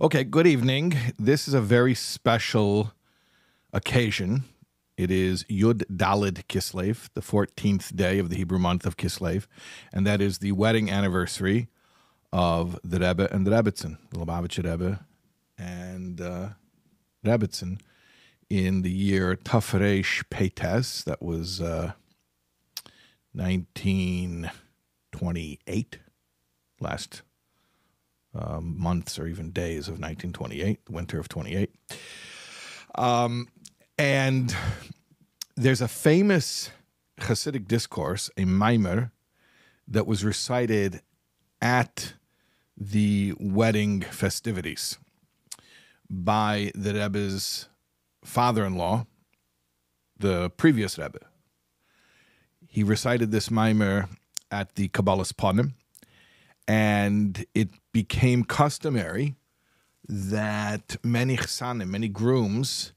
Okay, good evening. This is a very special occasion. It is Yud Dalid Kislev, the 14th day of the Hebrew month of Kislev, and that is the wedding anniversary of the Rebbe and the Rebbitzin, the Lubavitcher Rebbe and uh, Rebbitzin, in the year Tafresh Peites, that was uh, 1928, last um, months or even days of 1928, the winter of 28. Um, and there's a famous Hasidic discourse, a mimer, that was recited at the wedding festivities by the Rebbe's father-in-law, the previous Rebbe. He recited this mimer at the Kabbalas Panim, and it became customary that many chsanim, many grooms,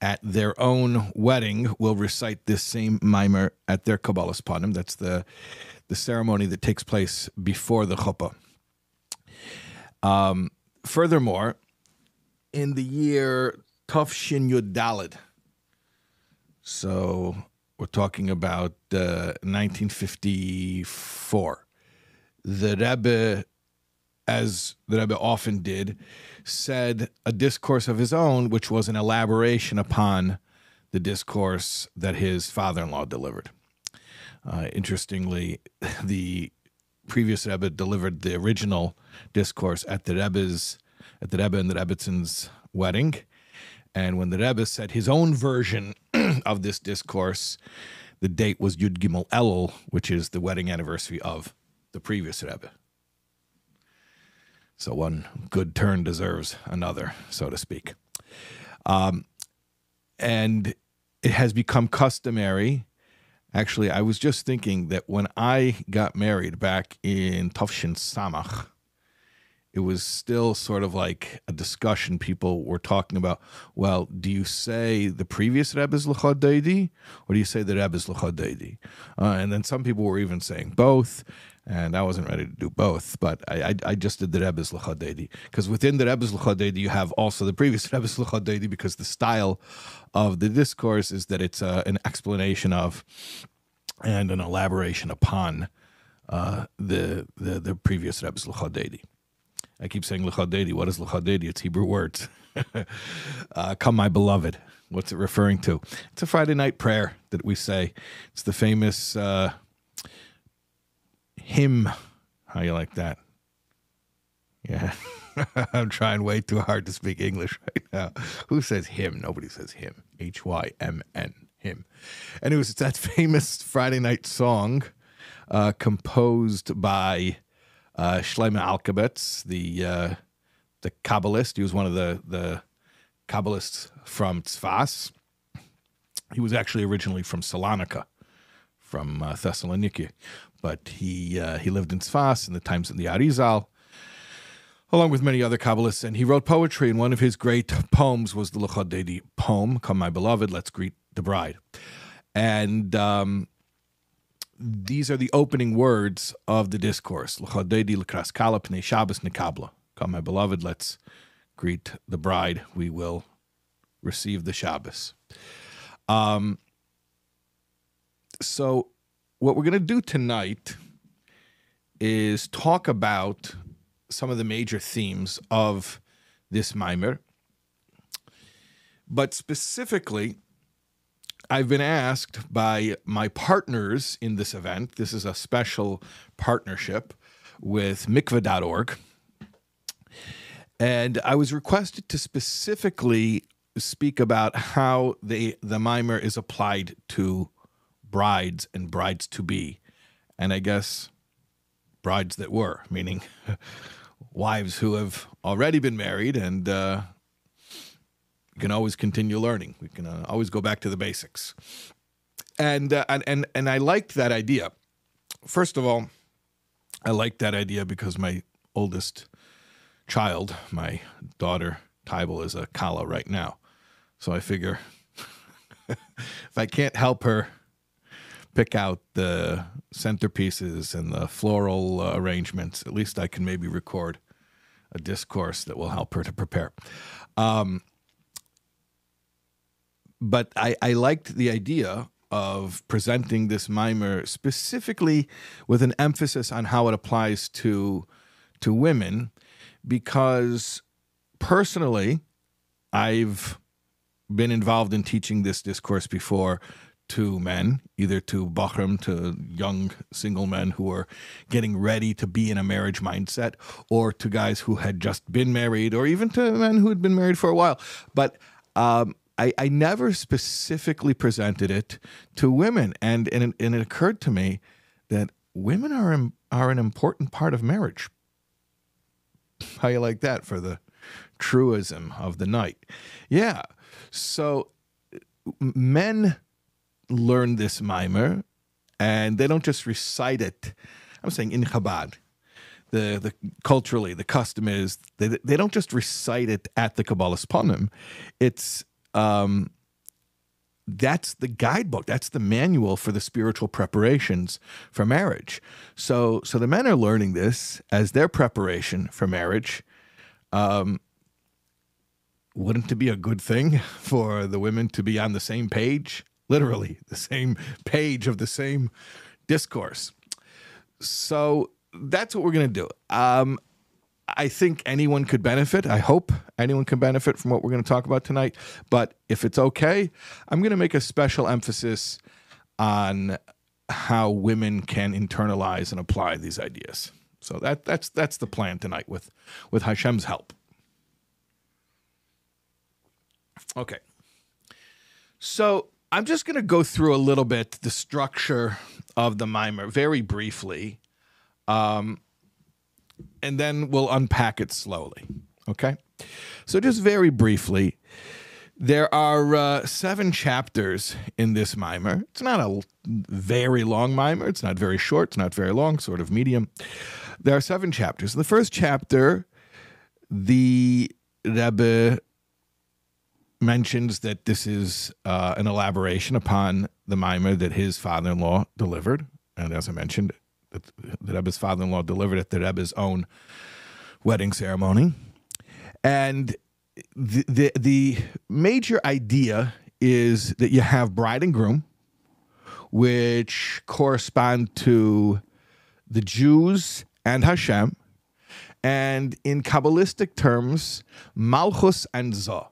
at their own wedding will recite this same mimer at their Kabbalas Panim. That's the the ceremony that takes place before the chuppah. Um, furthermore, in the year Tufshin Yud Dalid, so we're talking about uh, 1954, the Rebbe, as the Rebbe often did, said a discourse of his own, which was an elaboration upon the discourse that his father in law delivered. Uh, interestingly, the previous Rebbe delivered the original discourse at the Rebbe's, at the Rebbe and the Rebbitzin's wedding. And when the Rebbe said his own version of this discourse, the date was Yud Gimel Elul, which is the wedding anniversary of the previous Rebbe. So one good turn deserves another, so to speak. Um, and it has become customary. Actually, I was just thinking that when I got married back in Tufshin Samach, it was still sort of like a discussion. People were talking about, well, do you say the previous Rebbe's L'chad or do you say the Rebbe's L'chad? Uh, and then some people were even saying both, and I wasn't ready to do both, but I, I, I just did the Rebbe's L'chad Because within the Rebbe's L'chad you have also the previous Rebbe's L'chad because the style of the discourse is that it's uh, an explanation of and an elaboration upon uh, the, the the previous Rebbe's L'chad I keep saying Lecha Dodi. What is Lecha Dodi? It's Hebrew words. uh, Come, my beloved. What's it referring to? It's a Friday night prayer that we say. It's the famous uh, hymn. How you like that? Yeah. I'm trying way too hard to speak English right now. Who says him? Nobody says him. hymn. Him. Hymn. Anyways, it's that famous Friday night song uh, composed by uh, Shlomo Alkabetz, the uh, the Kabbalist. He was one of the the Kabbalists from Tzfas. He was actually originally from Salonika, from uh, Thessaloniki, but he uh, he lived in Sfas in the times of the Arizal, along with many other Kabbalists, and he wrote poetry. And one of his great poems was the Lecha Dodi poem, "Come, my beloved, let's greet the bride," and um, these are the opening words of the discourse. "Luchodedi l'kraskala pnei Shabbos nekabla." Come, my beloved, let's greet the bride. We will receive the Shabbos. Um, so, what we're going to do tonight is talk about some of the major themes of this mimer, but specifically I've been asked by my partners in this event, this is a special partnership with mikvah.org. And I was requested to specifically speak about how the, the mimer is applied to brides and brides to be. And I guess brides that were, meaning wives who have already been married and uh, can always continue learning. We can uh, always go back to the basics. And, uh, and and and I liked that idea. First of all, I liked that idea because my oldest child, my daughter Tybal, is a kala right now. So I figure if I can't help her pick out the centerpieces and the floral uh, arrangements, at least I can maybe record a discourse that will help her to prepare. Um, but I, I liked the idea of presenting this mimer specifically with an emphasis on how it applies to to women because personally I've been involved in teaching this discourse before to men, either to bochurim, to young single men who are getting ready to be in a marriage mindset, or to guys who had just been married, or even to men who had been married for a while. But um, I, I, never specifically presented it to women, and and it, and it occurred to me that women are are an important part of marriage. How you like that for the truism of the night? Yeah. So men learn this mimer, and they don't just recite it. I'm saying in Chabad. The, the culturally the custom is they, they don't just recite it at the Kabbalas Panim. It's um, that's the guidebook that's the manual for the spiritual preparations for marriage so so the men are learning this as their preparation for marriage um, wouldn't it be a good thing for the women to be on the same page literally the same page of the same discourse. So that's what we're going to do. Um, I think anyone could benefit. I hope anyone can benefit from what we're going to talk about tonight. But if it's okay, I'm going to make a special emphasis on how women can internalize and apply these ideas. So that that's that's the plan tonight with with Hashem's help. Okay. So I'm just going to go through a little bit the structure of the mimer very briefly, um, and then we'll unpack it slowly. Okay? So, just very briefly, there are uh, seven chapters in this mimer. It's not a very long mimer, it's not very short, it's not very long, sort of medium. There are seven chapters. The first chapter, the Rebbe mentions that this is uh, an elaboration upon the mimer that his father-in-law delivered, and as I mentioned, that the Rebbe's father-in-law delivered at the Rebbe's own wedding ceremony, and the, the the major idea is that you have bride and groom, which correspond to the Jews and Hashem, and in Kabbalistic terms, Malchus and Zah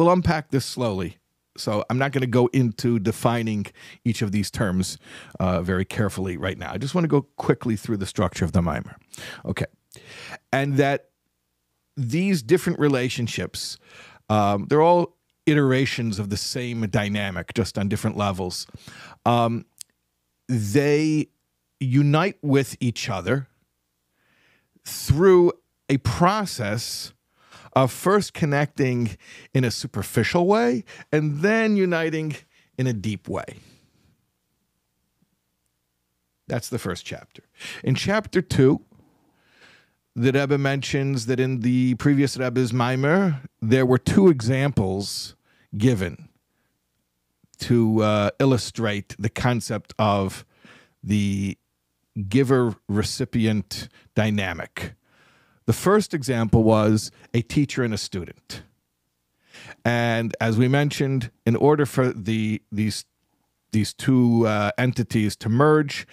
we'll unpack this slowly. So I'm not going to go into defining each of these terms uh, very carefully right now. I just want to go quickly through the structure of the mimer. Okay. And that these different relationships, um, they're all iterations of the same dynamic, just on different levels. Um, they unite with each other through a process of first connecting in a superficial way and then uniting in a deep way. That's the first chapter. In chapter two, the Rebbe mentions that in the previous Rebbe's Mimer, there were two examples given to uh, illustrate the concept of the giver recipient dynamic. The first example was a teacher and a student. And as we mentioned, in order for the these these two uh, entities to merge,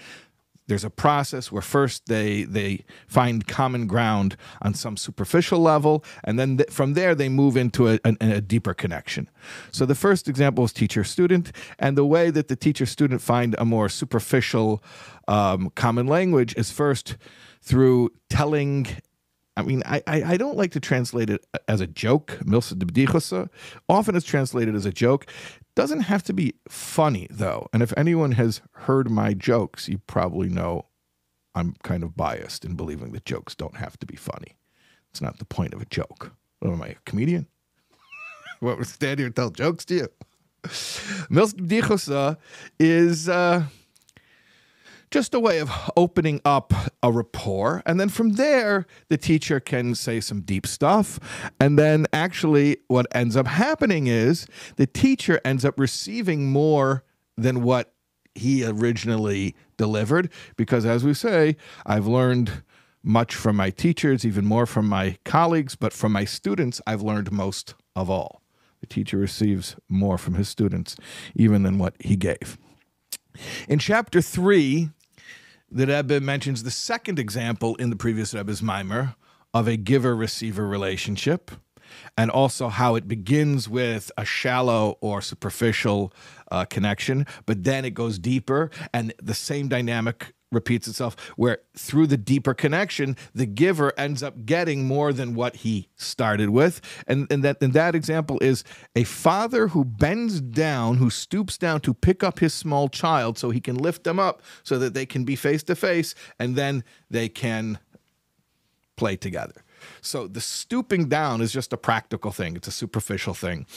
there's a process where first they they find common ground on some superficial level, and then th- from there they move into a, a, a, deeper connection. So the first example is teacher student, and the way that the teacher student find a more superficial um, common language is first through telling I mean, I, I, don't like to translate it as a joke. De Often it's translated as a joke. Doesn't have to be funny though. And if anyone has heard my jokes, you probably know I'm kind of biased in believing that jokes don't have to be funny. It's not the point of a joke. What am I, a comedian? what would stand here and tell jokes to you? Milsa Bdichosa is uh, just a way of opening up a rapport. And then from there, the teacher can say some deep stuff. And then actually, what ends up happening is the teacher ends up receiving more than what he originally delivered. Because as we say, I've learned much from my teachers, even more from my colleagues, but from my students, I've learned most of all. The teacher receives more from his students even than what he gave. In chapter 3, the Rebbe mentions the second example in the previous Rebbe's Mimer of a giver receiver relationship, and also how it begins with a shallow or superficial uh, connection, but then it goes deeper, and the same dynamic repeats itself where through the deeper connection the giver ends up getting more than what he started with. And, and that and that example is a father who bends down who stoops down to pick up his small child so he can lift them up so that they can be face to face and then they can play together. So the stooping down is just a practical thing. It's a superficial thing.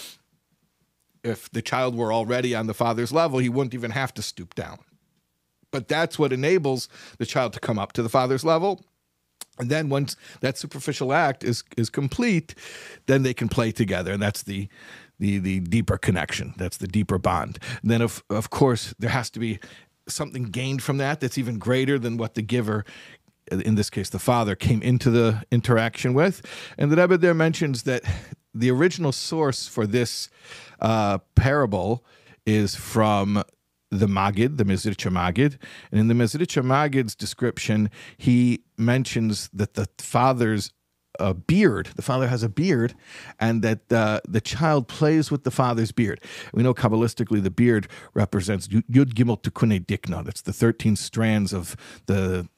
If the child were already on the father's level he wouldn't even have to stoop down but that's what enables the child to come up to the father's level. And then once that superficial act is is complete, then they can play together, and that's the the the deeper connection. That's the deeper bond. And then of of course there has to be something gained from that that's even greater than what the giver in this case the father came into the interaction with and the Rebbe there mentions that the original source for this uh, parable is from the Magid, the Mezritcher Magid. And in the Mezritcher Magid's description, he mentions that the father's a beard. The father has a beard, and that uh, the child plays with the father's beard. We know Kabbalistically the beard represents Yud Gimel Tikkunei Dikna. That's the 13 strands of the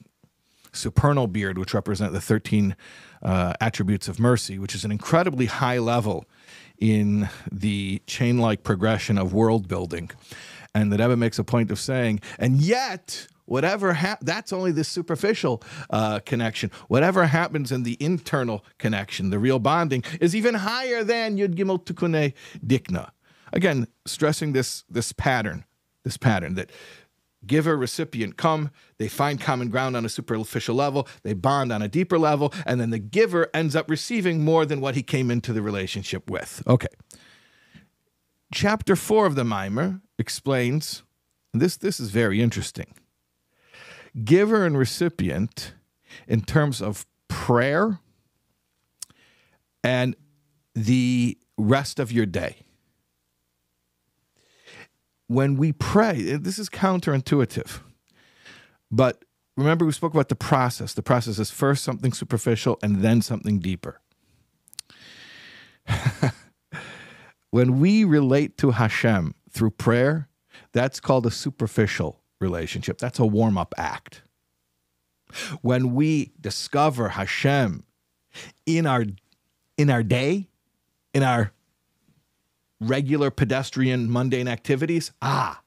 supernal beard, which represent the 13 uh, attributes of mercy, which is an incredibly high level in the chain like progression of world building. And the Rebbe makes a point of saying, and yet, whatever ha- that's only the superficial uh, connection. Whatever happens in the internal connection, the real bonding, is even higher than Yud Gimel Tikkunei Dikna. Again, stressing this this pattern, this pattern that giver recipient come they find common ground on a superficial level they bond on a deeper level and then the giver ends up receiving more than what he came into the relationship with okay chapter 4 of the mimer explains this this is very interesting. Giver and recipient in terms of prayer and the rest of your day. When we pray, eh, this is counterintuitive. But remember, we spoke about the process. The process is first something superficial and then something deeper. when we relate to Hashem through prayer, that's called a superficial relationship. That's a warm up act. When we discover Hashem in our in our day, in our regular pedestrian mundane activities, ah,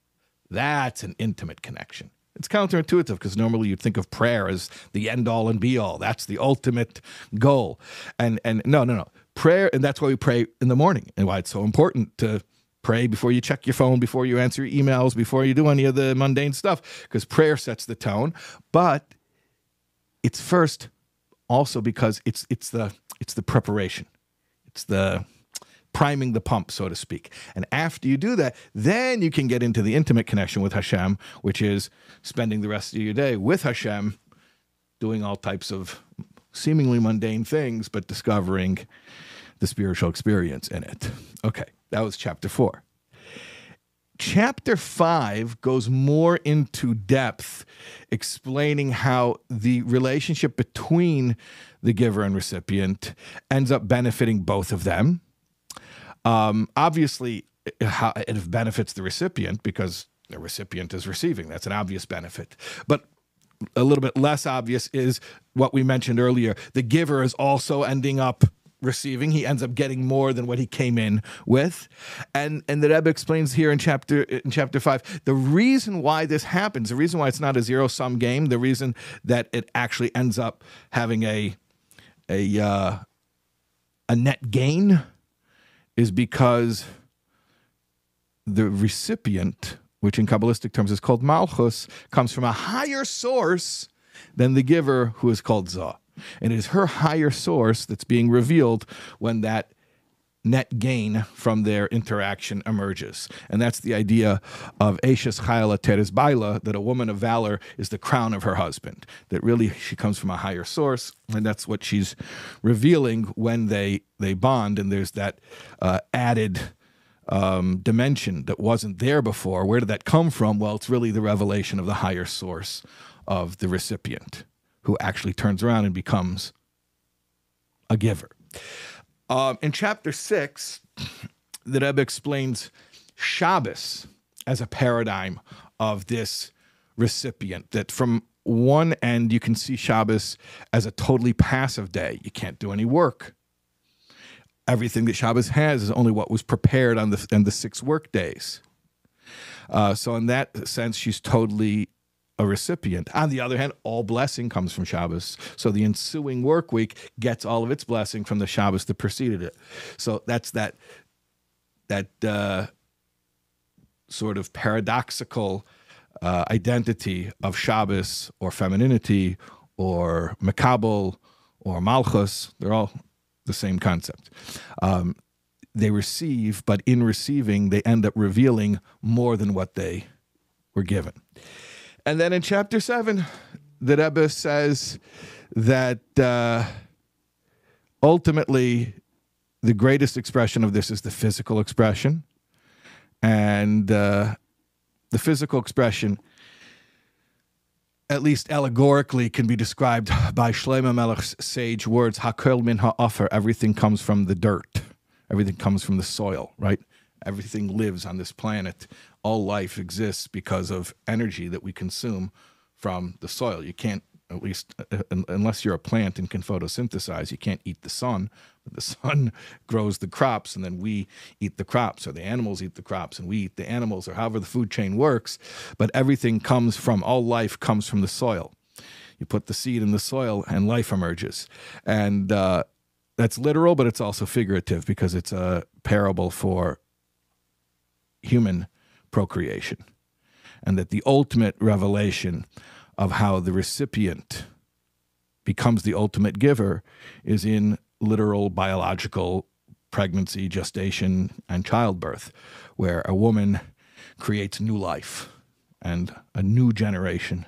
that's an intimate connection. It's counterintuitive because normally you'd think of prayer as the end all and be all. That's the ultimate goal. And and no, no, no. Prayer, and that's why we pray in the morning and why it's so important to Pray before you check your phone, before you answer emails, before you do any of the mundane stuff, because prayer sets the tone. But it's first also because it's it's the it's the preparation. It's the priming the pump, so to speak. And after you do that, then you can get into the intimate connection with Hashem, which is spending the rest of your day with Hashem, doing all types of seemingly mundane things, but discovering the spiritual experience in it. Okay. That was chapter four. Chapter five goes more into depth, explaining how the relationship between the giver and recipient ends up benefiting both of them. Um, obviously, it benefits the recipient because the recipient is receiving. That's an obvious benefit. But a little bit less obvious is what we mentioned earlier. The giver is also ending up receiving. He ends up getting more than what he came in with. And and the Rebbe explains here in chapter in chapter five the reason why this happens, the reason why it's not a zero sum game, the reason that it actually ends up having a a uh, a net gain is because the recipient, which in Kabbalistic terms is called Malchus, comes from a higher source than the giver, who is called Zah. And it is her higher source that's being revealed when that net gain from their interaction emerges. And that's the idea of Ashes Chayla Teres Baila, that a woman of valor is the crown of her husband, that really she comes from a higher source. And that's what she's revealing when they, they bond. And there's that uh, added um, dimension that wasn't there before. Where did that come from? Well, it's really the revelation of the higher source of the recipient who actually turns around and becomes a giver. Um, in chapter six, the Rebbe explains Shabbos as a paradigm of this recipient. That from one end, you can see Shabbos as a totally passive day. You can't do any work. Everything that Shabbos has is only what was prepared on the, on the six work days. Uh, so, in that sense, she's totally a recipient. On the other hand, all blessing comes from Shabbos. So the ensuing work week gets all of its blessing from the Shabbos that preceded it. So that's that that uh, sort of paradoxical uh, identity of Shabbos or femininity or Makabel or Malchus. They're all the same concept. Um, they receive, but in receiving, they end up revealing more than what they were given. And then in chapter seven, the Rebbe says that uh, ultimately the greatest expression of this is the physical expression. And uh, the physical expression, at least allegorically, can be described by Shlomo Melech's sage words, Hakol min ha'offer, everything comes from the dirt. Everything comes from the soil, right? Everything lives on this planet all life exists because of energy that we consume from the soil. You can't, at least uh, unless you're a plant and can photosynthesize, you can't eat the sun. The sun grows the crops, and then we eat the crops, or the animals eat the crops, and we eat the animals, or however the food chain works. But everything comes from, all life comes from the soil. You put the seed in the soil, and life emerges. And uh, that's literal, but it's also figurative because it's a parable for human procreation, and that the ultimate revelation of how the recipient becomes the ultimate giver is in literal biological pregnancy, gestation, and childbirth, where a woman creates new life and a new generation.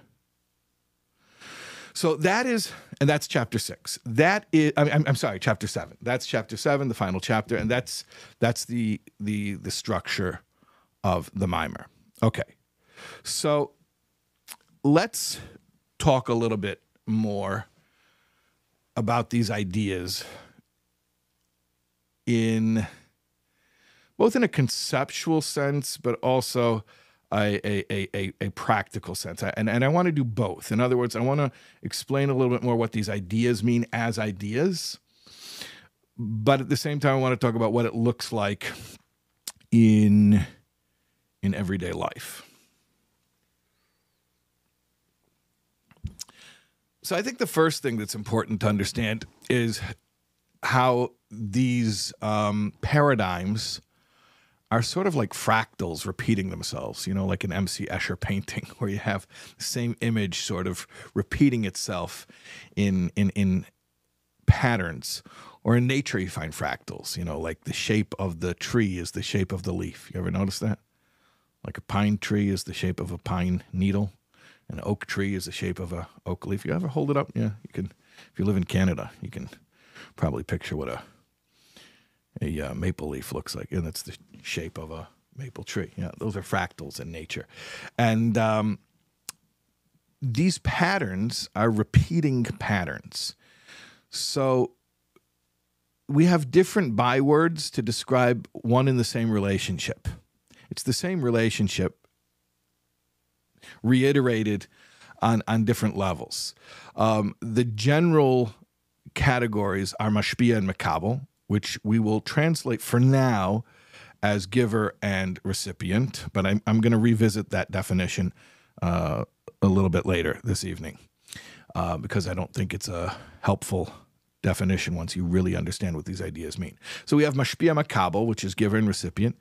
So that is, and that's chapter six. That is, I'm, I'm sorry, chapter seven. That's chapter seven, the final chapter, and that's that's the the the structure of the mimer. Okay. So let's talk a little bit more about these ideas in both in a conceptual sense, but also a, a, a, a, practical sense. And, and I want to do both. In other words, I want to explain a little bit more what these ideas mean as ideas. But at the same time, I want to talk about what it looks like in in everyday life. So I think the first thing that's important to understand is how these um, paradigms are sort of like fractals repeating themselves, you know, like an M.C. Escher painting where you have the same image sort of repeating itself in in in patterns. Or in nature, you find fractals, you know, like the shape of the tree is the shape of the leaf. You ever notice that? Like a pine tree is the shape of a pine needle. An oak tree is the shape of a oak leaf. You ever hold it up? Yeah, you can. If you live in Canada, you can probably picture what a a uh, maple leaf looks like, and that's the shape of a maple tree. Yeah, those are fractals in nature, and um, these patterns are repeating patterns. So we have different bywords to describe one in the same relationship. It's the same relationship reiterated on, on different levels. Um, the general categories are mashpia and makabel, which we will translate for now as giver and recipient, but I'm, I'm going to revisit that definition uh, a little bit later this evening uh, because I don't think it's a helpful definition once you really understand what these ideas mean. So we have mashpia makabel, which is giver and recipient,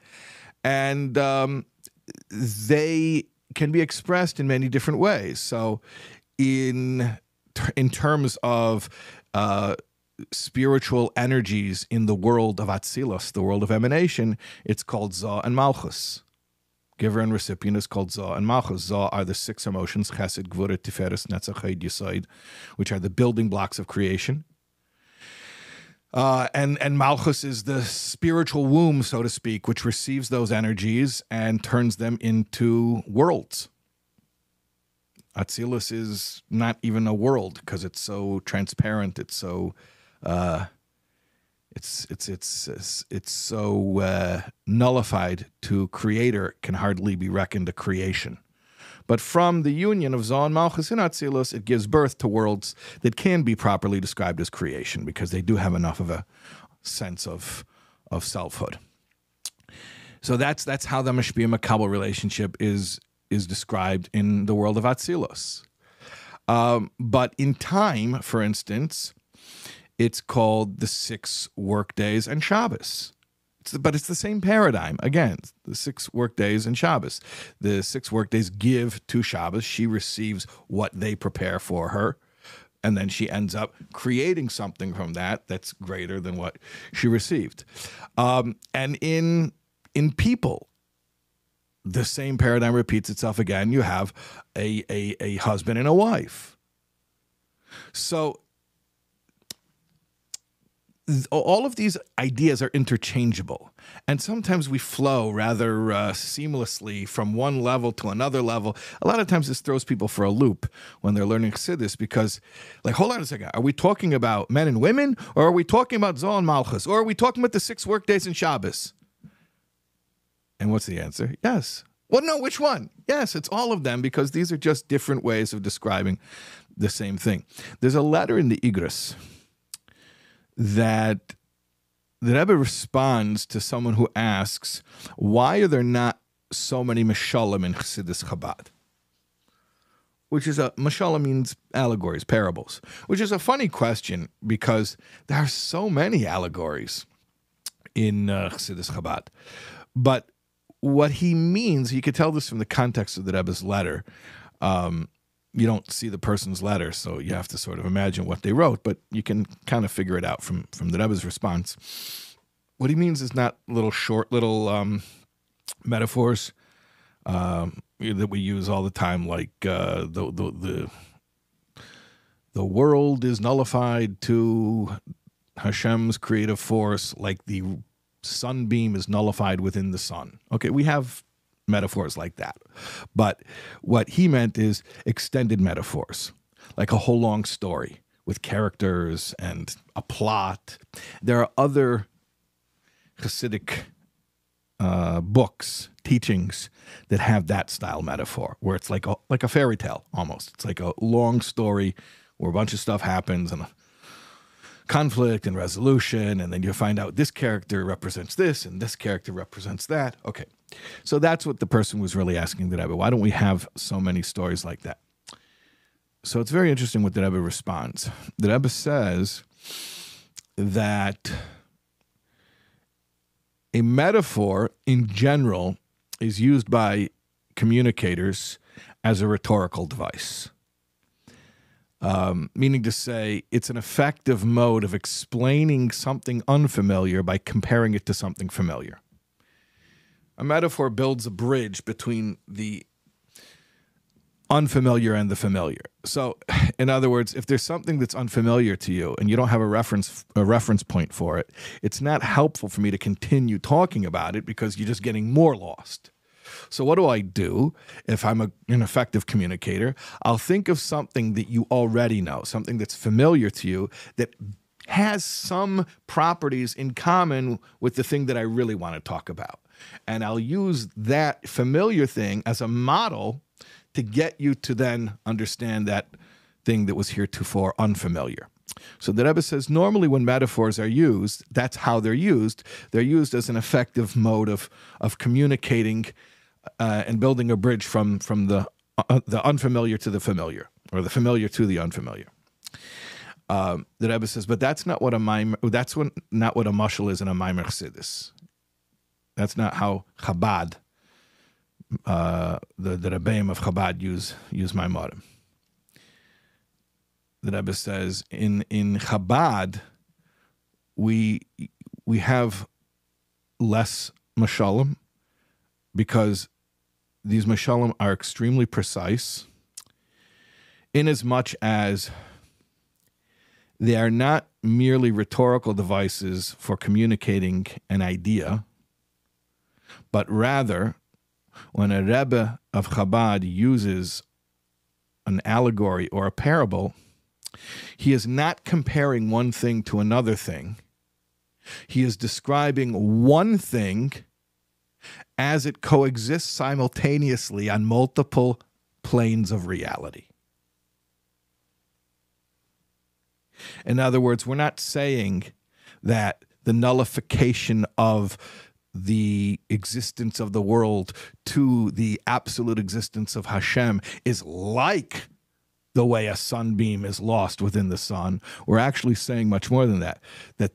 and um, they can be expressed in many different ways. So, in in terms of uh, spiritual energies in the world of Atzilus, the world of emanation, it's called Za and Malchus. Giver and recipient is called Za and Malchus. Za are the six emotions, Chesed, Gvura, Tiferes, Netzach, Yesod, which are the building blocks of creation. Uh, and and Malchus is the spiritual womb, so to speak, which receives those energies and turns them into worlds. Atzilus is not even a world because it's so transparent. It's so uh, it's it's it's it's, it's so uh, nullified to creator can hardly be reckoned a creation. But from the union of Zon Malchus and Atzilus, it gives birth to worlds that can be properly described as creation because they do have enough of a sense of of selfhood. So that's that's how the Mashpia Makabel relationship is is described in the world of Atzilus. Um, but in time, for instance, it's called the six workdays and Shabbos. But it's the same paradigm. Again, the six workdays and Shabbos. The six workdays give to Shabbos. She receives what they prepare for her. And then she ends up creating something from that that's greater than what she received. Um, and in in people, the same paradigm repeats itself again. You have a, a, a husband and a wife. So all of these ideas are interchangeable. And sometimes we flow rather uh, seamlessly from one level to another level. A lot of times this throws people for a loop when they're learning chassidus because like hold on a second. Are we talking about men and women or are we talking about zohar and malchus or are we talking about the six work days in shabbos? And what's the answer? Yes. Well no which one? Yes it's all of them because these are just different ways of describing the same thing. There's a letter in the igros that the Rebbe responds to someone who asks, why are there not so many mashalim in Chassidus Chabad? Which is a mashallah means allegories, parables, which is a funny question because there are so many allegories in uh, Chassidus Chabad. But what he means, you could tell this from the context of the Rebbe's letter. Um, you don't see the person's letter, so you have to sort of imagine what they wrote, but you can kind of figure it out from from the Rebbe's response. What he means is not little short little um, metaphors um, that we use all the time, like uh, the, the the the world is nullified to Hashem's creative force, like the sunbeam is nullified within the sun. Okay, we have metaphors like that. But what he meant is extended metaphors, like a whole long story with characters and a plot. There are other Hasidic uh, books, teachings that have that style metaphor, where it's like a, like a fairy tale almost. It's like a long story where a bunch of stuff happens and conflict and resolution, and then you find out this character represents this and this character represents that. Okay, so that's what the person was really asking the Rebbe. Why don't we have so many stories like that? So it's very interesting what the Rebbe responds. The Rebbe says that a metaphor in general is used by communicators as a rhetorical device um, meaning to say it's an effective mode of explaining something unfamiliar by comparing it to something familiar. A metaphor builds a bridge between the unfamiliar and the familiar. So, in other words, if there's something that's unfamiliar to you and you don't have a reference a reference point for it, it's not helpful for me to continue talking about it because you're just getting more lost. So, what do I do if I'm a, an effective communicator? I'll think of something that you already know, something that's familiar to you that has some properties in common with the thing that I really want to talk about. And I'll use that familiar thing as a model to get you to then understand that thing that was heretofore unfamiliar. So the Rebbe says normally when metaphors are used, that's how they're used. They're used as an effective mode of, of communicating uh, and building a bridge from from the uh, the unfamiliar to the familiar, or the familiar to the unfamiliar. Um, the Rebbe says, but that's not what a maimer, that's what, not what a mushal is in a maimer chassidus. That's not how Chabad, uh, the the Rebbeim of Chabad use use maimarim. The Rebbe says in in Chabad we we have less mashalim because these mashalim are extremely precise in as much as they are not merely rhetorical devices for communicating an idea, but rather when a Rebbe of Chabad uses an allegory or a parable, he is not comparing one thing to another thing. He is describing one thing as it coexists simultaneously on multiple planes of reality. In other words, we're not saying that the nullification of the existence of the world to the absolute existence of Hashem is like the way a sunbeam is lost within the sun. We're actually saying much more than that. That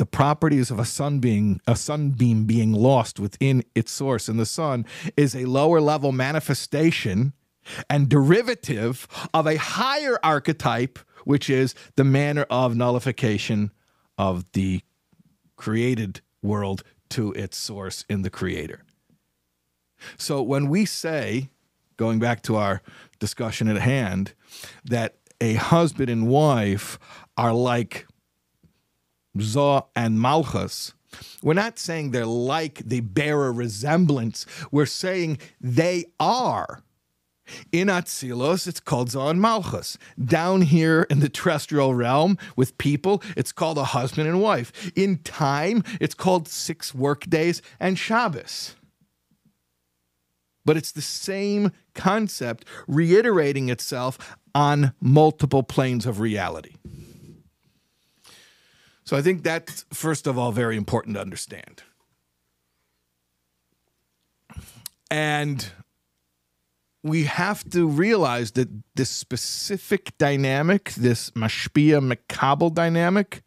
the properties of a sunbeam, a sunbeam being lost within its source in the sun, is a lower level manifestation and derivative of a higher archetype, which is the manner of nullification of the created world to its source in the creator. So when we say, going back to our discussion at hand, that a husband and wife are like Zoh and Malchus, we're not saying they're like, they bear a resemblance. We're saying they are. In Atzilos, it's called Zoh and Malchus. Down here in the terrestrial realm with people, it's called a husband and wife. In time, it's called six work days and Shabbos. But it's the same concept reiterating itself on multiple planes of reality. So I think that's, first of all, very important to understand. And we have to realize that this specific dynamic, this mashpia makabel dynamic,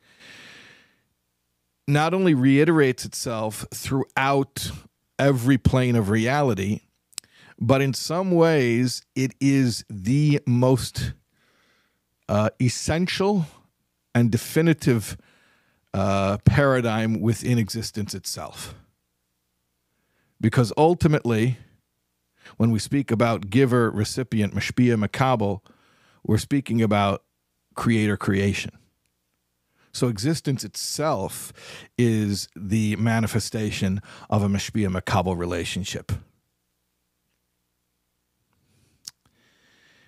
not only reiterates itself throughout every plane of reality, but in some ways it is the most uh, essential and definitive uh, paradigm within existence itself. Because ultimately, when we speak about giver, recipient, mashpia, makabel, we're speaking about creator creation. So existence itself is the manifestation of a mashpia makabel relationship.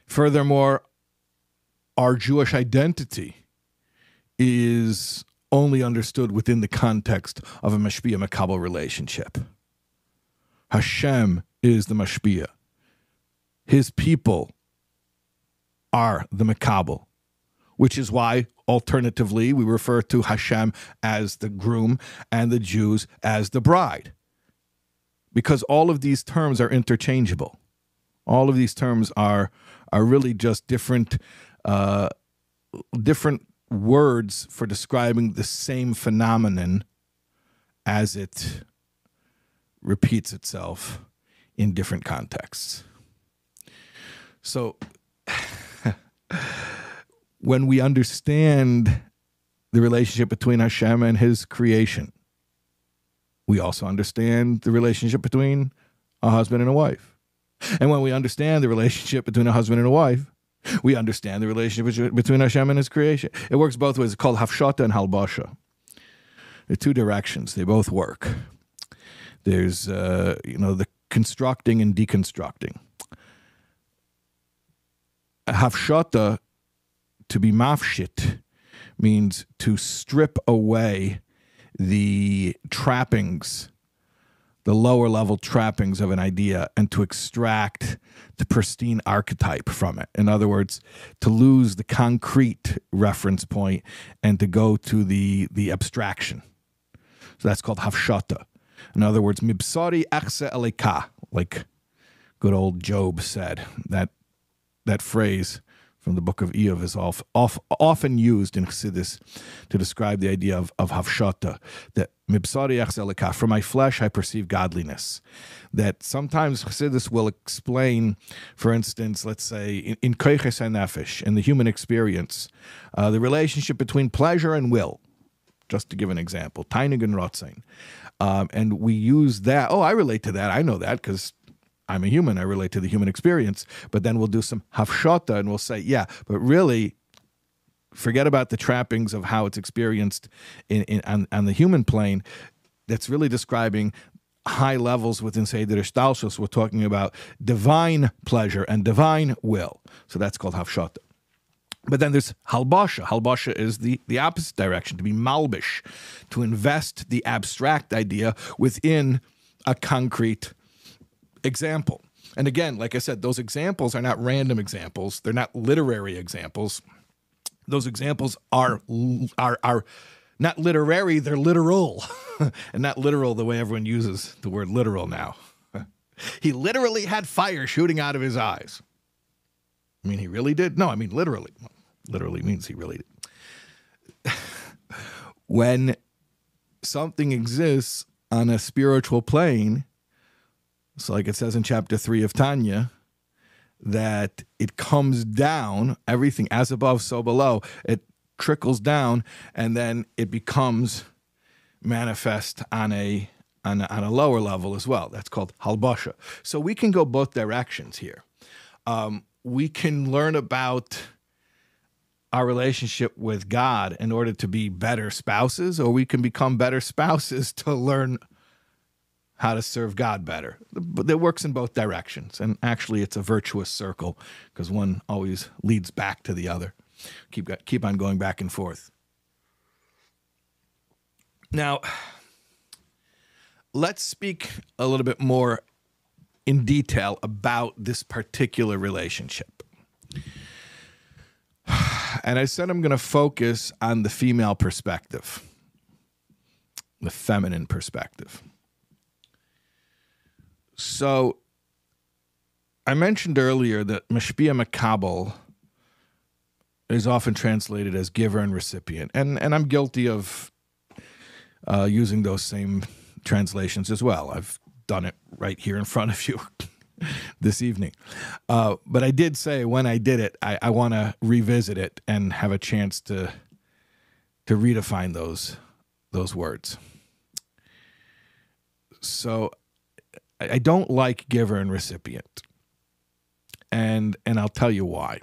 Furthermore, our Jewish identity is only understood within the context of a mashpia makabel relationship. Hashem is the mashpia. His people are the makabel, which is why alternatively we refer to Hashem as the groom and the Jews as the bride. Because all of these terms are interchangeable. All of these terms are are really just different uh, different words for describing the same phenomenon as it repeats itself in different contexts. So, when we understand the relationship between Hashem and His creation, we also understand the relationship between a husband and a wife. And when we understand the relationship between a husband and a wife, we understand the relationship between Hashem and His creation. It works both ways. It's called Hafshata and Halbasha. Are two directions. They both work. There's, uh, you know, the constructing and deconstructing. Hafshata, to be mafshit, means to strip away the trappings, the lower level trappings of an idea, and to extract the pristine archetype from it. In other words, to lose the concrete reference point and to go to the, the abstraction. So that's called hafshata. In other words, mibsari achse elika, like good old Job said. That that phrase from the book of Iyov is off, off, often used in Chassidus to describe the idea of, of hafshata, that from my flesh I perceive godliness. That sometimes Chassidus will explain, for instance, let's say in, in Koiches in the human experience, uh, the relationship between pleasure and will just to give an example. Tainig and Rotzain. Um, and we use that. Oh, I relate to that. I know that because I'm a human. I relate to the human experience. But then we'll do some hafshota and we'll say, yeah, but really, forget about the trappings of how it's experienced in, in on, on the human plane. That's really describing high levels within Seder Hishtalshelus. We're talking about divine pleasure and divine will. So that's called hafshota. But then there's halbasha. Halbasha is the, the opposite direction, to be malbish, to invest the abstract idea within a concrete example. And again, like I said, those examples are not random examples. They're not literary examples. Those examples are are are not literary, they're literal. and not literal the way everyone uses the word literal now. he literally had fire shooting out of his eyes. I mean, he really did? No, I mean literally literally means he really did. when something exists on a spiritual plane, so like it says in chapter 3 of Tanya, that it comes down, everything as above, so below, it trickles down, and then it becomes manifest on a on a, on a lower level as well. That's called halbasha. So we can go both directions here. Um, we can learn about our relationship with God in order to be better spouses, or we can become better spouses to learn how to serve God better. But it works in both directions. And actually, it's a virtuous circle because one always leads back to the other. Keep, keep on going back and forth. Now, let's speak a little bit more in detail about this particular relationship. And I said I'm going to focus on the female perspective, the feminine perspective. So I mentioned earlier that Mashpia Makabel is often translated as giver and recipient. And, and I'm guilty of uh, using those same translations as well. I've done it right here in front of you. this evening. Uh, but I did say when I did it, I, I want to revisit it and have a chance to to redefine those those words. So I don't like giver and recipient. And and I'll tell you why.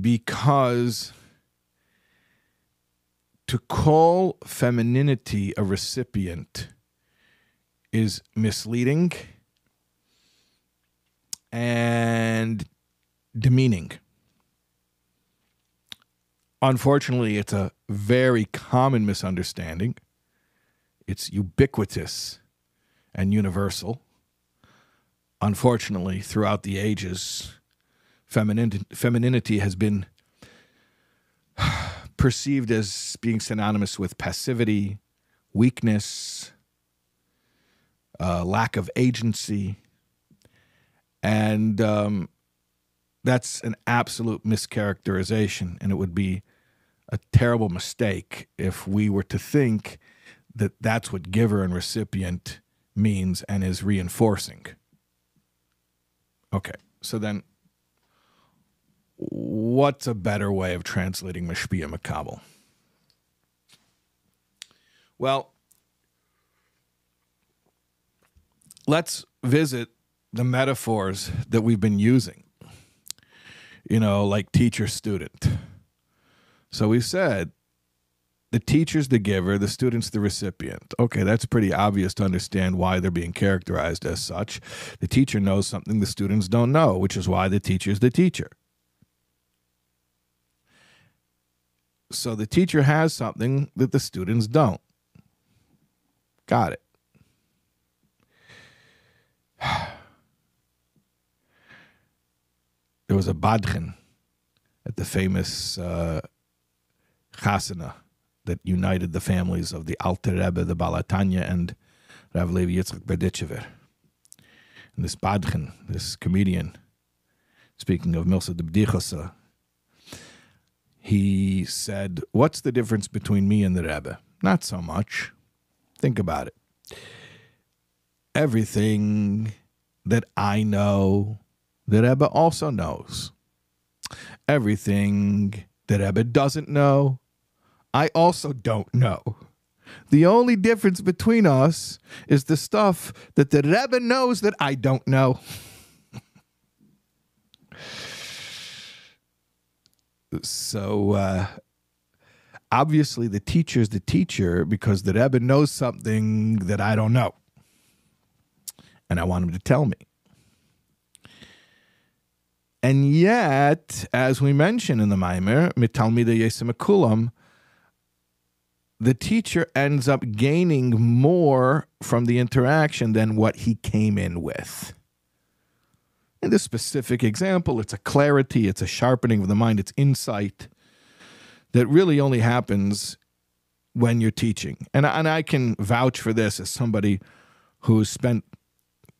Because to call femininity a recipient is misleading and demeaning. Unfortunately, it's a very common misunderstanding. It's ubiquitous and universal. Unfortunately, throughout the ages, femininity, has been perceived as being synonymous with passivity, weakness, uh, lack of agency, and um, that's an absolute mischaracterization. And it would be a terrible mistake if we were to think that that's what giver and recipient means and is reinforcing. Okay, so then what's a better way of translating Mashpia Makabel? Well, let's visit the metaphors that we've been using, you know, like teacher student. So we said the teacher's the giver, the student's the recipient. Okay, that's pretty obvious to understand why they're being characterized as such. The teacher knows something the students don't know, which is why the teacher's the teacher. So the teacher has something that the students don't. Got it. there was a badchen at the famous uh, chasana that united the families of the Alter Rebbe, the Balatanya, and Rav Levi Yitzchak Berdichever. And this badchen, this comedian, speaking of Milsa de Bdichosa, he said, What's the difference between me and the Rebbe? Not so much. Think about it. Everything that I know that Rebbe also knows. Everything that Rebbe doesn't know, I also don't know. The only difference between us is the stuff that the Rebbe knows that I don't know. so uh, obviously the teacher is the teacher because the Rebbe knows something that I don't know. And I want him to tell me. And yet, as we mentioned in the Maimer, Mitalmida Yesimakulam, the teacher ends up gaining more from the interaction than what he came in with. In this specific example, it's a clarity, it's a sharpening of the mind, it's insight that really only happens when you're teaching. And, and I can vouch for this as somebody who's spent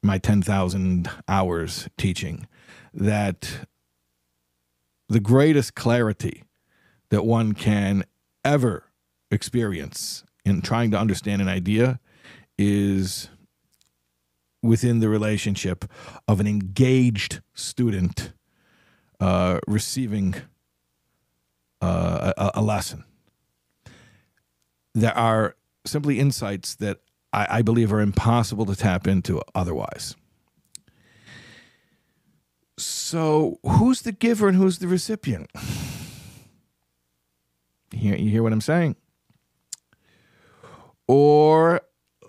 my 10,000 hours teaching that the greatest clarity that one can ever experience in trying to understand an idea is within the relationship of an engaged student uh, receiving uh, a, a, lesson. There are simply insights that I, I believe are impossible to tap into otherwise. So, who's the giver and who's the recipient? You hear, you hear what I'm saying? Or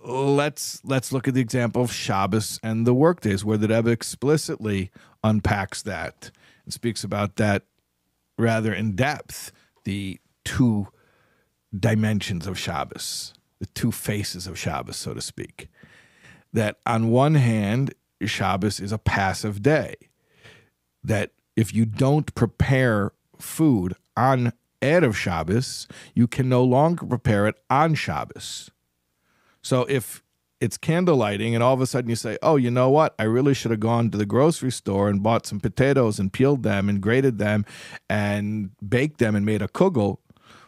let's let's look at the example of Shabbos and the workdays, where the Rebbe explicitly unpacks that and speaks about that rather in depth. The two dimensions of Shabbos, the two faces of Shabbos, so to speak. That on one hand, Shabbos is a passive day that if you don't prepare food on Erev Shabbos, you can no longer prepare it on Shabbos. So if it's candle lighting and all of a sudden you say, oh, you know what? I really should have gone to the grocery store and bought some potatoes and peeled them and grated them and baked them and made a kugel.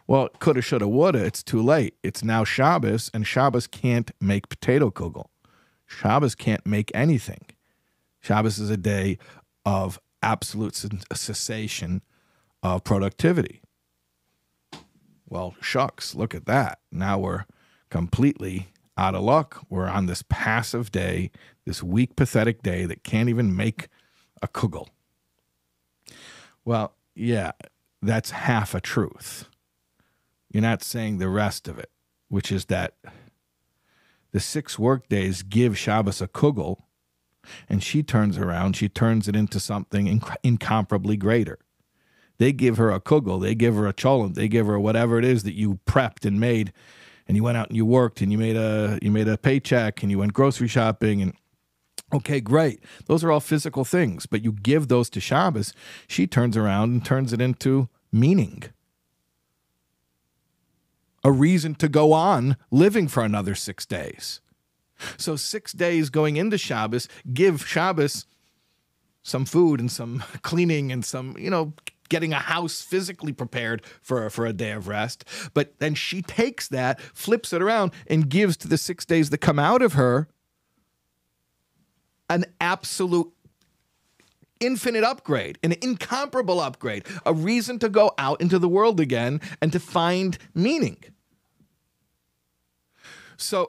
Well, coulda, shoulda, woulda. It's too late. It's now Shabbos, and Shabbos can't make potato kugel. Shabbos can't make anything. Shabbos is a day of absolute cessation of productivity. Well, shucks, look at that. Now we're completely out of luck. We're on this passive day, this weak, pathetic day that can't even make a kugel. Well, yeah, that's half a truth. You're not saying the rest of it, which is that the six work days give Shabbos a kugel and she turns around, she turns it into something inc- incomparably greater. They give her a kugel, they give her a cholent, they give her whatever it is that you prepped and made, and you went out and you worked and you made a you made a paycheck and you went grocery shopping and okay, great. Those are all physical things, but you give those to Shabbos, she turns around and turns it into meaning. A reason to go on living for another six days. So six days going into Shabbos give Shabbos some food and some cleaning and some, you know, getting a house physically prepared for, for a day of rest. But then she takes that, flips it around, and gives to the six days that come out of her an absolute infinite upgrade, an incomparable upgrade, a reason to go out into the world again and to find meaning. So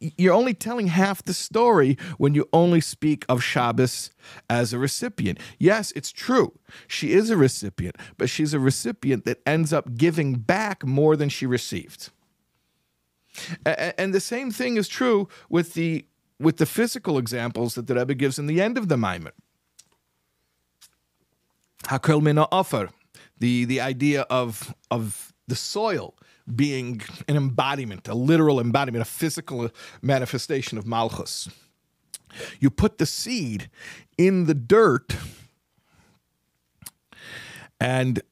you're only telling half the story when you only speak of Shabbos as a recipient. Yes, it's true. She is a recipient, but she's a recipient that ends up giving back more than she received. And the same thing is true with the with the physical examples that the Rebbe gives in the end of the Maimer. Hakel mina offer, the the idea of of the soil being an embodiment, a literal embodiment, a physical manifestation of Malchus. You put the seed in the dirt and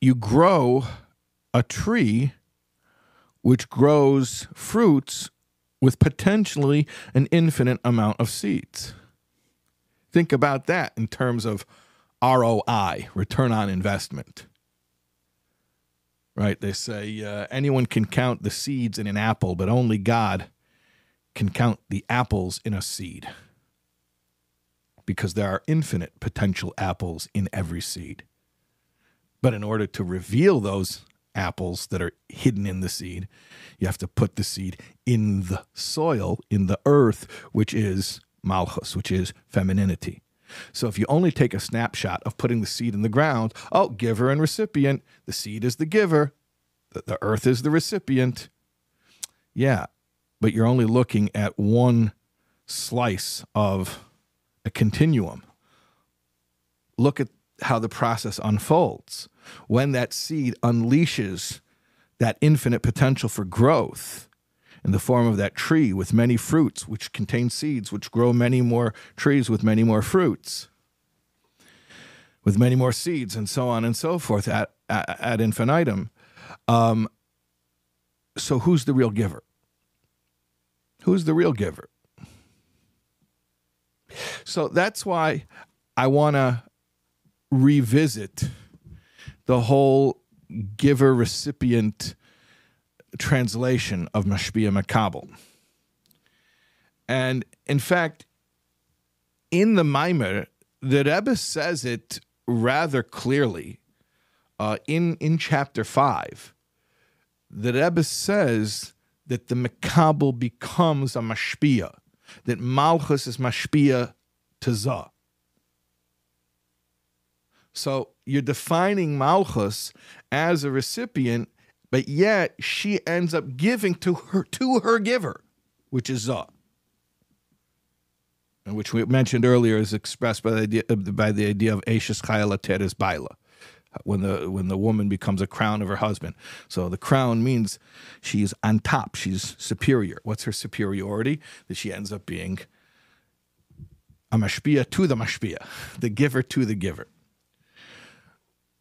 you grow a tree which grows fruits with potentially an infinite amount of seeds. Think about that in terms of ROI, return on investment right? They say uh, anyone can count the seeds in an apple, but only God can count the apples in a seed because there are infinite potential apples in every seed. But in order to reveal those apples that are hidden in the seed, you have to put the seed in the soil, in the earth, which is malchus, which is femininity. So if you only take a snapshot of putting the seed in the ground, oh, giver and recipient, the seed is the giver, the, earth is the recipient. Yeah, but you're only looking at one slice of a continuum. Look at how the process unfolds. When that seed unleashes that infinite potential for growth in the form of that tree with many fruits, which contain seeds, which grow many more trees with many more fruits, with many more seeds, and so on and so forth ad infinitum. Um, so, who's the real giver? Who's the real giver? So that's why I want to revisit the whole giver recipient translation of Mashpia Makabel. And in fact, in the Maimer, the Rebbe says it rather clearly uh, in, in chapter 5. The Rebbe says that the Makabel becomes a Mashpia, that Malchus is Mashpia to Zah. So you're defining Malchus as a recipient, but yet she ends up giving to her to her giver, which is Zah. And which we mentioned earlier is expressed by the idea, uh, by the idea of Eishes Chayil Ateres Baalah, when the when the woman becomes a crown of her husband. So the crown means she's on top, she's superior. What's her superiority? That she ends up being a mashpia to the mashpia, the giver to the giver.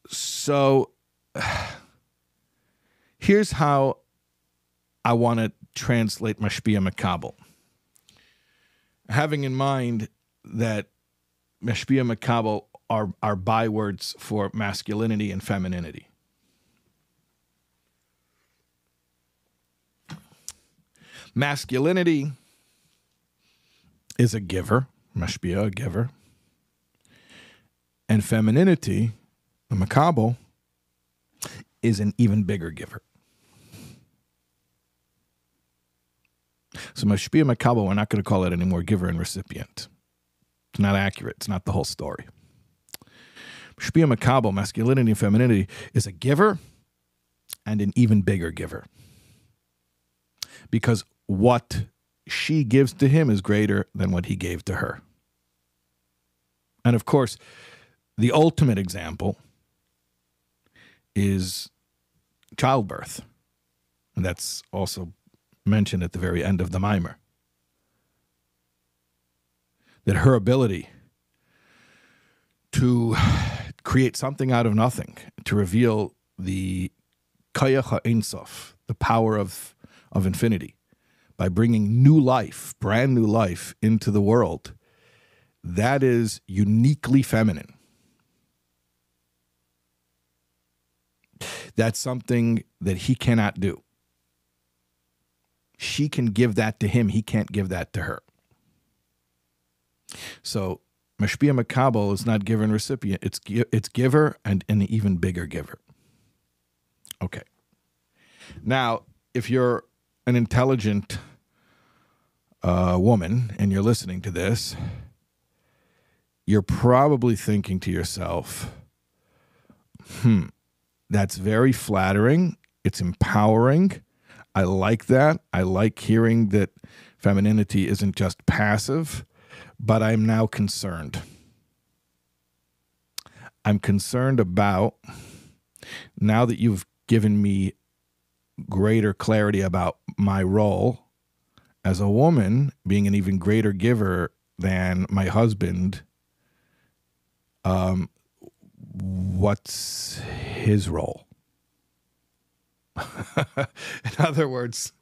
So here's how I want to translate Mashpia Makabel. Having in mind that Mashpia Makabel are, are bywords for masculinity and femininity. Masculinity is a giver, Mashpia, a giver. And femininity the Makabel is an even bigger giver. So Mashpia Makabel, we're not going to call it anymore giver and recipient. It's not accurate. It's not the whole story. Mashpia Makabel, masculinity and femininity, is a giver and an even bigger giver. Because what she gives to him is greater than what he gave to her. And of course, the ultimate example is childbirth. And that's also mentioned at the very end of the Maimer. That her ability to create something out of nothing, to reveal the kayach ha'insof, the power of, of infinity, by bringing new life, brand new life into the world, that is uniquely feminine. That's something that he cannot do. She can give that to him, he can't give that to her. So, Mashpia Makabel is not giver and recipient, it's, it's giver and an even bigger giver. Okay. Now, if you're an intelligent uh, woman and you're listening to this, you're probably thinking to yourself, hmm, that's very flattering. It's empowering. I like that. I like hearing that femininity isn't just passive, but I'm now concerned. I'm concerned about now that you've given me greater clarity about my role as a woman, being an even greater giver than my husband. Um, what's his role? In other words,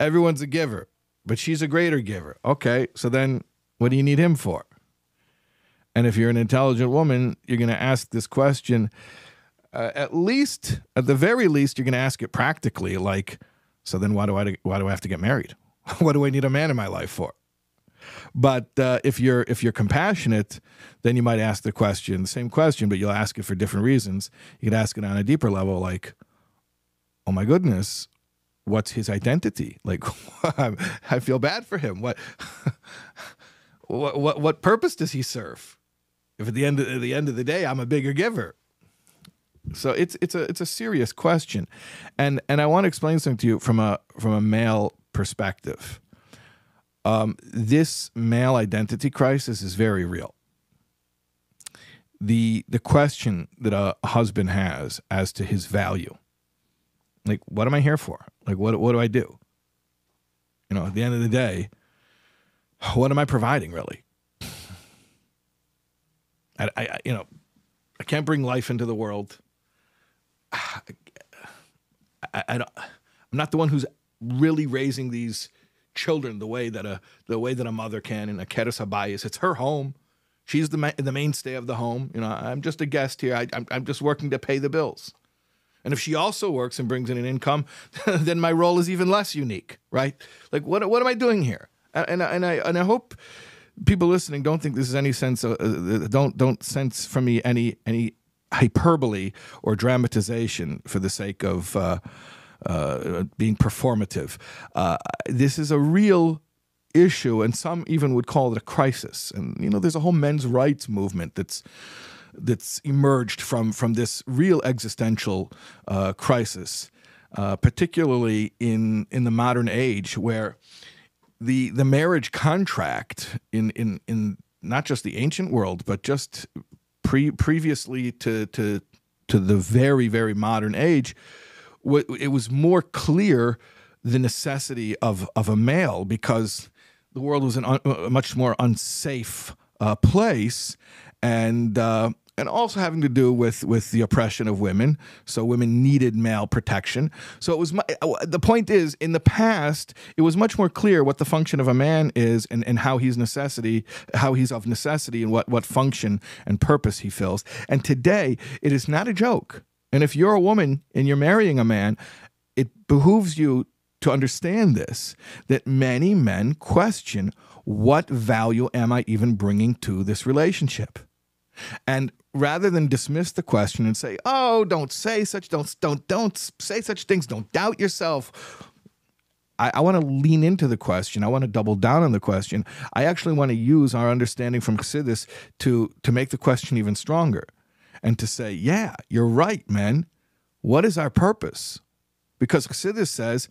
everyone's a giver, but she's a greater giver. Okay, so then what do you need him for? And if you're an intelligent woman, you're going to ask this question. Uh, at least, at the very least, you're going to ask it practically, like, so then why do I why do I have to get married? what do I need a man in my life for? But uh, if you're if you're compassionate, then you might ask the question, the same question, but you'll ask it for different reasons. You could ask it on a deeper level, like, "Oh my goodness, what's his identity? Like, I feel bad for him. What, what, what, what purpose does he serve? If at the end of, at the end of the day, I'm a bigger giver." So it's it's a it's a serious question, and and I want to explain something to you from a from a male perspective. Um, this male identity crisis is very real. The the question that a husband has as to his value, like what am I here for? Like what what do I do? You know, at the end of the day, what am I providing really? I, I you know, I can't bring life into the world. I, I, I don't, I'm not the one who's really raising these children the way that a the way that a mother can in a keres habayis. It's her home. She's the ma- the mainstay of the home. You know, I'm just a guest here. I, I'm I'm just working to pay the bills. And if she also works and brings in an income, then my role is even less unique, right? Like what what am I doing here? And and I and I hope people listening don't think this is any sense of, uh, don't don't sense from me any any hyperbole or dramatization for the sake of uh, uh, being performative. Uh, this is a real issue, and some even would call it a crisis. And you know, there's a whole men's rights movement that's that's emerged from from this real existential uh, crisis, uh, particularly in in the modern age where the the marriage contract in in in not just the ancient world but just pre previously to to to the very very modern age it was more clear the necessity of of a male because the world was an un, a much more unsafe uh, place, and uh, and also having to do with with the oppression of women. So women needed male protection. So it was uh, the point is in the past it was much more clear what the function of a man is and, and how he's necessity how he's of necessity and what what function and purpose he fills. And today it is not a joke. And if you're a woman and you're marrying a man, it behooves you to understand this that many men question what value am I even bringing to this relationship? And rather than dismiss the question and say, "Oh, don't say such don't don't don't say such things, don't doubt yourself." I, I want to lean into the question. I want to double down on the question. I actually want to use our understanding from Chassidus to to make the question even stronger and to say, yeah, you're right, man. What is our purpose? Because Chassidus says,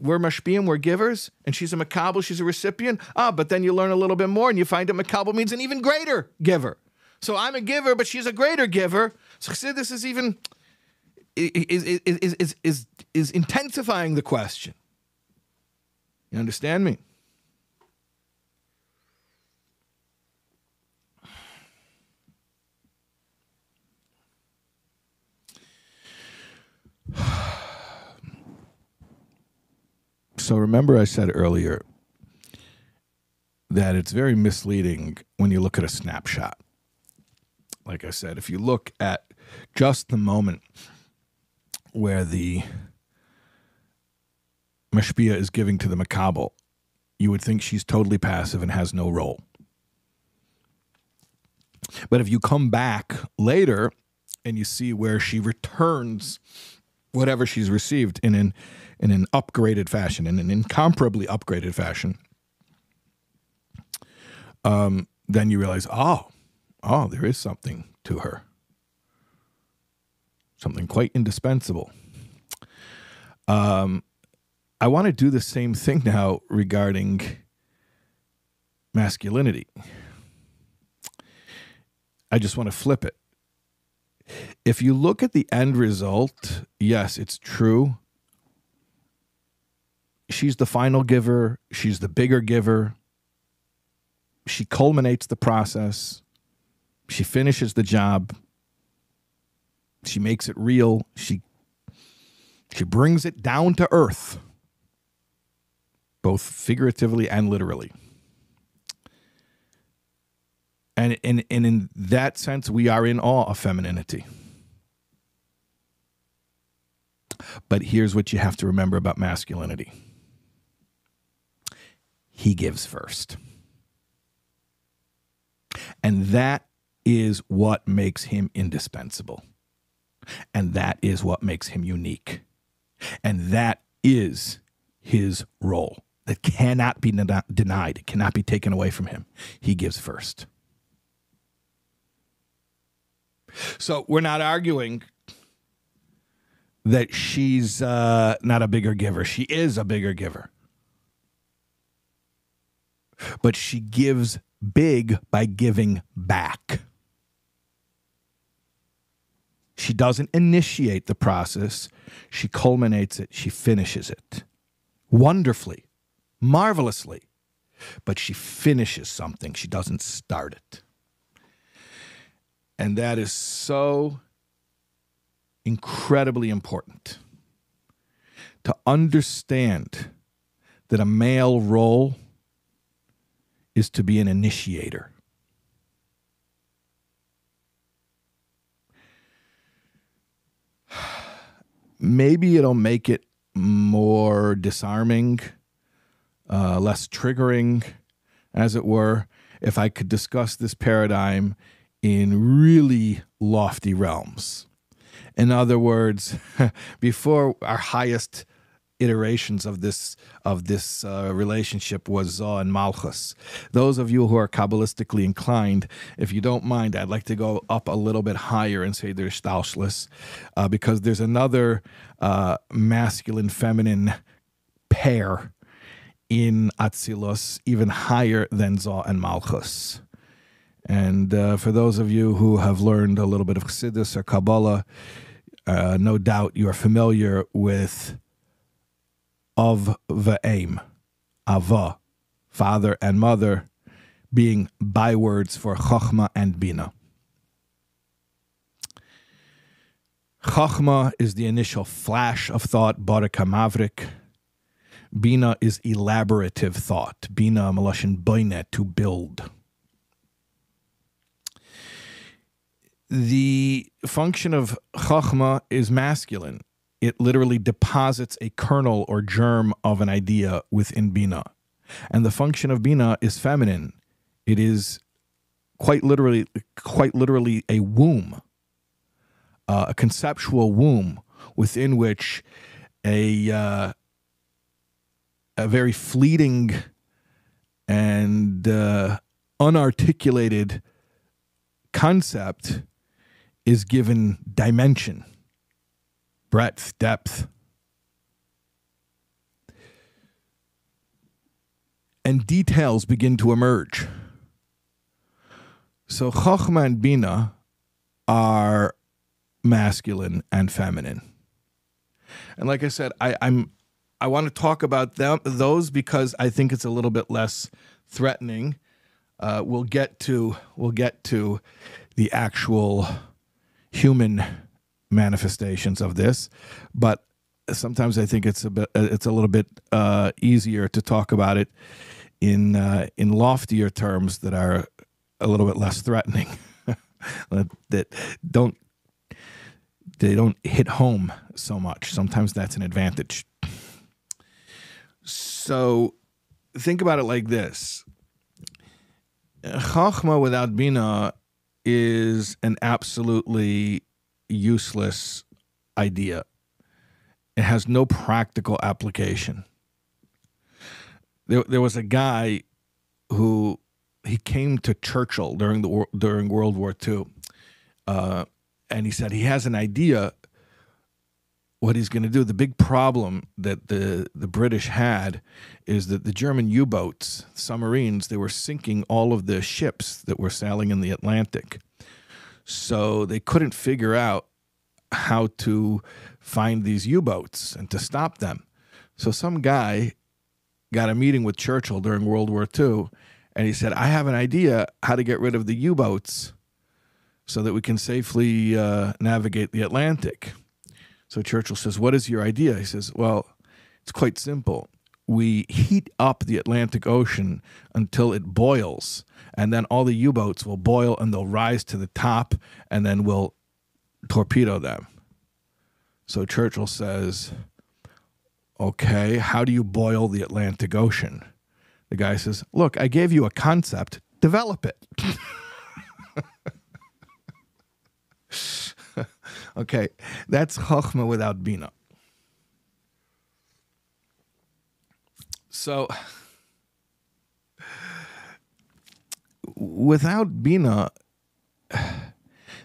we're mashpiyim, we're givers, and she's a makabel, she's a recipient. Ah, but then you learn a little bit more and you find that makabel means an even greater giver. So I'm a giver, but she's a greater giver. So Chassidus is even is, is, is, is, is intensifying the question. You understand me? So remember, I said earlier that it's very misleading when you look at a snapshot. Like I said, if you look at just the moment where the Mashpia is giving to the Makabel, you would think she's totally passive and has no role. But if you come back later and you see where she returns whatever she's received in an in an upgraded fashion, in an incomparably upgraded fashion, um, then you realize, oh, oh, there is something to her, something quite indispensable. Um, I want to do the same thing now regarding masculinity. I just want to flip it. If you look at the end result, yes, it's true. She's the final giver, she's the bigger giver. She culminates the process. She finishes the job. She makes it real. She she brings it down to earth, both figuratively and literally. And, and, and in that sense, we are in awe of femininity. But here's what you have to remember about masculinity he gives first. And that is what makes him indispensable. And that is what makes him unique. And that is his role that cannot be denied, it cannot be taken away from him. He gives first. So we're not arguing that she's uh, not a bigger giver. She is a bigger giver. But she gives big by giving back. She doesn't initiate the process, she culminates it, she finishes it wonderfully, marvelously. But she finishes something, she doesn't start it. And that is so incredibly important to understand that a male role is to be an initiator. Maybe it'll make it more disarming, uh, less triggering, as it were, if I could discuss this paradigm in really lofty realms. In other words, before our highest iterations of this of this uh, relationship was Zah and Malchus. Those of you who are kabbalistically inclined, if you don't mind, I'd like to go up a little bit higher and say there's Hishtalshelus, uh, because there's another uh, masculine feminine pair in Atzilus, even higher than Zah and Malchus. And uh, for those of you who have learned a little bit of Chassidus or Kabbalah, uh, no doubt you are familiar with of the aim, ava, father and mother, being bywords for chachma and bina. Chachma is the initial flash of thought, barak hamavrik. Bina is elaborative thought. Bina malashin boinet, to build. The function of chachma is masculine it literally deposits a kernel or germ of an idea within Bina. And the function of Bina is feminine. It is quite literally quite literally a womb, uh, a conceptual womb within which a uh, a very fleeting and uh, unarticulated concept is given dimension breadth, depth. And details begin to emerge. So Chokhmah and Bina are masculine and feminine. And like I said, I, I'm I want to talk about them those because I think it's a little bit less threatening. Uh, we'll get to we'll get to the actual human manifestations of this, but sometimes I think it's a bit it's a little bit uh, easier to talk about it in uh, in loftier terms that are a little bit less threatening that don't they don't hit home so much. Sometimes that's an advantage. So think about it like this. Chachma without Bina is an absolutely useless idea. It has no practical application. There, there was a guy who he came to Churchill during the during World War II, uh, and he said he has an idea what he's going to do. The big problem that the the British had is that the German U-boats, submarines, they were sinking all of the ships that were sailing in the Atlantic. So they couldn't figure out how to find these U boats and to stop them. So some guy got a meeting with Churchill during World War II and he said, I have an idea how to get rid of the U boats so that we can safely uh, navigate the Atlantic. So Churchill says, What is your idea? He says, Well, it's quite simple we heat up the Atlantic Ocean until it boils, and then all the U-boats will boil and they'll rise to the top, and then we'll torpedo them. So Churchill says, "Okay, how do you boil the Atlantic Ocean?" The guy says, "Look, I gave you a concept. Develop it." okay, that's Chokhmah without Bina. So without Bina,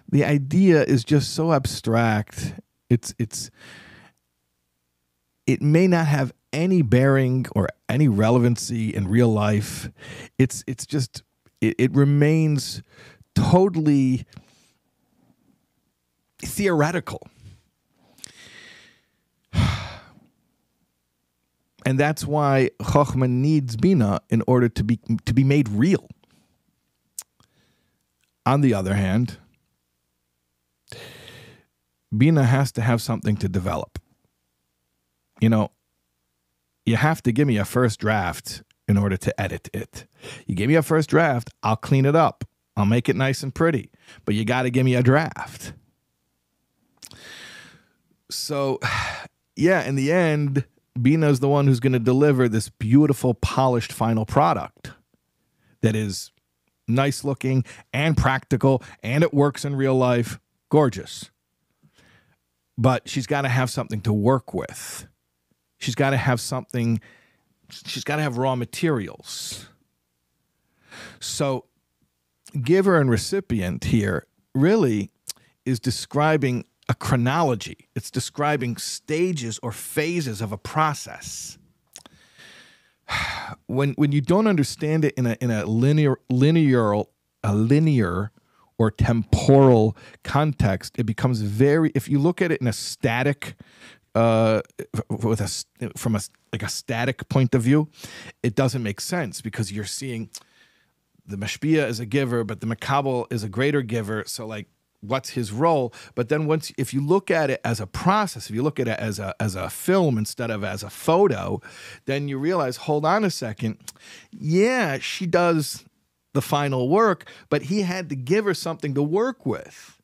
the idea is just so abstract. It's it's it may not have any bearing or any relevancy in real life. It's it's just it, it remains totally theoretical. And that's why Chochmah needs Bina in order to be to be made real. On the other hand, Bina has to have something to develop. You know, you have to give me a first draft in order to edit it. You give me a first draft, I'll clean it up. I'll make it nice and pretty, but you got to give me a draft. So, yeah, in the end, Bina is the one who's going to deliver this beautiful, polished final product that is nice looking and practical and it works in real life. Gorgeous. But she's got to have something to work with. She's got to have something, she's got to have raw materials. So, giver and recipient here really is describing a chronology, it's describing stages or phases of a process. When, when you don't understand it in a, in a linear, linear, a linear or temporal context, it becomes very. If you look at it in a static, uh, with a from a like a static point of view, it doesn't make sense because you're seeing the mashpia is a giver, but the makabel is a greater giver. So like what's his role but then once if you look at it as a process if you look at it as a as a film instead of as a photo then you realize hold on a second yeah she does the final work but he had to give her something to work with.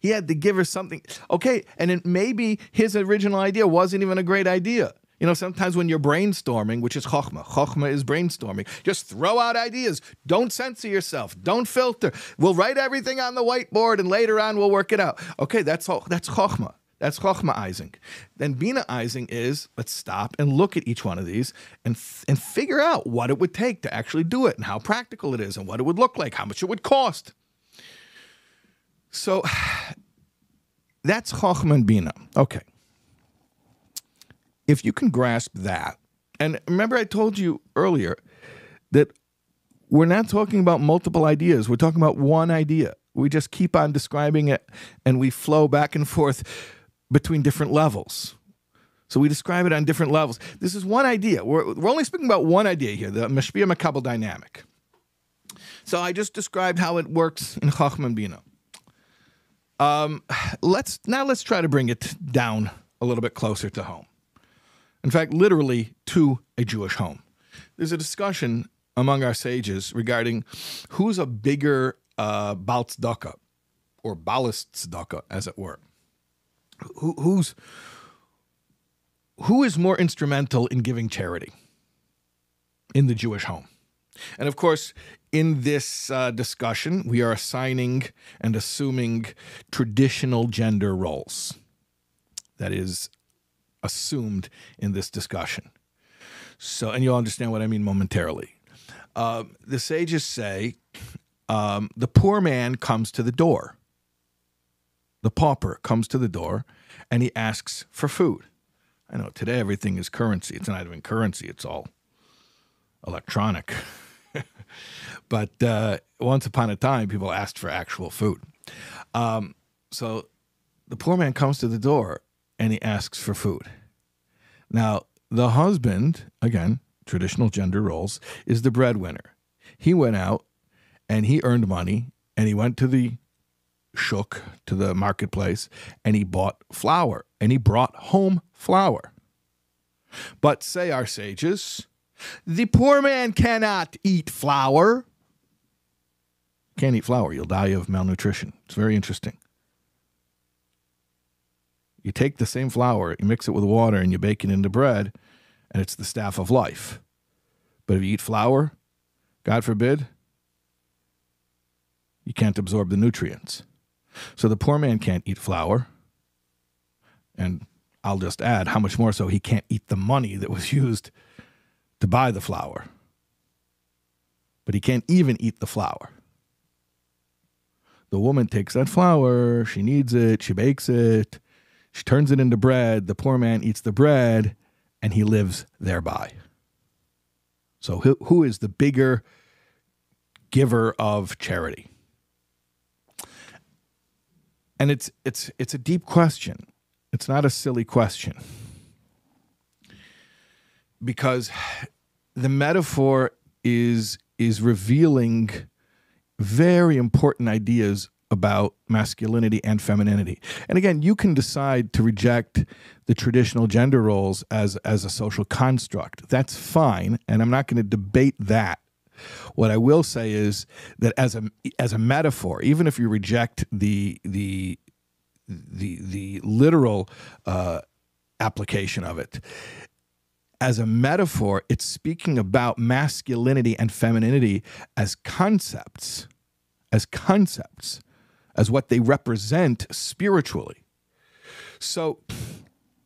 He had to give her something. Okay and it maybe his original idea wasn't even a great idea you know, sometimes when you're brainstorming, which is chokhmah, chokhmah is brainstorming, just throw out ideas. Don't censor yourself. Don't filter. We'll write everything on the whiteboard and later on we'll work it out. Okay, that's that's chokhmah. That's chokhmahizing. Then binaizing is let's stop and look at each one of these and and figure out what it would take to actually do it and how practical it is and what it would look like, how much it would cost. So that's chokhmah and bina. Okay if you can grasp that, and remember I told you earlier that we're not talking about multiple ideas, we're talking about one idea. We just keep on describing it and we flow back and forth between different levels. So we describe it on different levels. This is one idea. We're, we're only speaking about one idea here, the Mashpia Makabel dynamic. So I just described how it works in Chachman Bina. Um, let's now let's try to bring it down a little bit closer to home in fact, literally to a Jewish home. There's a discussion among our sages regarding who's a bigger uh, Baal Tzedakah, or Baalis Tzedakah, as it were. Who, who's who is more instrumental in giving charity in the Jewish home? And of course, in this uh, discussion, we are assigning and assuming traditional gender roles. That is, assumed in this discussion. So, and you'll understand what I mean momentarily. Uh, the sages say um, the poor man comes to the door. The pauper comes to the door and he asks for food. I know today everything is currency. It's not even currency, it's all electronic. but uh, once upon a time, people asked for actual food. Um, so the poor man comes to the door and he asks for food. Now, the husband, again, traditional gender roles, is the breadwinner. He went out and he earned money and he went to the shuk, to the marketplace, and he bought flour and he brought home flour. But say our sages, the poor man cannot eat flour. Can't eat flour, you'll die of malnutrition. It's very interesting. You take the same flour, you mix it with water, and you bake it into bread, and it's the staff of life. But if you eat flour, God forbid, you can't absorb the nutrients. So the poor man can't eat flour. And I'll just add how much more so he can't eat the money that was used to buy the flour. But he can't even eat the flour. The woman takes that flour, she needs it, she bakes it, she turns it into bread. The poor man eats the bread and he lives thereby. So, who, who is the bigger giver of charity? And it's, it's, it's a deep question. It's not a silly question. Because the metaphor is, is revealing very important ideas about masculinity and femininity. And again, you can decide to reject the traditional gender roles as as a social construct. That's fine, and I'm not going to debate that. What I will say is that as a as a metaphor, even if you reject the the the the literal uh, application of it, as a metaphor, it's speaking about masculinity and femininity as concepts, as concepts as what they represent spiritually. So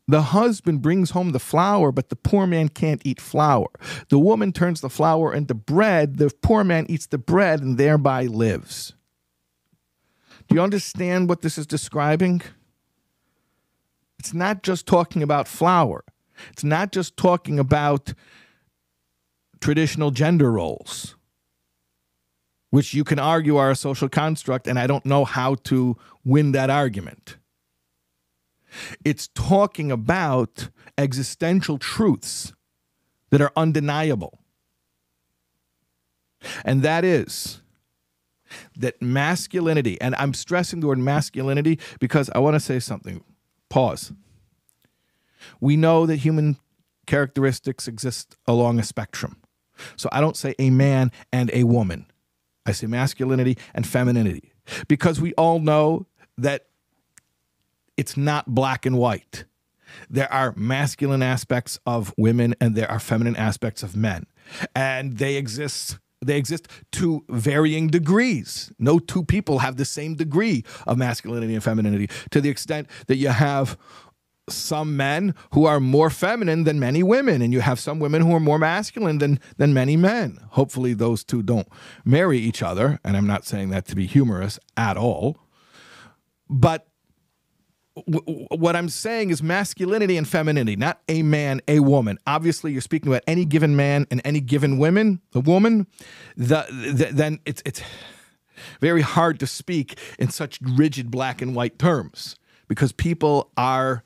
the husband brings home the flour, but the poor man can't eat flour. The woman turns the flour into bread. The poor man eats the bread and thereby lives. Do you understand what this is describing? It's not just talking about flour. It's not just talking about traditional gender roles which you can argue are a social construct, and I don't know how to win that argument. It's talking about existential truths that are undeniable. And that is that masculinity, and I'm stressing the word masculinity because I want to say something. Pause. We know that human characteristics exist along a spectrum. So I don't say a man and a woman. I say masculinity and femininity because we all know that it's not black and white. There are masculine aspects of women and there are feminine aspects of men. And they exist they exist to varying degrees. No two people have the same degree of masculinity and femininity to the extent that you have some men who are more feminine than many women, and you have some women who are more masculine than than many men. Hopefully, those two don't marry each other, and I'm not saying that to be humorous at all. But what I'm saying is masculinity and femininity, not a man, a woman. Obviously, you're speaking about any given man and any given woman, a woman. The, the, then it's it's very hard to speak in such rigid black and white terms because people are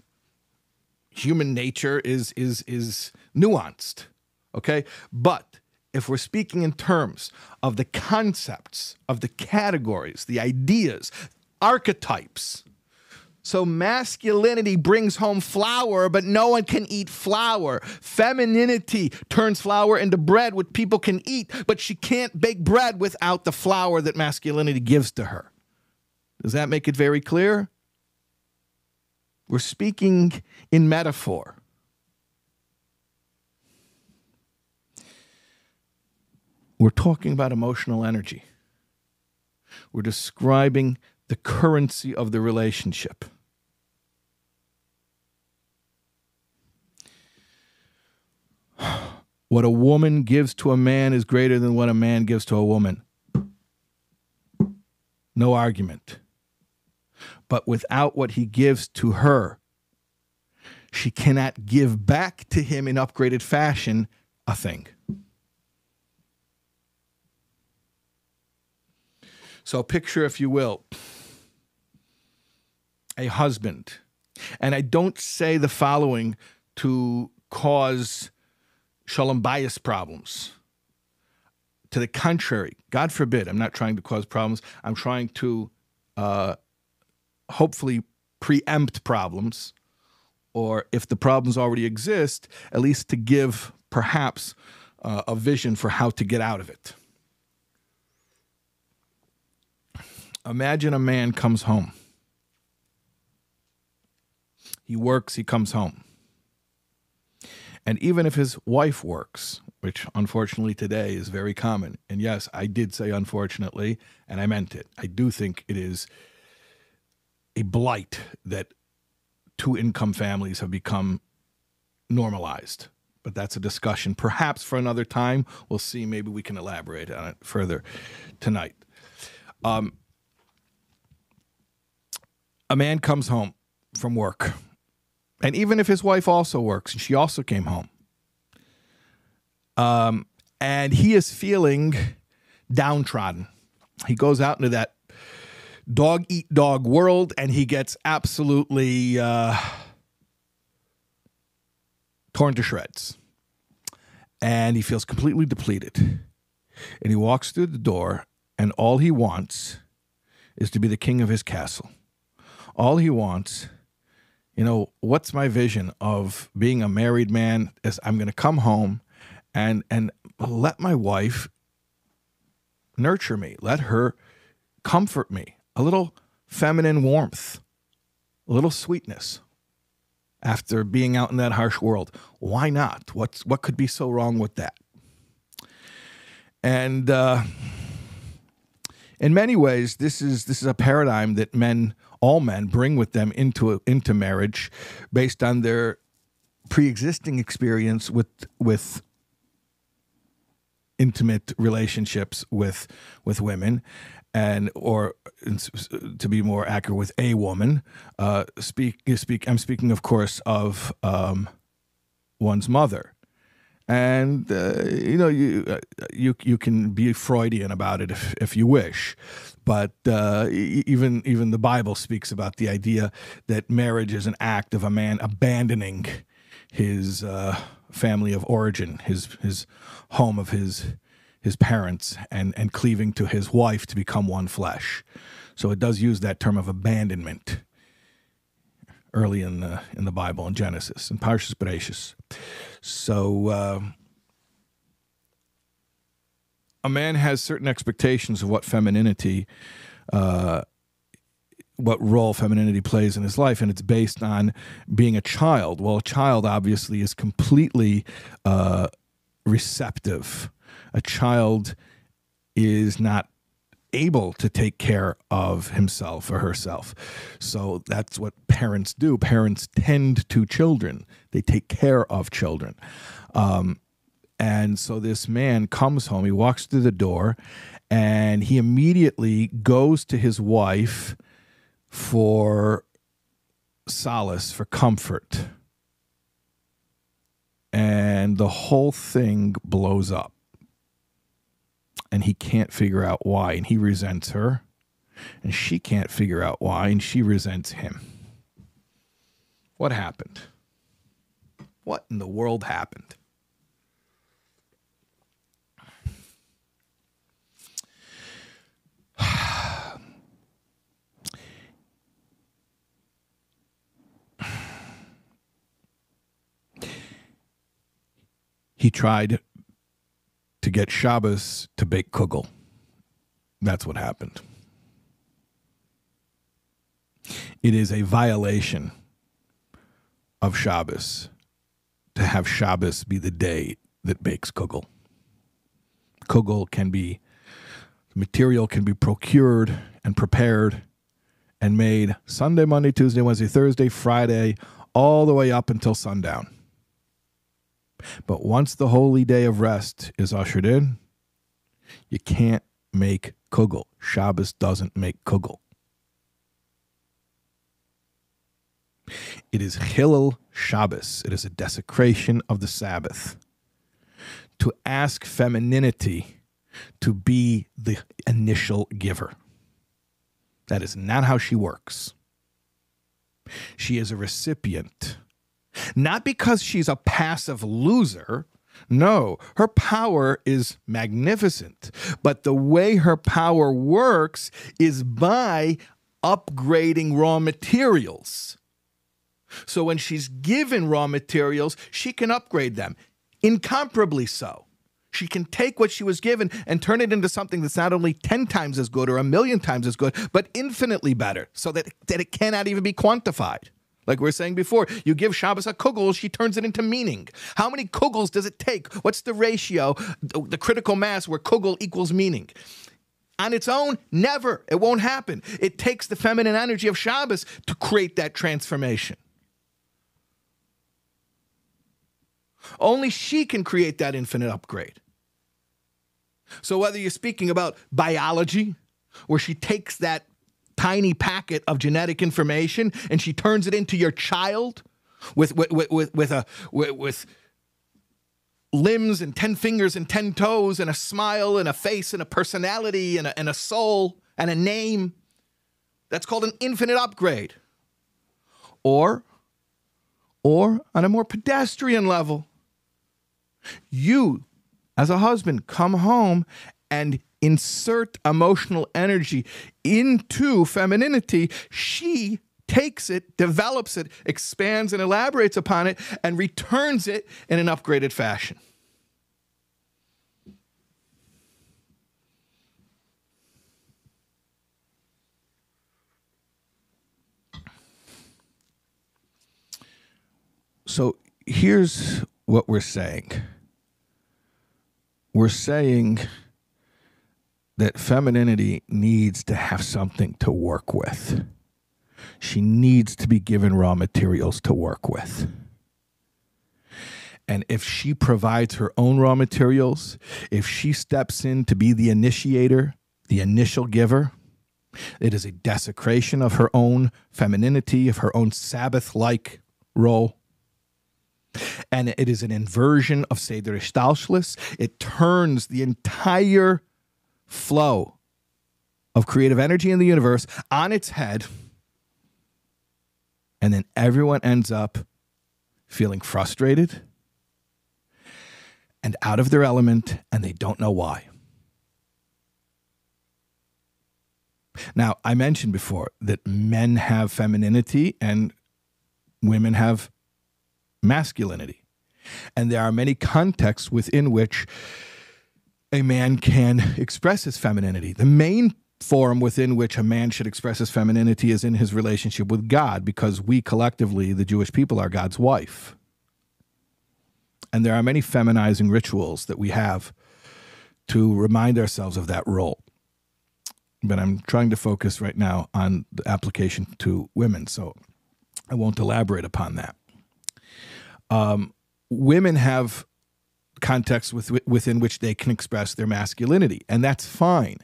human nature is is is nuanced okay but if we're speaking in terms of the concepts of the categories the ideas archetypes so masculinity brings home flour, but no one can eat flour. Femininity turns flour into bread, which people can eat, but she can't bake bread without the flour that masculinity gives to her. Does that make it very clear? We're speaking in metaphor. We're talking about emotional energy. We're describing the currency of the relationship. What a woman gives to a man is greater than what a man gives to a woman. No argument but without what he gives to her, she cannot give back to him in upgraded fashion a thing. So, picture, if you will, a husband. And I don't say the following to cause shalom bayis problems. To the contrary, God forbid, I'm not trying to cause problems. I'm trying to uh, hopefully preempt problems, or if the problems already exist, at least to give perhaps uh, a vision for how to get out of it. Imagine a man comes home. He works, he comes home. And even if his wife works, which unfortunately today is very common, and yes, I did say unfortunately, and I meant it. I do think it is a blight that two income families have become normalized. But that's a discussion perhaps for another time. We'll see. Maybe we can elaborate on it further tonight. Um, a man comes home from work, and even if his wife also works and she also came home, um, and he is feeling downtrodden. He goes out into that dog eat dog world and he gets absolutely uh, torn to shreds. And he feels completely depleted. And he walks through the door, and all he wants is to be the king of his castle. All he wants, you know, what's my vision of being a married man? Is I'm going to come home and and let my wife nurture me. Let her comfort me. A little feminine warmth, a little sweetness after being out in that harsh world. Why not? What's what could be so wrong with that? And uh, in many ways, this is this is a paradigm that men, all men, bring with them into into marriage, based on their pre-existing experience with with intimate relationships with with women and or to be more accurate with a woman uh, speak speak I'm speaking of course of um, one's mother. And uh, you know you uh, you you can be Freudian about it if if you wish. But uh, even even the Bible speaks about the idea that marriage is an act of a man abandoning his uh, family of origin, his his home of his his parents, and and cleaving to his wife to become one flesh. So it does use that term of abandonment early in the in the Bible in Genesis in Parshas Bereshis. So. Uh, a man has certain expectations of what femininity uh, what role femininity plays in his life, and it's based on being a child. Well, a child obviously is completely uh, receptive. A child is not able to take care of himself or herself. So that's what parents do. Parents tend to children, they take care of children. Um, and so this man comes home, he walks through the door, and he immediately goes to his wife for solace, for comfort. And the whole thing blows up. And he can't figure out why. And he resents her. And she can't figure out why. And she resents him. What happened? What in the world happened? he tried to get Shabbos to bake kugel. That's what happened. It is a violation of Shabbos to have Shabbos be the day that bakes kugel. Kugel can be, material can be procured and prepared and made Sunday, Monday, Tuesday, Wednesday, Thursday, Friday, all the way up until sundown. But once the holy day of rest is ushered in, you can't make kugel. Shabbos doesn't make kugel. It is chillul Shabbos. It is a desecration of the Sabbath. To ask femininity to be the initial giver. That is not how she works. She is a recipient not because she's a passive loser. No, her power is magnificent. But the way her power works is by upgrading raw materials. So when she's given raw materials, she can upgrade them, incomparably so. She can take what she was given and turn it into something that's not only 10 times as good or a million times as good, but infinitely better, so that, that it cannot even be quantified. Like we are saying before, you give Shabbos a kugel, she turns it into meaning. How many kugels does it take? What's the ratio, the, the critical mass where kugel equals meaning? On its own, never. It won't happen. It takes the feminine energy of Shabbos to create that transformation. Only she can create that infinite upgrade. So, whether you're speaking about biology, where she takes that tiny packet of genetic information and she turns it into your child with, with, with, with, a, with, with limbs and 10 fingers and 10 toes and a smile and a face and a personality and a, and a soul and a name. That's called an infinite upgrade. Or, or on a more pedestrian level, you, as a husband, come home and insert emotional energy into femininity. She takes it, develops it, expands and elaborates upon it, and returns it in an upgraded fashion. So here's what we're saying we're saying that femininity needs to have something to work with. She needs to be given raw materials to work with. And if she provides her own raw materials, if she steps in to be the initiator, the initial giver, it is a desecration of her own femininity, of her own Sabbath like role. And it is an inversion of Seder Hishtalshelus. It turns the entire flow of creative energy in the universe on its head. And then everyone ends up feeling frustrated and out of their element, and they don't know why. Now, I mentioned before that men have femininity and women have masculinity. And there are many contexts within which a man can express his femininity. The main form within which a man should express his femininity is in his relationship with God, because we collectively, the Jewish people, are God's wife. And there are many feminizing rituals that we have to remind ourselves of that role. But I'm trying to focus right now on the application to women, so I won't elaborate upon that. Um, women have contexts with, within which they can express their masculinity, and that's fine.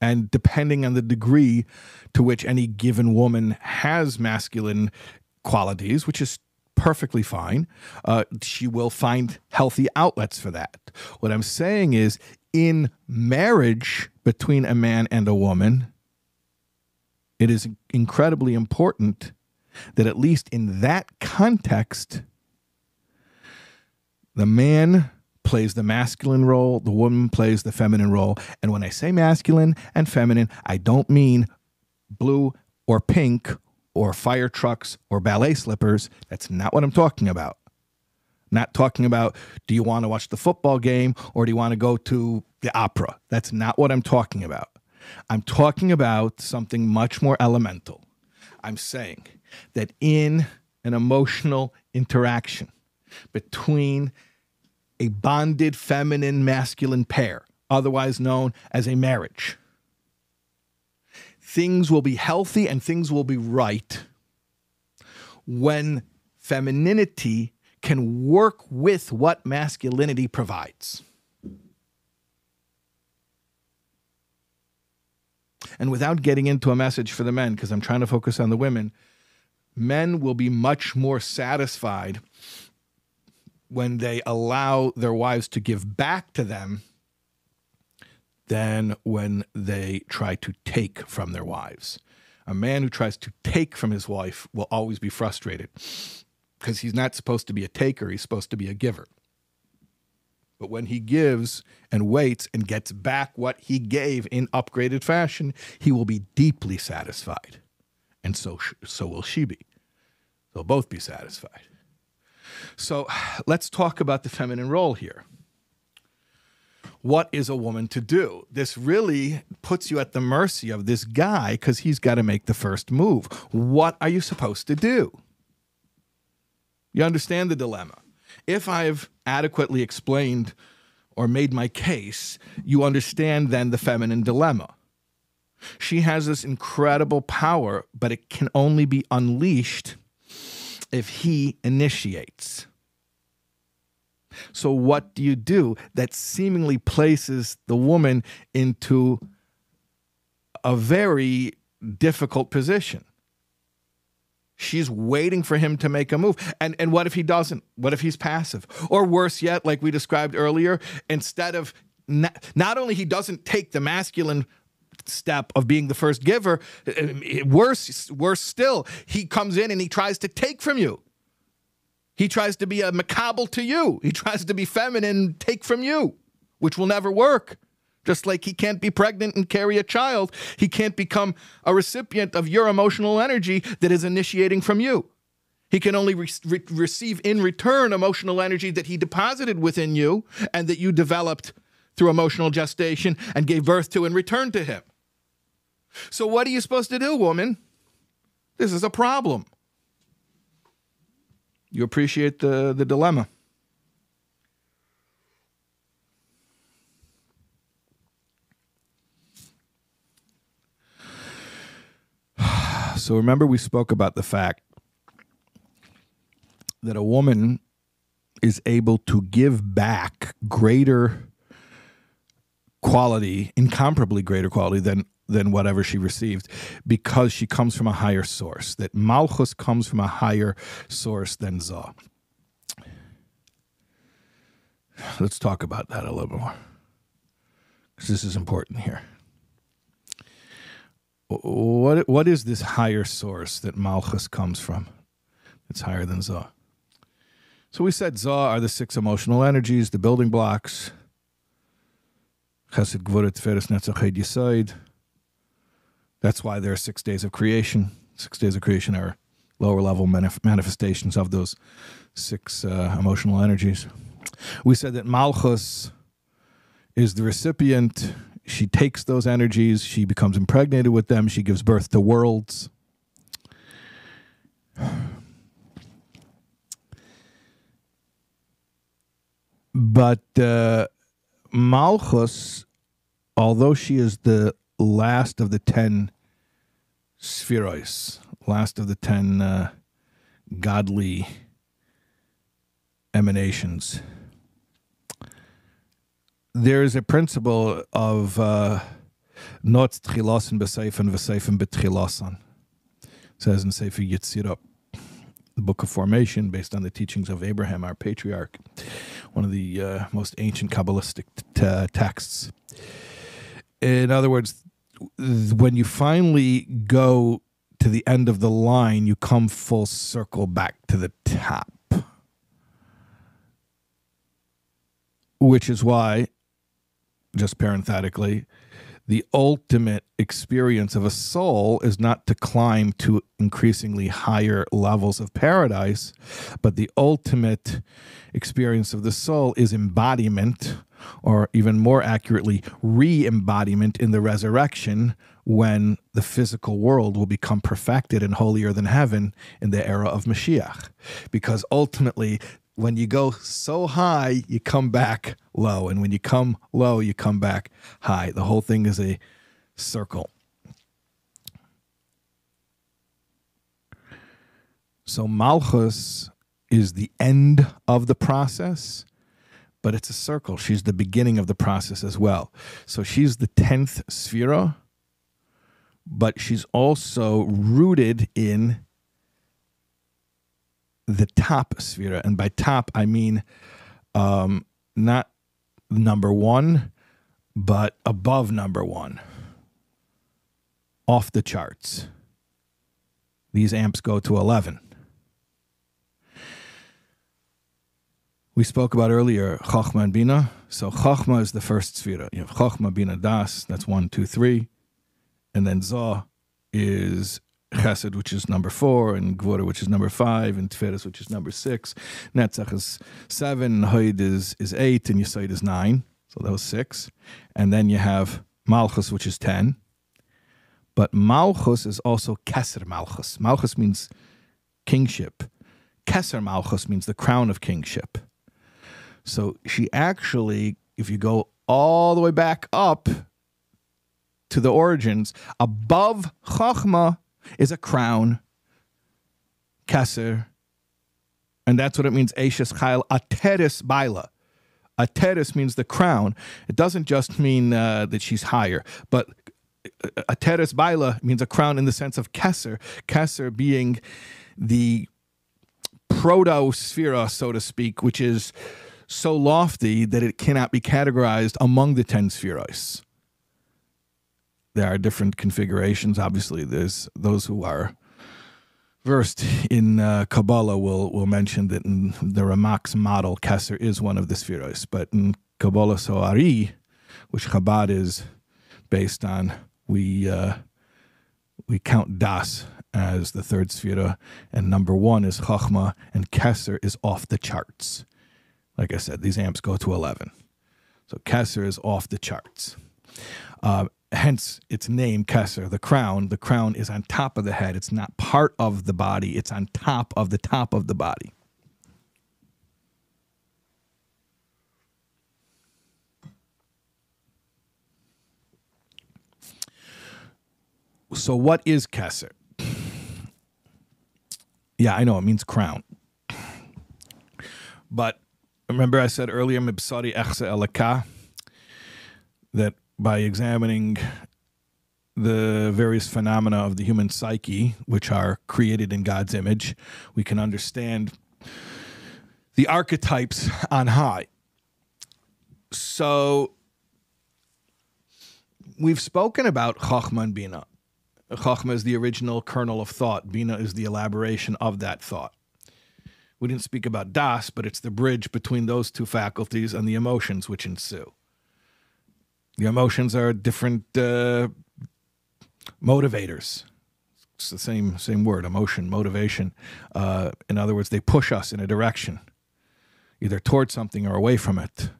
And depending on the degree to which any given woman has masculine qualities, which is perfectly fine, uh, she will find healthy outlets for that. What I'm saying is, in marriage between a man and a woman, it is incredibly important that, at least in that context, the man plays the masculine role, the woman plays the feminine role. And when I say masculine and feminine, I don't mean blue or pink or fire trucks or ballet slippers. That's not what I'm talking about. Not talking about do you want to watch the football game or do you want to go to the opera? That's not what I'm talking about. I'm talking about something much more elemental. I'm saying that in an emotional interaction, between a bonded feminine masculine pair, otherwise known as a marriage. Things will be healthy and things will be right when femininity can work with what masculinity provides. And without getting into a message for the men, because I'm trying to focus on the women, men will be much more satisfied when they allow their wives to give back to them than when they try to take from their wives. A man who tries to take from his wife will always be frustrated because he's not supposed to be a taker, he's supposed to be a giver. But when he gives and waits and gets back what he gave in upgraded fashion, he will be deeply satisfied. And so, so will she be. They'll both be satisfied. So let's talk about the feminine role here. What is a woman to do? This really puts you at the mercy of this guy because he's got to make the first move. What are you supposed to do? You understand the dilemma. If I've adequately explained or made my case, you understand then the feminine dilemma. She has this incredible power, but it can only be unleashed if he initiates. So, what do you do that seemingly places the woman into a very difficult position? She's waiting for him to make a move. And and what if he doesn't? What if he's passive? Or worse yet, like we described earlier, instead of not, not only he doesn't take the masculine step of being the first giver, worse worse still, he comes in and he tries to take from you. He tries to be a Makabel to you. He tries to be feminine, take from you, which will never work. Just like he can't be pregnant and carry a child, he can't become a recipient of your emotional energy that is initiating from you. He can only re- re- receive in return emotional energy that he deposited within you and that you developed through emotional gestation and gave birth to and returned to him. So, what are you supposed to do, woman? This is a problem. You appreciate the, the dilemma. So remember, we spoke about the fact that a woman is able to give back greater quality, incomparably greater quality than than whatever she received because she comes from a higher source. That Malchus comes from a higher source than Zah. Let's talk about that a little bit more because this is important here what what is this higher source that Malchus comes from? It's higher than Zah. So we said Zah are the six emotional energies, the building blocks. Chesed, Netzach, Yesod. That's why there are six days of creation. Six days of creation are lower level manif- manifestations of those six uh, emotional energies. We said that Malchus is the recipient she takes those energies, she becomes impregnated with them, she gives birth to worlds. But uh, Malchus, although she is the last of the ten spheroids, last of the ten uh, godly emanations, there's a principle of uh, not tchilosan b'seifen v'seifen b'tchilosan. Says in Sefer Yetzirah, the book of formation, based on the teachings of Abraham, our patriarch, one of the uh, most ancient Kabbalistic t- texts. In other words, when you finally go to the end of the line, you come full circle back to the top. Which is why just parenthetically, the ultimate experience of a soul is not to climb to increasingly higher levels of paradise, but the ultimate experience of the soul is embodiment, or even more accurately, re embodiment in the resurrection when the physical world will become perfected and holier than heaven in the era of Mashiach. Because ultimately, when you go so high, you come back low. And when you come low, you come back high. The whole thing is a circle. So Malchus is the end of the process, but it's a circle. She's the beginning of the process as well. So she's the 10th sphera, but she's also rooted in the top sphere, and by top I mean um, not number one, but above number one, off the charts. These amps go to 11. We spoke about earlier Chochma and Bina. So Chochma is the first sphere. You have Chochma, Bina, Das. That's one, two, three. And then Zah is Chesed, which is number four, and Gvura, which is number five, and Tiferes, which is number six. Netzach is seven, Hoid is, is eight, and Yesod is nine. So that was six. And then you have Malchus, which is ten. But Malchus is also Keser Malchus. Malchus means kingship. Keser Malchus means the crown of kingship. So she actually if you go all the way back up to the origins, above Chachma is a crown, Keser, and that's what it means, Eishes Chayil, Ateres Baalah. Ateres means the crown. It doesn't just mean uh, that she's higher, but a Ateres Baalah means a crown in the sense of Keser, Keser being the protosphere, so to speak, which is so lofty that it cannot be categorized among the 10 spheroids. There are different configurations. Obviously, there's those who are versed in uh, Kabbalah will will mention that in the Ramak's model, Kesser is one of the spheroids. But in Kabbalas Ha'Ari, which Chabad is based on, we uh, we count Das as the third sphera, and number one is Chachma, and Kesser is off the charts. Like I said, these amps go to 11. So Kesser is off the charts. Uh, hence its name, Kesser, the crown. The crown is on top of the head. It's not part of the body, it's on top of the top of the body. So, what is Kesser? Yeah, I know it means crown. But remember, I said earlier, Mibesari Echezeh Eloka, that by examining the various phenomena of the human psyche, which are created in God's image, we can understand the archetypes on high. So we've spoken about Chachma and Bina. Chachma is the original kernel of thought, Bina is the elaboration of that thought. We didn't speak about Das, but it's the bridge between those two faculties and the emotions which ensue. The emotions are different uh, motivators. It's the same same word, emotion, motivation. Uh, in other words, they push us in a direction, either towards something or away from it.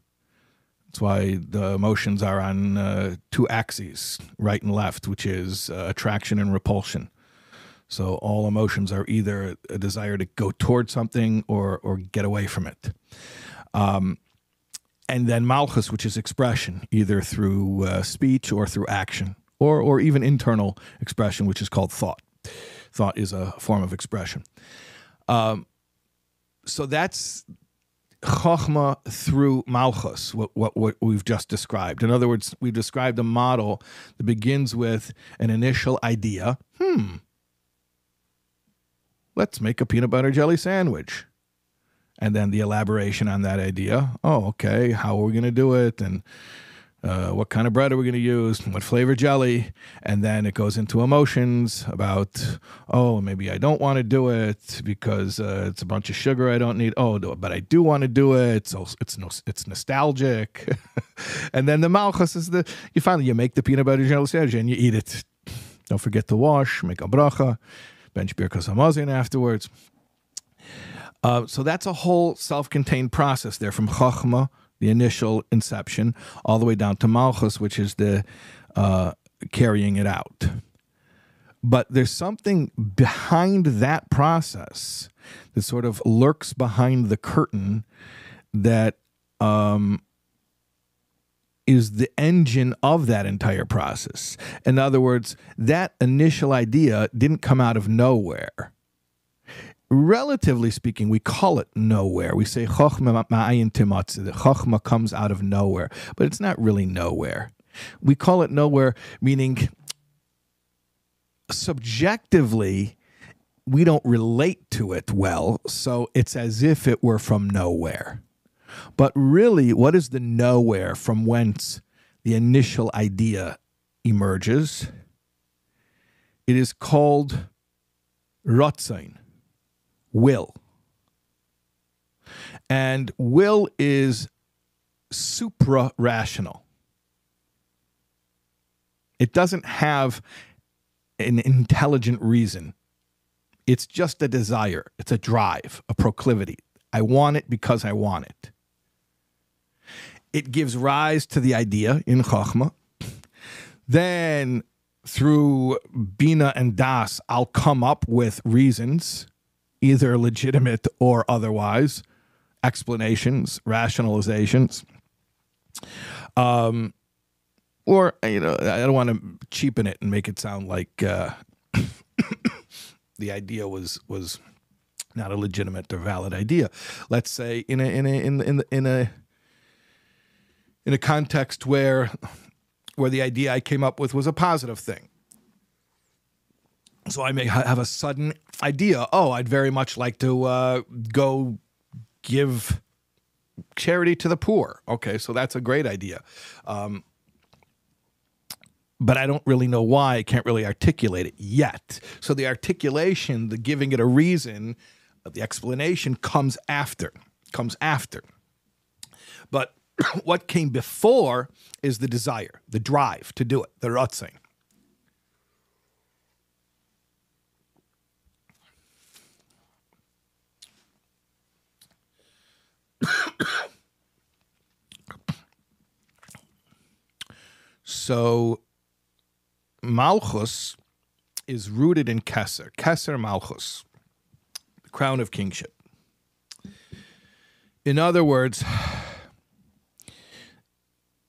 That's why the emotions are on uh, two axes, right and left, which is uh, attraction and repulsion. So all emotions are either a desire to go towards something or or get away from it. Um, and then malchus, which is expression, either through uh, speech or through action, or or even internal expression, which is called thought. Thought is a form of expression. Um, so that's chachma through malchus, what, what, what we've just described. In other words, we've described a model that begins with an initial idea. Hmm. Let's make a peanut butter jelly sandwich and then the elaboration on that idea. Oh, okay, how are we going to do it? And uh, what kind of bread are we going to use? What flavor jelly? And then it goes into emotions about, oh, maybe I don't want to do it because uh, it's a bunch of sugar I don't need. Oh, but I do want to do it. So it's no, it's nostalgic. and then the malchus is the you finally you make the peanut butter jelly sandwich and you eat it. Don't forget to wash, make a bracha, bench birkas hamazon afterwards. Uh, so that's a whole self-contained process there from Chachma, the initial inception, all the way down to Malchus, which is the uh, carrying it out. But there's something behind that process that sort of lurks behind the curtain that um, is the engine of that entire process. In other words, that initial idea didn't come out of nowhere relatively speaking, we call it nowhere. We say. The chokhmah comes out of nowhere, but it's not really nowhere. We call it nowhere, meaning subjectively, we don't relate to it well, so it's as if it were from nowhere. But really, what is the nowhere from whence the initial idea emerges? It is called rotzain will. And will is supra rational. It doesn't have an intelligent reason. It's just a desire, it's a drive, a proclivity. I want it because I want it. It gives rise to the idea in Chachma. Then, through Bina and Das, I'll come up with reasons either legitimate or otherwise, explanations, rationalizations. Um, or you know, I don't want to cheapen it and make it sound like uh, the idea was was not a legitimate or valid idea. Let's say in a in a in in in a in a context where where the idea I came up with was a positive thing. So I may ha- have a sudden idea. Oh, I'd very much like to uh, go give charity to the poor. Okay, so that's a great idea. Um, but I don't really know why. I can't really articulate it yet. So the articulation, the giving it a reason, the explanation comes after. Comes after. But what came before is the desire, the drive to do it, the rotzing. So Malchus is rooted in Kesser, Kesser Malchus, the crown of kingship. In other words,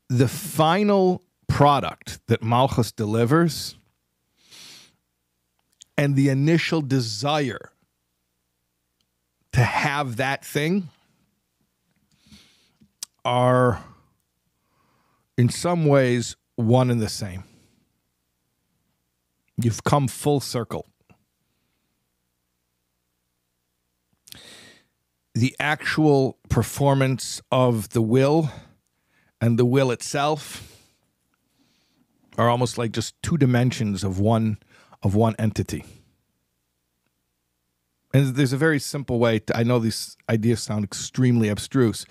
the final product that Malchus delivers and the initial desire to have that thing are in some ways one and the same. You've come full circle. The actual performance of the will and the will itself are almost like just two dimensions of one of one entity. And there's a very simple way to, I know these ideas sound extremely abstruse,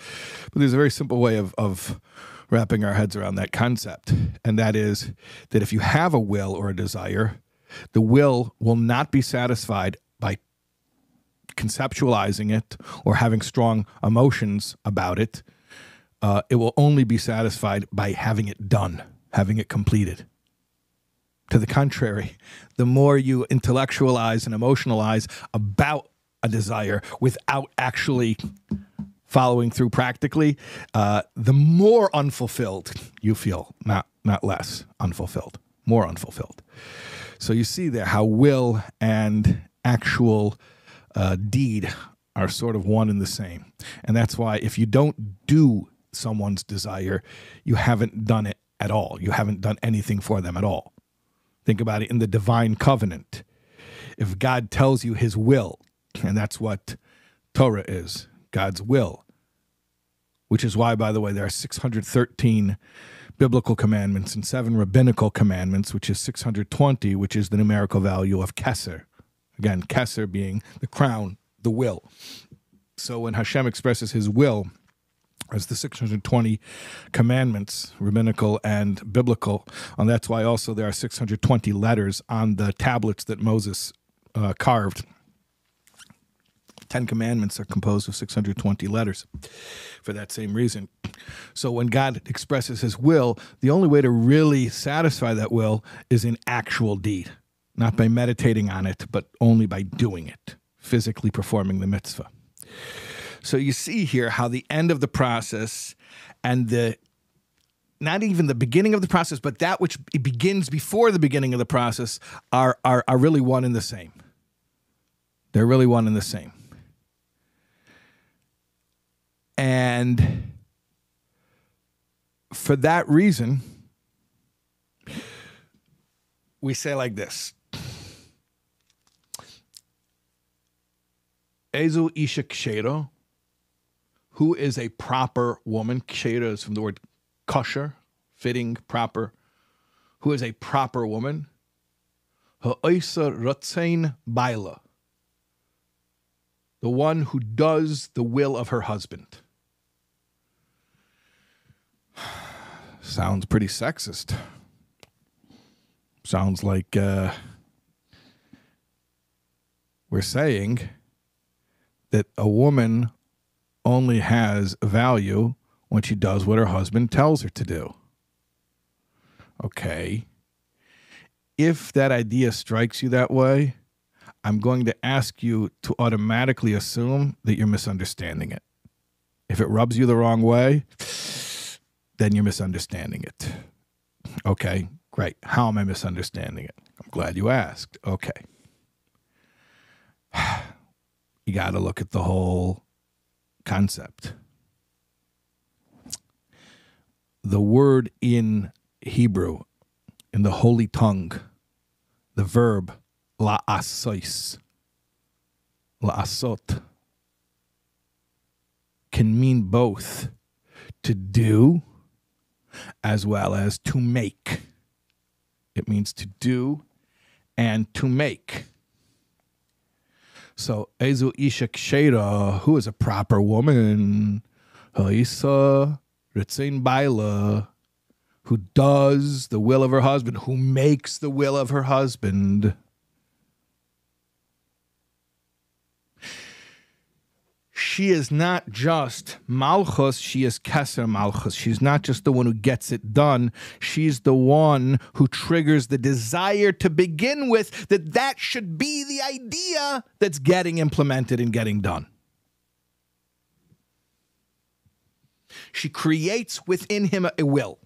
but there's a very simple way of, of wrapping our heads around that concept. And that is that if you have a will or a desire, the will will not be satisfied by conceptualizing it or having strong emotions about it. Uh, it will only be satisfied by having it done, having it completed. To the contrary, the more you intellectualize and emotionalize about a desire without actually following through practically, uh, the more unfulfilled you feel, not not less unfulfilled, more unfulfilled. So you see there how will and actual uh, deed are sort of one and the same, and that's why if you don't do someone's desire, you haven't done it at all. You haven't done anything for them at all. Think about it in the divine covenant. If God tells you his will, and that's what Torah is God's will, which is why, by the way, there are 613 biblical commandments and seven rabbinical commandments, which is 620, which is the numerical value of Kesser. Again, Kesser being the crown, the will. So when Hashem expresses his will, as the 620 commandments, rabbinical and biblical. And that's why also there are 620 letters on the tablets that Moses uh, carved. Ten Commandments are composed of 620 letters for that same reason. So when God expresses his will, the only way to really satisfy that will is in actual deed, not by meditating on it, but only by doing it, physically performing the mitzvah. So you see here how the end of the process and the not even the beginning of the process, but that which begins before the beginning of the process are, are, are really one and the same. They're really one and the same. And for that reason, we say like this Ezu Isha Kshero, who is a proper woman. Kshera is from the word kosher, fitting, proper. Who is a proper woman? Ha'isa Ratzain Baila, the one who does the will of her husband. Sounds pretty sexist. Sounds like uh, we're saying that a woman only has value when she does what her husband tells her to do. Okay. If that idea strikes you that way, I'm going to ask you to automatically assume that you're misunderstanding it. If it rubs you the wrong way, then you're misunderstanding it. Okay, great. How am I misunderstanding it? I'm glad you asked. Okay. You got to look at the whole concept. The word in Hebrew, in the holy tongue, the verb la'asois, la'asot, can mean both to do as well as to make. It means to do and to make. So, Ezu Isha Ksheda, who is a proper woman, Haisa Ritzin Baalah, who does the will of her husband, who makes the will of her husband. She is not just Malchus, she is Keser Malchus. She's not just the one who gets it done. She's the one who triggers the desire to begin with that that should be the idea that's getting implemented and getting done. She creates within him a will.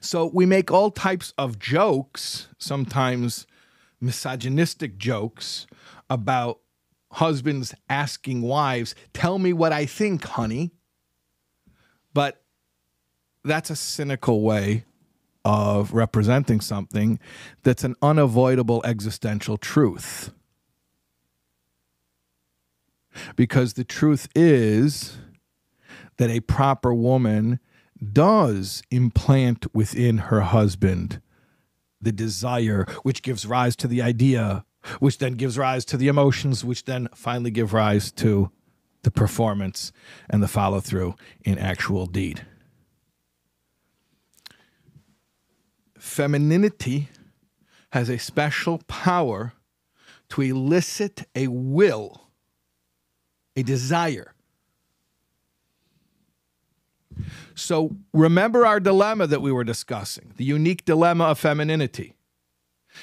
So we make all types of jokes, sometimes misogynistic jokes about husbands asking wives, Tell me what I think, honey. But that's a cynical way of representing something that's an unavoidable existential truth. Because the truth is that a proper woman does implant within her husband the desire, which gives rise to the idea, which then gives rise to the emotions, which then finally give rise to the performance and the follow through in actual deed. Femininity has a special power to elicit a will, a desire so remember our dilemma that we were discussing the unique dilemma of femininity.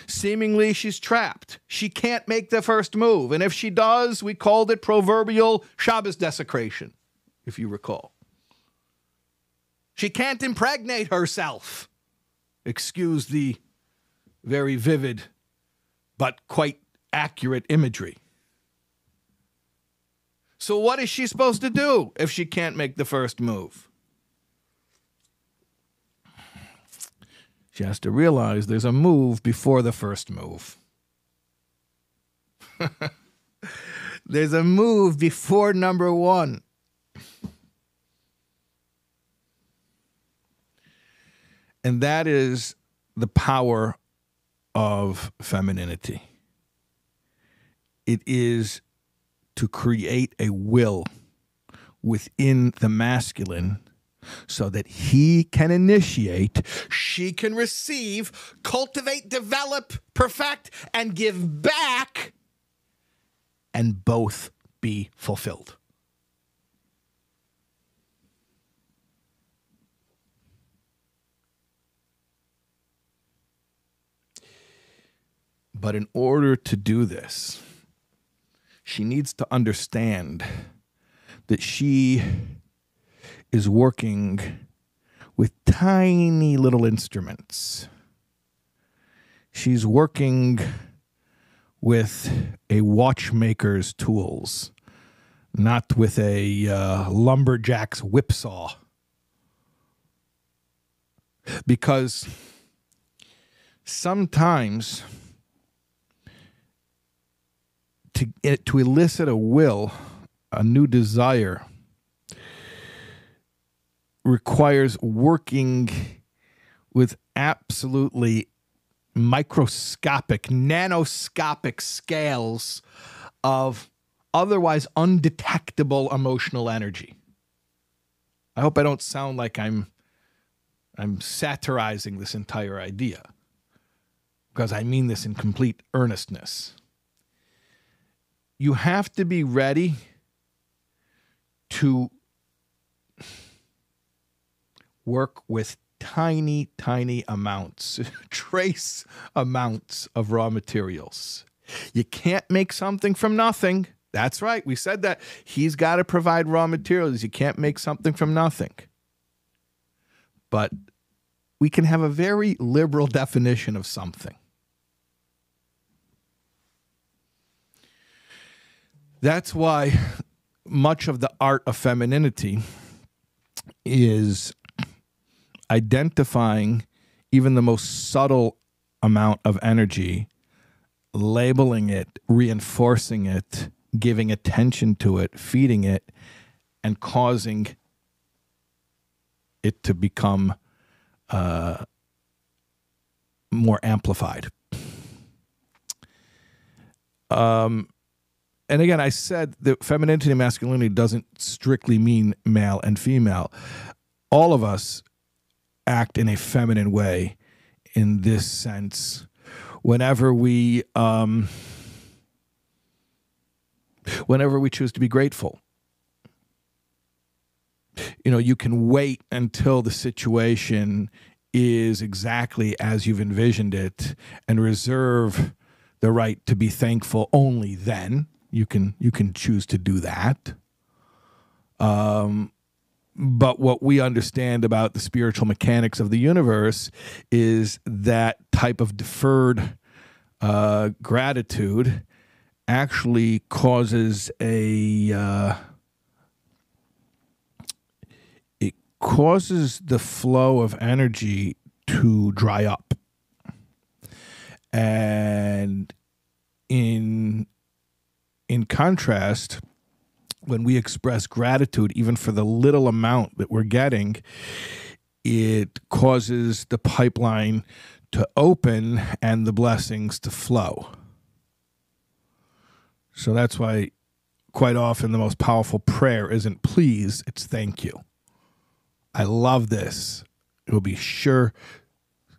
Seemingly, she's trapped. She can't make the first move. And if she does, we called it proverbial Shabbos desecration, if you recall. She can't impregnate herself. Excuse the very vivid but quite accurate imagery. So, what is she supposed to do if she can't make the first move? She has to realize there's a move before the first move. there's a move before number one. And that is the power of femininity. It is to create a will within the masculine so that he can initiate, she can receive, cultivate, develop, perfect, and give back, and both be fulfilled. But in order to do this, she needs to understand that she is working with tiny little instruments. She's working with a watchmaker's tools, not with a uh, lumberjack's whipsaw. Because sometimes to, to elicit a will, a new desire, requires working with absolutely microscopic, nanoscopic scales of otherwise undetectable emotional energy. I hope I don't sound like I'm I'm satirizing this entire idea because I mean this in complete earnestness. You have to be ready to work with tiny, tiny amounts, trace amounts of raw materials. You can't make something from nothing. That's right. We said that. He's got to provide raw materials. You can't make something from nothing. But we can have a very liberal definition of something. That's why much of the art of femininity is identifying even the most subtle amount of energy, labeling it, reinforcing it, giving attention to it, feeding it, and causing it to become uh, more amplified. Um, and again, I said that femininity and masculinity doesn't strictly mean male and female. All of us act in a feminine way in this sense. Whenever we um, whenever we choose to be grateful you know you can wait until the situation is exactly as you've envisioned it and reserve the right to be thankful only then. You can you can choose to do that. Um, but what we understand about the spiritual mechanics of the universe is that type of deferred uh, gratitude actually causes a uh, it causes the flow of energy to dry up. And in in contrast when we express gratitude, even for the little amount that we're getting, it causes the pipeline to open and the blessings to flow. So that's why quite often the most powerful prayer isn't please, it's thank you. I love this. It will be sure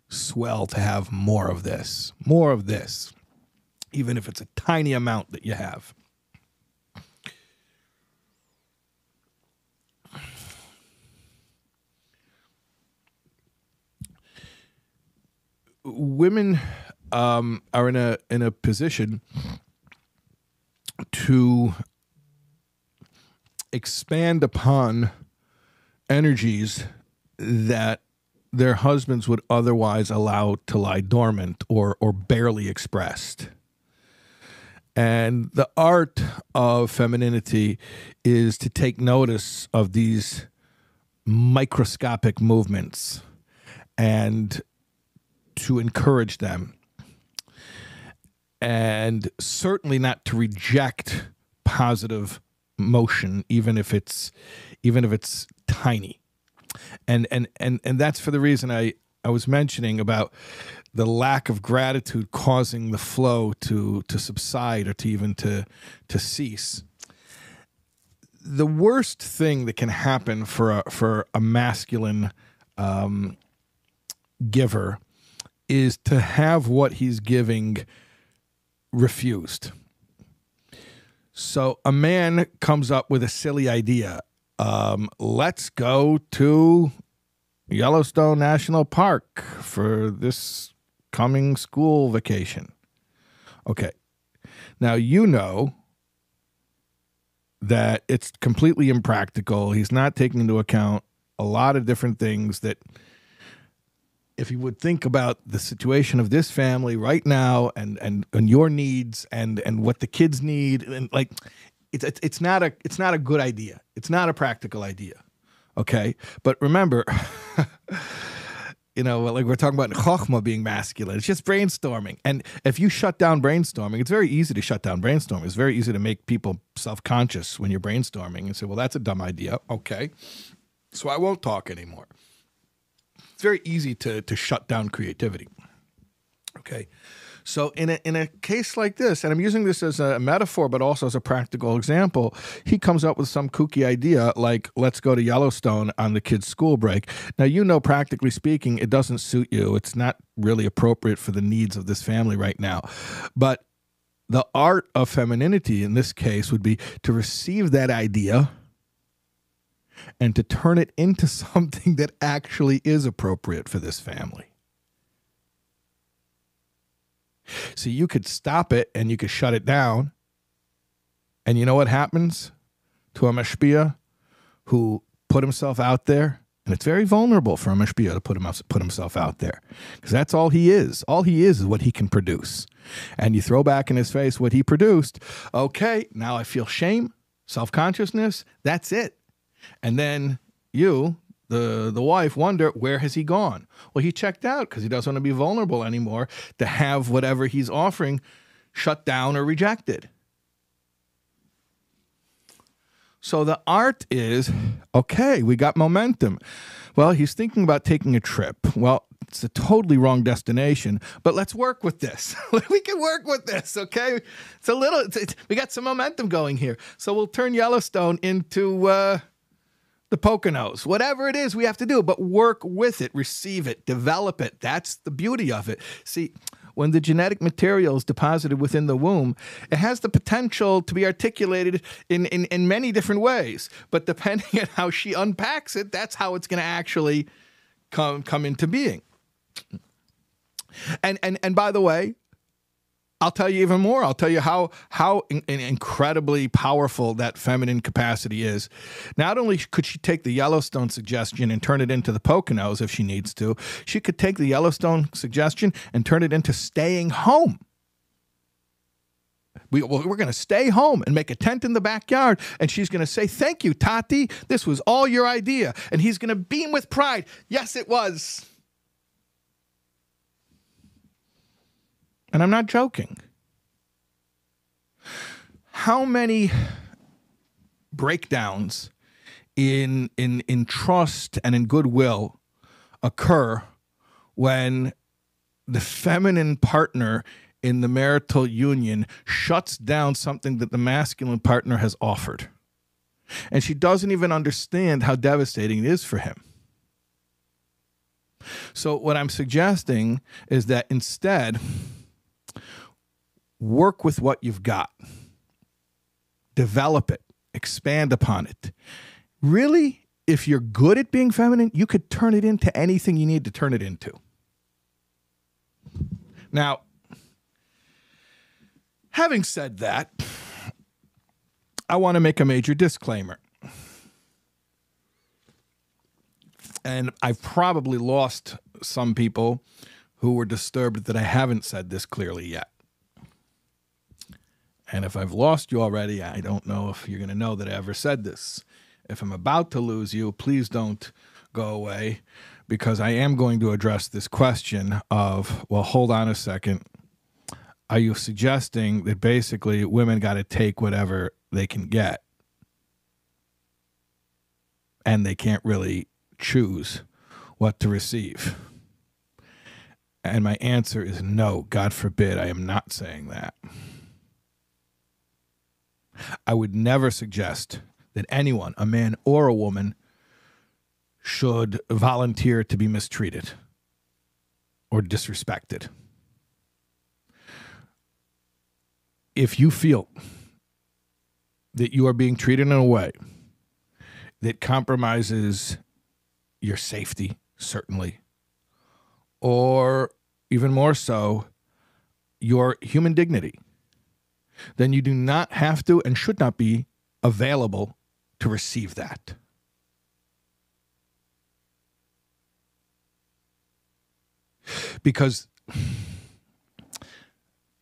swell to have more of this, more of this, even if it's a tiny amount that you have. Women um, are in a in a position to expand upon energies that their husbands would otherwise allow to lie dormant or or barely expressed. And the art of femininity is to take notice of these microscopic movements and to encourage them. And certainly not to reject positive motion even if it's even if it's tiny. And and and and that's for the reason i i was mentioning about the lack of gratitude causing the flow to to subside or to even to to cease. The worst thing that can happen for a for a masculine um, giver is to have what he's giving refused. So a man comes up with a silly idea. Um, let's go to Yellowstone National Park for this coming school vacation. Okay. Now, you know that it's completely impractical. He's not taking into account a lot of different things that if you would think about the situation of this family right now and and and your needs and and what the kids need and like it's it's not a it's not a good idea. It's not a practical idea. Okay? But remember you know, like we're talking about chokhmah being masculine. It's just brainstorming. And if you shut down brainstorming, it's very easy to shut down brainstorming. It's very easy to make people self conscious when you're brainstorming and say, well, that's a dumb idea. Okay. So I won't talk anymore it's very easy to to shut down creativity. Okay. So in a in a case like this, and I'm using this as a metaphor, but also as a practical example, he comes up with some kooky idea like let's go to Yellowstone on the kids' school break. Now you know, practically speaking, it doesn't suit you. It's not really appropriate for the needs of this family right now. But the art of femininity in this case would be to receive that idea and to turn it into something that actually is appropriate for this family. See, you could stop it and you could shut it down And you know what happens to a mashpia who put himself out there? And it's very vulnerable for a mashpia to put, him, put himself out there because that's all he is. All he is is what he can produce. And you throw back in his face what he produced. Okay, now I feel shame, self consciousness. That's it. And then you, the the wife wonder where has he gone well he checked out because he doesn't want to be vulnerable anymore to have whatever he's offering shut down or rejected so the art is okay, we got momentum. Well, he's thinking about taking a trip. Well, it's a totally wrong destination, but let's work with this. we can work with this, okay? It's a little, it's, it's, we got some momentum going here. So we'll turn Yellowstone into uh, the Poconos, whatever it is we have to do, but work with it, receive it, develop it. That's the beauty of it. See, when the genetic material is deposited within the womb, it has the potential to be articulated in, in, in many different ways. But depending on how she unpacks it, that's how it's going to actually come come into being. And and and by the way, I'll tell you even more. I'll tell you how how in, in incredibly powerful that feminine capacity is. Not only could she take the Yellowstone suggestion and turn it into the Poconos if she needs to, she could take the Yellowstone suggestion and turn it into staying home. We, we're going to stay home and make a tent in the backyard. And she's going to say, Thank you, Tati. This was all your idea. And he's going to beam with pride. Yes, it was. And I'm not joking. How many breakdowns in, in, in trust and in goodwill occur when the feminine partner in the marital union shuts down something that the masculine partner has offered? And she doesn't even understand how devastating it is for him. So, what I'm suggesting is that instead, work with what you've got, develop it, expand upon it. Really, if you're good at being feminine, you could turn it into anything you need to turn it into. Now, having said that, I want to make a major disclaimer. And I've probably lost some people who were disturbed that I haven't said this clearly yet. And if I've lost you already, I don't know if you're going to know that I ever said this. If I'm about to lose you, please don't go away because I am going to address this question of, well, hold on a second. Are you suggesting that basically women got to take whatever they can get and they can't really choose what to receive? And my answer is no, God forbid, I am not saying that. I would never suggest that anyone, a man or a woman, should volunteer to be mistreated or disrespected. If you feel that you are being treated in a way that compromises your safety, certainly, or even more so, your human dignity, then you do not have to and should not be available to receive that. Because,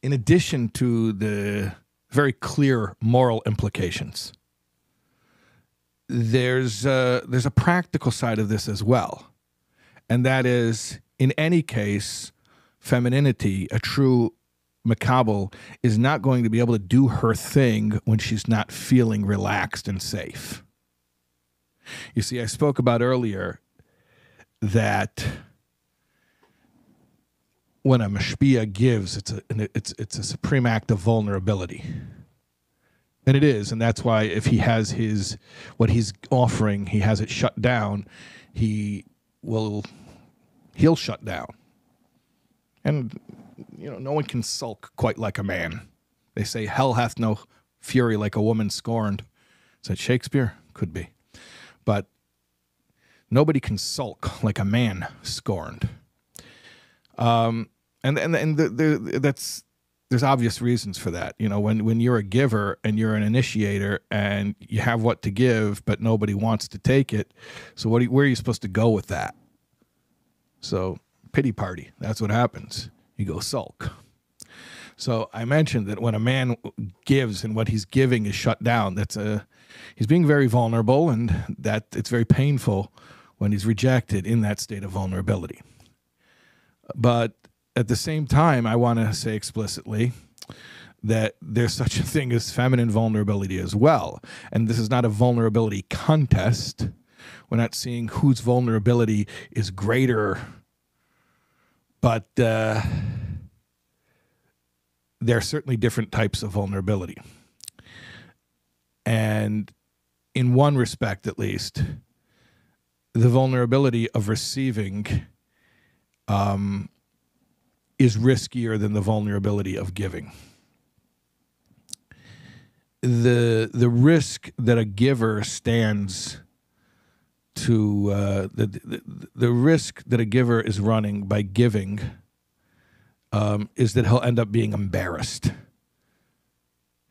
in addition to the very clear moral implications, there's a, there's a practical side of this as well. And that is, in any case, femininity, a true Makabel is not going to be able to do her thing when she's not feeling relaxed and safe. You see, I spoke about earlier that when a mashpia gives, it's a it's it's a supreme act of vulnerability, and it is, and that's why if he has his what he's offering, he has it shut down, he will he'll shut down, and you know, no one can sulk quite like a man. They say, Hell hath no fury like a woman scorned. Is that Shakespeare? Could be. But nobody can sulk like a man scorned. Um, and and, and the, the, that's there's obvious reasons for that. You know, when when you're a giver and you're an initiator and you have what to give, but nobody wants to take it. So what? You, where are you supposed to go with that? So pity party. That's what happens. You go sulk. So I mentioned that when a man gives and what he's giving is shut down, that's a he's being very vulnerable, and that it's very painful when he's rejected in that state of vulnerability. But at the same time, I want to say explicitly that there's such a thing as feminine vulnerability as well. And this is not a vulnerability contest. We're not seeing whose vulnerability is greater, but uh, there are certainly different types of vulnerability. And in one respect, at least, the vulnerability of receiving um, is riskier than the vulnerability of giving. The the risk that a giver stands to uh, the, the the risk that a giver is running by giving um, is that he'll end up being embarrassed.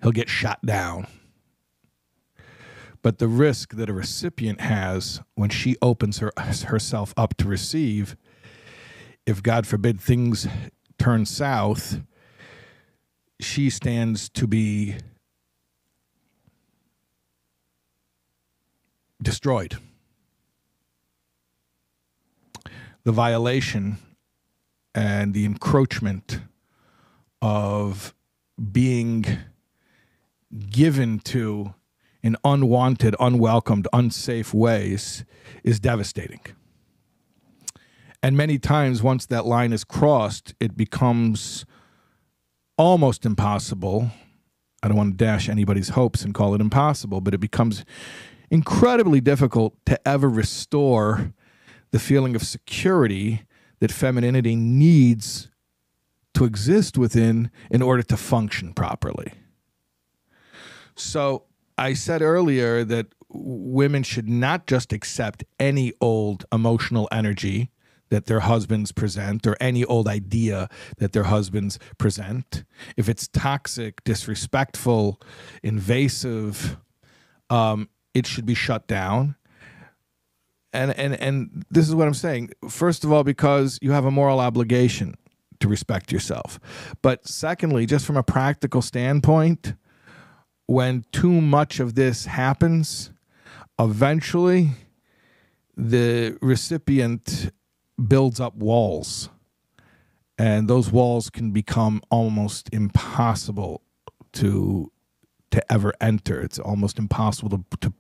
He'll get shot down. But the risk that a recipient has when she opens her, herself up to receive, if God forbid things turn south, she stands to be destroyed. The violation and the encroachment of being given to in unwanted, unwelcomed, unsafe ways is devastating. And many times, once that line is crossed, it becomes almost impossible. I don't want to dash anybody's hopes and call it impossible, but it becomes incredibly difficult to ever restore the feeling of security that femininity needs to exist within in order to function properly. So I said earlier that women should not just accept any old emotional energy that their husbands present or any old idea that their husbands present. If it's toxic, disrespectful, invasive, um, it should be shut down and and and this is what I'm saying. First of all, because you have a moral obligation to respect yourself. But secondly, just from a practical standpoint, when too much of this happens, eventually the recipient builds up walls. And those walls can become almost impossible to to ever enter. It's almost impossible to, to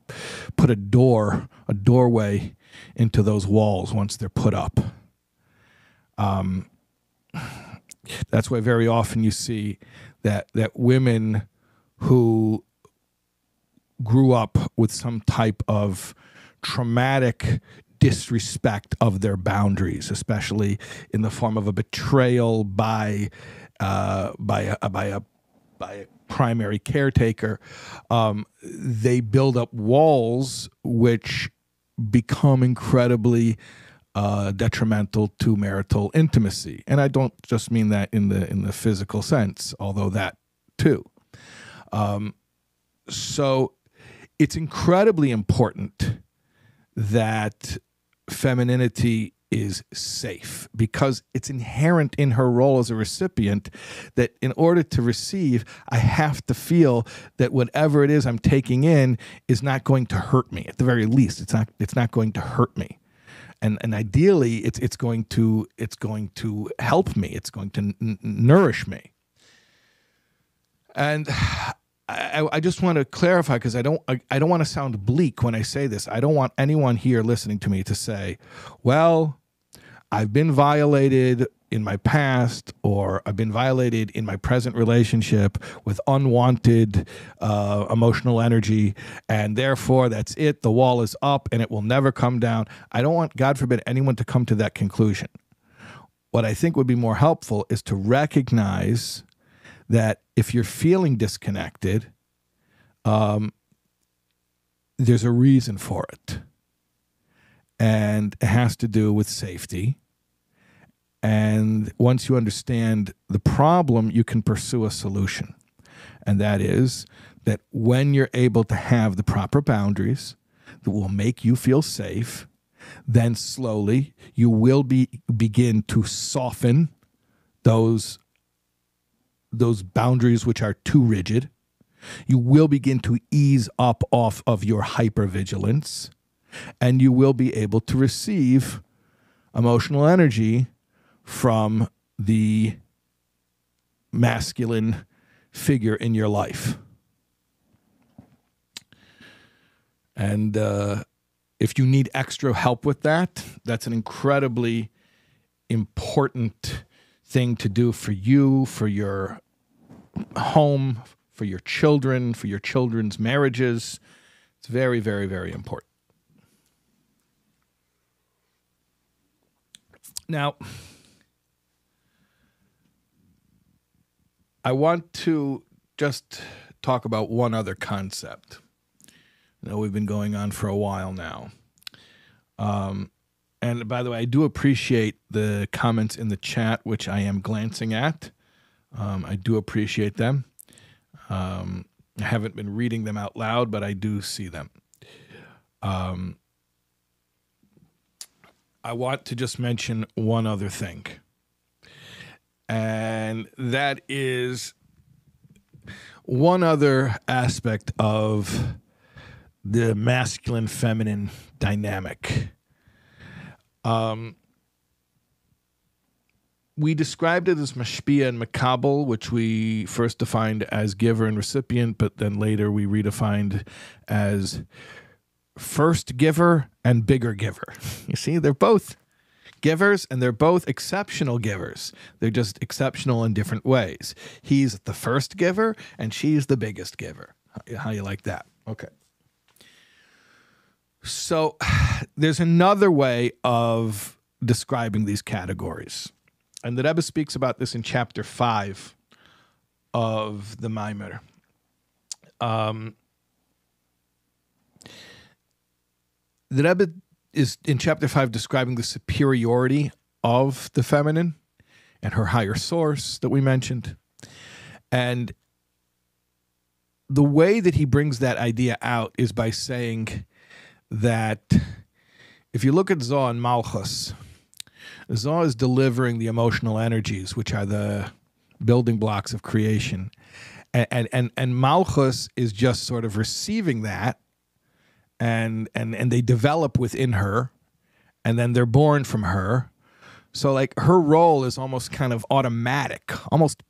put a door, a doorway into those walls once they're put up. Um, that's why very often you see that that women who grew up with some type of traumatic disrespect of their boundaries, especially in the form of a betrayal by uh, by a, by a by a primary caretaker, um, they build up walls which become incredibly uh, detrimental to marital intimacy. And I don't just mean that in the in the physical sense, although that too. Um, so it's incredibly important that femininity is safe because it's inherent in her role as a recipient that in order to receive, I have to feel that whatever it is I'm taking in is not going to hurt me. At the very least, it's not it's not going to hurt me. And, and ideally, it's it's going to it's going to help me. It's going to n- nourish me. And I, I, just want to clarify because I don't I, I don't want to sound bleak when I say this. I don't want anyone here listening to me to say, "Well, I've been violated in my past or I've been violated in my present relationship with unwanted uh, emotional energy, and therefore that's it. The wall is up and it will never come down. I don't want, God forbid, anyone to come to that conclusion. What I think would be more helpful is to recognize that if you're feeling disconnected, um, there's a reason for it. And it has to do with safety And once you understand the problem, you can pursue a solution. And that is that when you're able to have the proper boundaries that will make you feel safe, then slowly you will be begin to soften those those boundaries which are too rigid. You will begin to ease up off of your hypervigilance and you will be able to receive emotional energy from the masculine figure in your life. And uh, if you need extra help with that, that's an incredibly important thing to do for you, for your home, for your children, for your children's marriages. It's very, very, very important. Now, I want to just talk about one other concept. I know we've been going on for a while now. Um, and by the way, I do appreciate the comments in the chat, which I am glancing at. Um, I do appreciate them. Um, I haven't been reading them out loud, but I do see them. Um, I want to just mention one other thing. And that is one other aspect of the masculine feminine dynamic. Um, we described it as mashpia and makabel, which we first defined as giver and recipient, but then later we redefined as first giver and bigger giver. You see, they're both givers and they're both exceptional givers. They're just exceptional in different ways. He's the first giver and she's the biggest giver. How you like that? Okay. So there's another way of describing these categories. And the Rebbe speaks about this in chapter 5 of the Maimer. Um, the Rebbe is in chapter five describing the superiority of the feminine and her higher source that we mentioned. And the way that he brings that idea out is by saying that if you look at Zoh and Malchus, Zoh is delivering the emotional energies, which are the building blocks of creation. And, and, and Malchus is just sort of receiving that and and and they develop within her and then they're born from her. So like her role is almost kind of automatic almost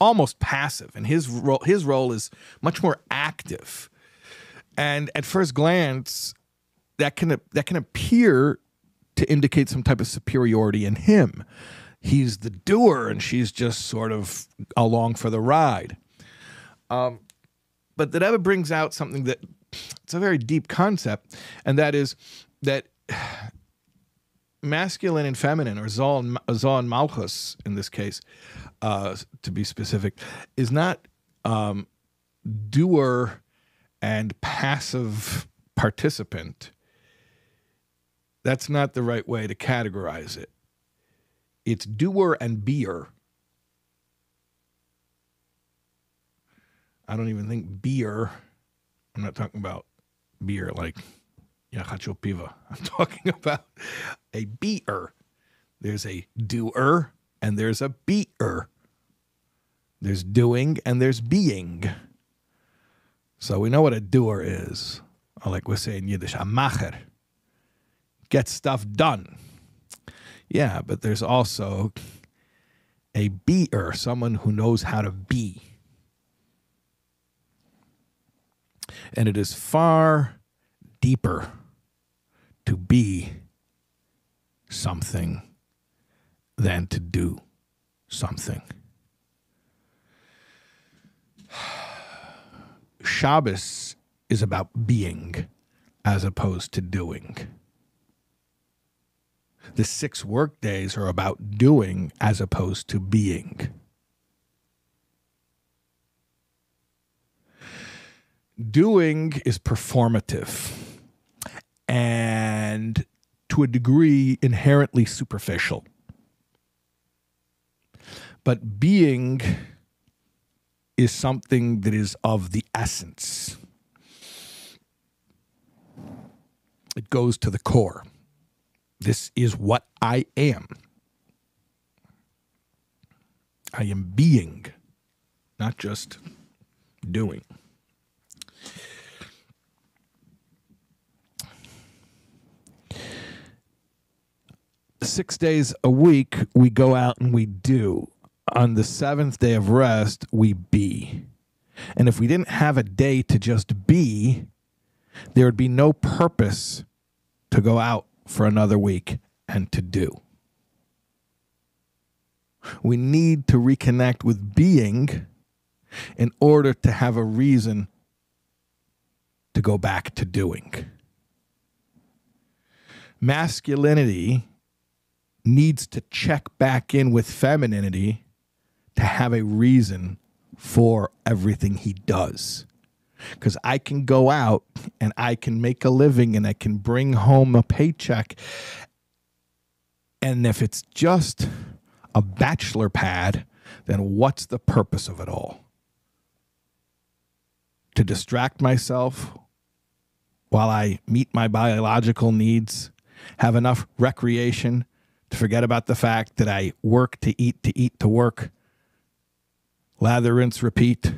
almost passive and his role his role is much more active. And at first glance that can that can appear to indicate some type of superiority in him. He's the doer and she's just sort of along for the ride. Um, but that ever brings out something that it's a very deep concept, and that is that masculine and feminine, or Zoh and, and Malchus in this case, uh, to be specific, is not um, doer and passive participant. That's not the right way to categorize it. It's doer and beer. I don't even think beer I'm not talking about beer like Yachacho Piva. I'm talking about a beater. There's a doer and there's a beater. There's doing and there's being. So we know what a doer is. Or like we say in Yiddish, a macher. Get stuff done. Yeah, but there's also a beater, someone who knows how to be. And it is far deeper to be something than to do something. Shabbos is about being as opposed to doing. The six work days are about doing as opposed to being. Doing is performative and to a degree inherently superficial. But being is something that is of the essence. It goes to the core. This is what I am. I am being, not just doing. Six days a week, we go out and we do. On the seventh day of rest, we be. And if we didn't have a day to just be, there would be no purpose to go out for another week and to do. We need to reconnect with being in order to have a reason to go back to doing. Masculinity needs to check back in with femininity to have a reason for everything he does. Because I can go out and I can make a living and I can bring home a paycheck. And if it's just a bachelor pad, then what's the purpose of it all? To distract myself while I meet my biological needs, have enough recreation forget about the fact that I work to eat, to eat, to work, lather, rinse, repeat.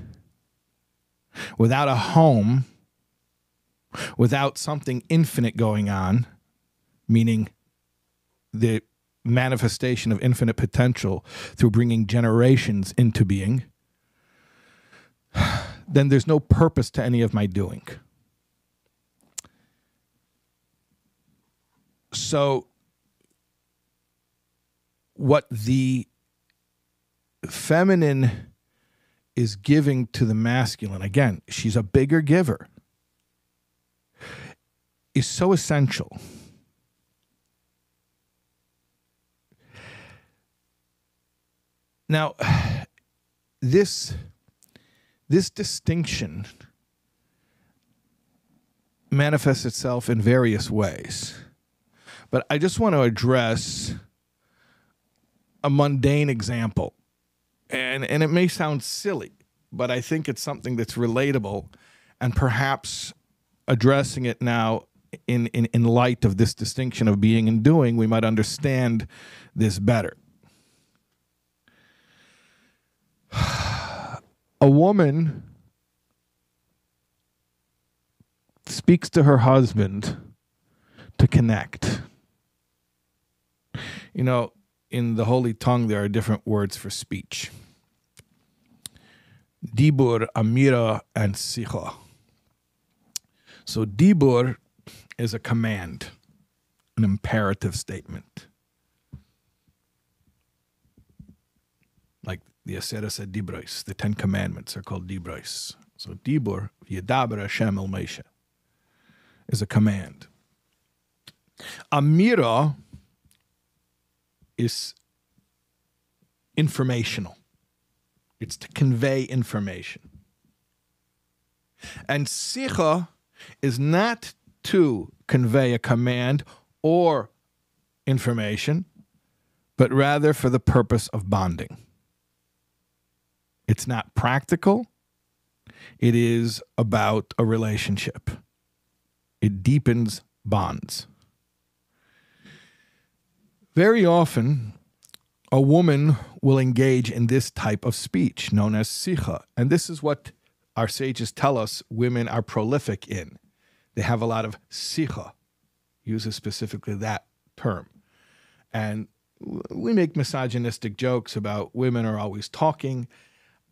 Without a home, without something infinite going on, meaning the manifestation of infinite potential through bringing generations into being, then there's no purpose to any of my doing. So, what the feminine is giving to the masculine, again, she's a bigger giver, is so essential. Now, this this distinction manifests itself in various ways. But I just want to address a mundane example. And and it may sound silly, but I think it's something that's relatable and perhaps addressing it now in, in, in light of this distinction of being and doing, we might understand this better. a woman speaks to her husband to connect. You know, in the Holy Tongue, there are different words for speech Dibur, Amira, and Sicha. So, Dibur is a command, an imperative statement. Like the Aseres Dibros, the Ten Commandments are called Dibros. So Dibur, Yedaber Hashem El Moshe, is a command. Amira is informational. It's to convey information. And Sicha is not to convey a command or information, but rather for the purpose of bonding. It's not practical. It is about a relationship. It deepens bonds. Very often, a woman will engage in this type of speech known as sicha. And this is what our sages tell us women are prolific in. They have a lot of sicha, uses specifically that term. And we make misogynistic jokes about women are always talking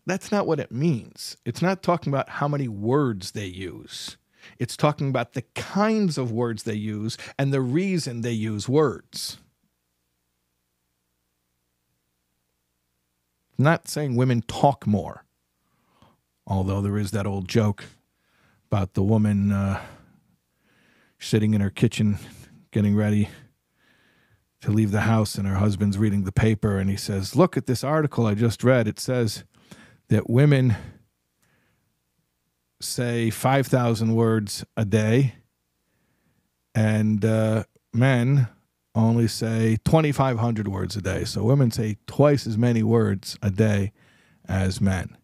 that's not what it means. It's not talking about how many words they use. It's talking about the kinds of words they use and the reason they use words. I'm not saying women talk more, although there is that old joke about the woman uh, sitting in her kitchen getting ready to leave the house and her husband's reading the paper and he says, Look at this article I just read. It says, that women say 5,000 words a day and uh, men only say 2,500 words a day. So women say twice as many words a day as men.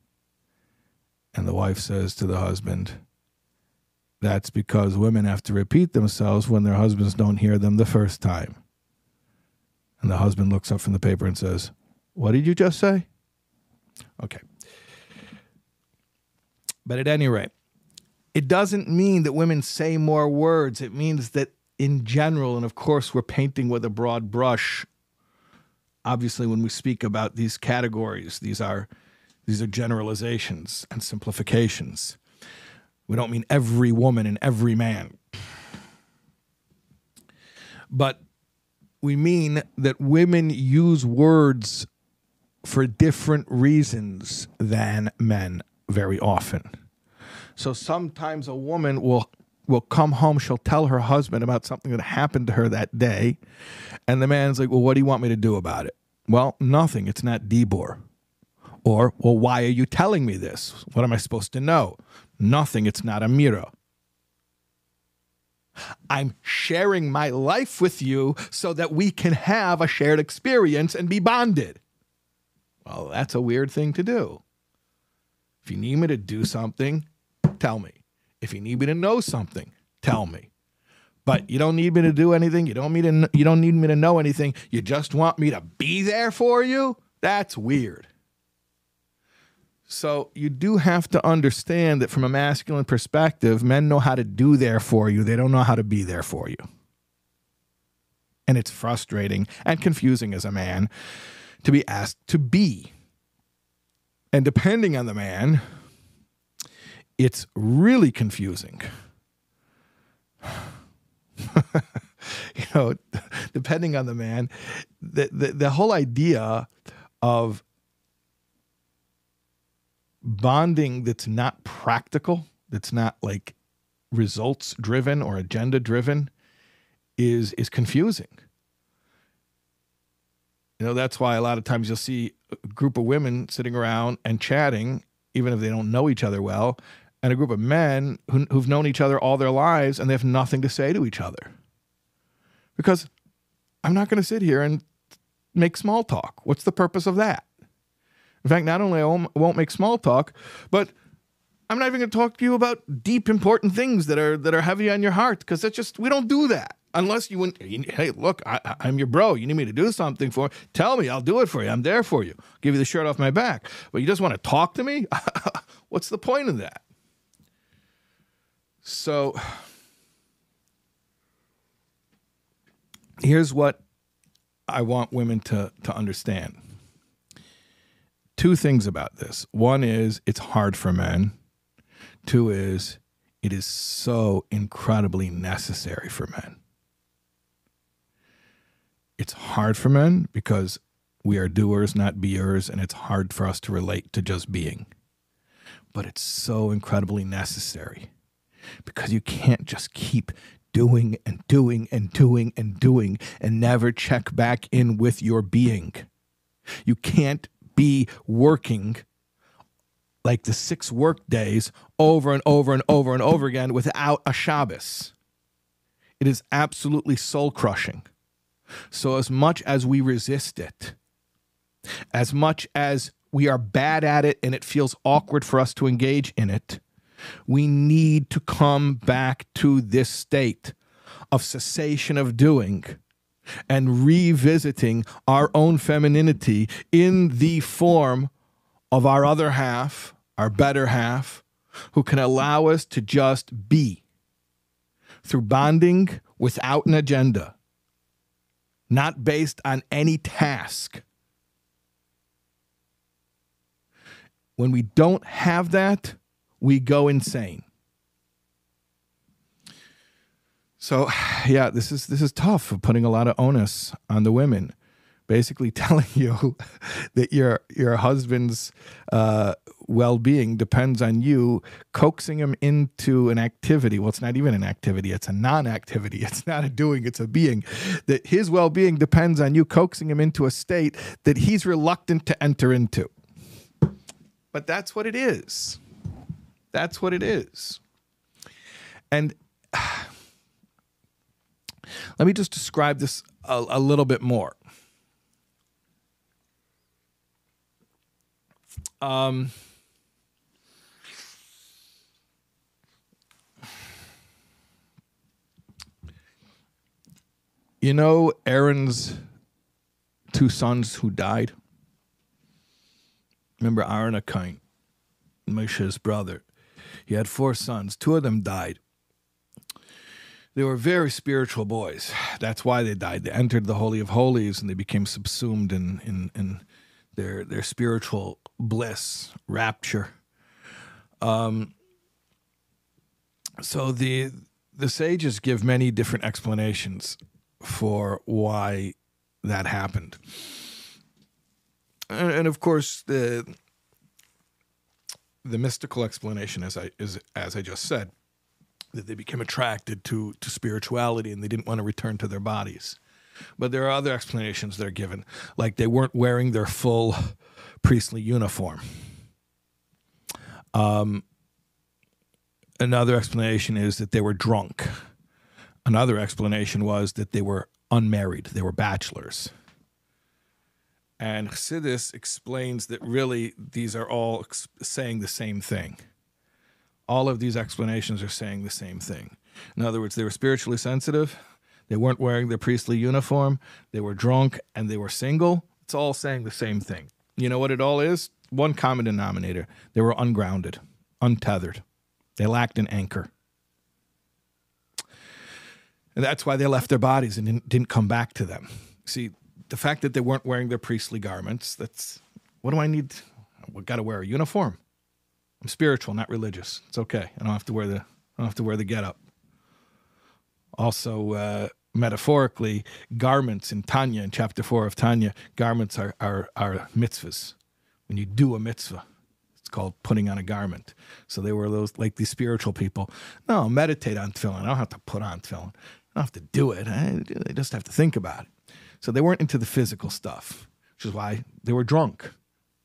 And the wife says to the husband, That's because women have to repeat themselves when their husbands don't hear them the first time. And the husband looks up from the paper and says, What did you just say? Okay. But at any rate, it doesn't mean that women say more words. It means that in general, and of course, we're painting with a broad brush. Obviously, when we speak about these categories, these are these are generalizations and simplifications. We don't mean every woman and every man. But we mean that women use words for different reasons than men very often. So sometimes a woman will will come home, she'll tell her husband about something that happened to her that day, and the man's like, "Well, what do you want me to do about it?" Well, nothing. It's not Dibor. Or, well, why are you telling me this? What am I supposed to know? Nothing. It's not a Mira. I'm sharing my life with you so that we can have a shared experience and be bonded. Well, that's a weird thing to do. If you need me to do something, tell me. If you need me to know something, tell me. But you don't need me to do anything. You don't need to, you don't need me to know anything. You just want me to be there for you? That's weird. So you do have to understand that from a masculine perspective, men know how to do there for you. They don't know how to be there for you. And it's frustrating and confusing as a man to be asked to be. And depending on the man, it's really confusing. you know, depending on the man, the, the, the whole idea of bonding that's not practical, that's not like results driven or agenda driven, is is confusing. You know, that's why a lot of times you'll see a group of women sitting around and chatting, even if they don't know each other well, and a group of men who, who've known each other all their lives and they have nothing to say to each other. Because I'm not going to sit here and make small talk. What's the purpose of that? In fact, not only I won't make small talk, but I'm not even going to talk to you about deep, important things that are that are heavy on your heart because that's just we don't do that unless you. Hey, look, I, am your bro. You need me to do something for? Tell me, I'll do it for you. I'm there for you. Give you the shirt off my back. But you just want to talk to me? What's the point of that? So here's what I want women to, to understand. Two things about this. One is it's hard for men. Two is it is so incredibly necessary for men. It's hard for men because we are doers, not beers, and it's hard for us to relate to just being. But it's so incredibly necessary because you can't just keep doing and doing and doing and doing and never check back in with your being. You can't be working like the six work days over and over and over and over again without a Shabbos. It is absolutely soul crushing. So, as much as we resist it, as much as we are bad at it and it feels awkward for us to engage in it, we need to come back to this state of cessation of doing and revisiting our own femininity in the form of our other half, our better half, who can allow us to just be through bonding without an agenda, not based on any task. When we don't have that, we go insane. So, yeah, this is this is tough. Putting a lot of onus on the women, basically telling you that your your husband's uh, well being depends on you coaxing him into an activity. Well, it's not even an activity; it's a non-activity. It's not a doing; it's a being. That his well being depends on you coaxing him into a state that he's reluctant to enter into. But that's what it is. That's what it is. And Let me just describe this a, a little bit more. Um, you know Aaron's two sons who died? Remember Aaron HaKohen, Moshe's brother. He had four sons. Two of them died. They were very spiritual boys. That's why they died. They entered the Holy of Holies and they became subsumed in, in, in their, their spiritual bliss, rapture. Um, so the, the sages give many different explanations for why that happened. And, and of course, the the mystical explanation, as I is as I just said, that they became attracted to to spirituality and they didn't want to return to their bodies. But there are other explanations that are given, like they weren't wearing their full priestly uniform. Um, another explanation is that they were drunk. Another explanation was that they were unmarried, they were bachelors. And Chassidus explains that really these are all saying the same thing. All of these explanations are saying the same thing. In other words, they were spiritually sensitive, they weren't wearing their priestly uniform, they were drunk, and they were single. It's all saying the same thing. You know what it all is? One common denominator. They were ungrounded, untethered. They lacked an anchor. And that's why they left their bodies and didn't, didn't come back to them. See, the fact that they weren't wearing their priestly garments, that's what do I need? I got to wear a uniform. I'm spiritual, not religious. It's okay. I don't have to wear the I don't have to wear the getup. Also, uh, metaphorically, garments in Tanya, in chapter four of Tanya, garments are, are are mitzvahs. When you do a mitzvah, it's called putting on a garment. So they were those like these spiritual people. No, meditate on tefillin. I don't have to put on tefillin. I don't have to do it. I, I just have to think about it. So they weren't into the physical stuff, which is why they were drunk.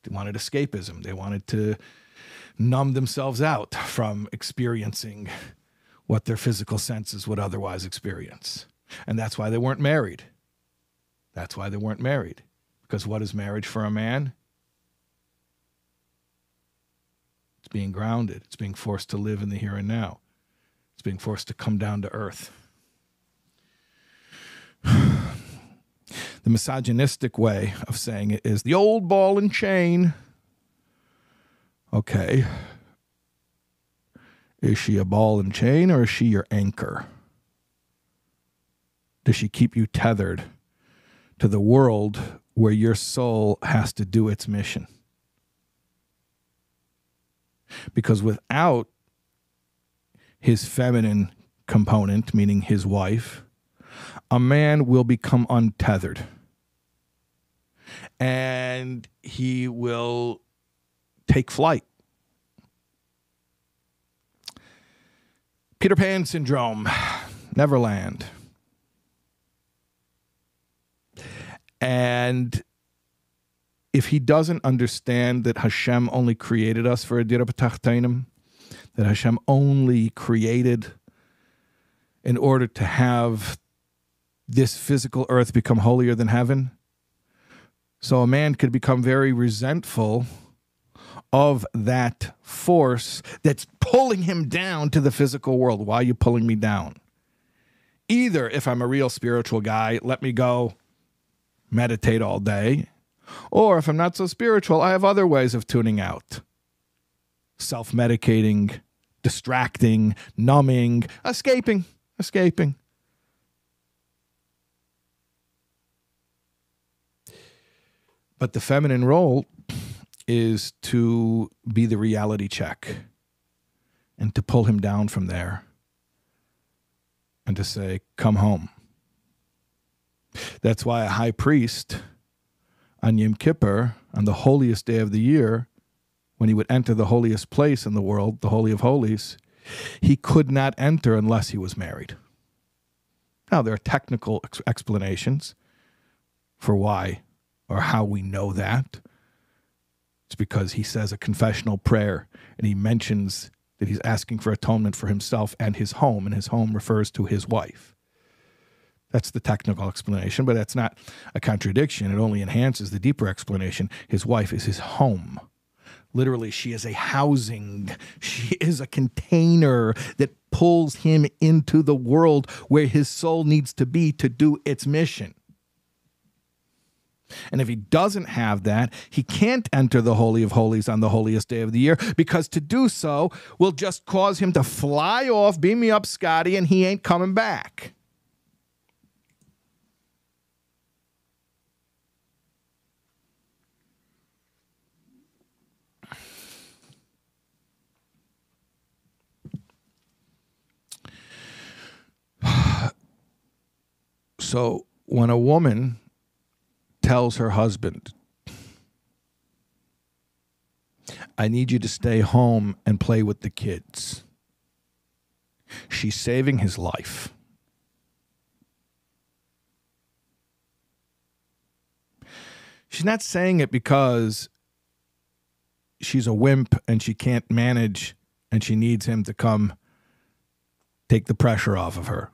They wanted escapism. They wanted to numb themselves out from experiencing what their physical senses would otherwise experience. And that's why they weren't married. That's why they weren't married. Because what is marriage for a man? It's being grounded, it's being forced to live in the here and now, it's being forced to come down to earth. the misogynistic way of saying it is the old ball and chain. Okay. Is she a ball and chain or is she your anchor? Does she keep you tethered to the world where your soul has to do its mission? Because without his feminine component, meaning his wife, a man will become untethered and he will take flight. Peter Pan syndrome, Neverland. And if he doesn't understand that Hashem only created us for a dirah betachtonim, that Hashem only created in order to have this physical earth become holier than heaven, so a man could become very resentful of that force that's pulling him down to the physical world. Why are you pulling me down? Either if I'm a real spiritual guy, let me go meditate all day. Or if I'm not so spiritual, I have other ways of tuning out self medicating, distracting, numbing, escaping, escaping. But the feminine role is to be the reality check and to pull him down from there and to say, Come home. That's why a high priest on Yom Kippur, on the holiest day of the year, when he would enter the holiest place in the world, the Holy of Holies, he could not enter unless he was married. Now, there are technical ex- explanations for why or how we know that. It's because he says a confessional prayer and he mentions that he's asking for atonement for himself and his home, and his home refers to his wife. That's the technical explanation, but that's not a contradiction. It only enhances the deeper explanation. His wife is his home. Literally, she is a housing, she is a container that pulls him into the world where his soul needs to be to do its mission. And if he doesn't have that, he can't enter the Holy of Holies on the holiest day of the year because to do so will just cause him to fly off, beam me up, Scotty, and he ain't coming back. So when a woman tells her husband, I need you to stay home and play with the kids, she's saving his life. She's not saying it because she's a wimp and she can't manage and she needs him to come take the pressure off of her.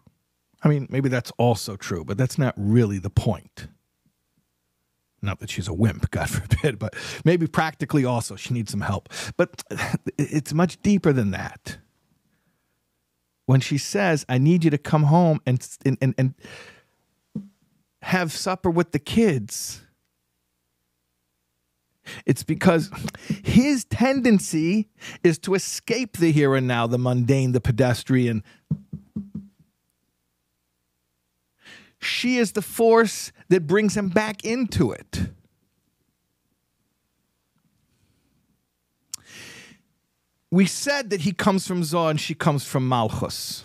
I mean, maybe that's also true, but that's not really the point. Not that she's a wimp, God forbid, but maybe practically also she needs some help. But it's much deeper than that. When she says, I need you to come home and, and, and have supper with the kids, it's because his tendency is to escape the here and now, the mundane, the pedestrian, she is the force that brings him back into it. We said that he comes from Zoh and she comes from Malchus.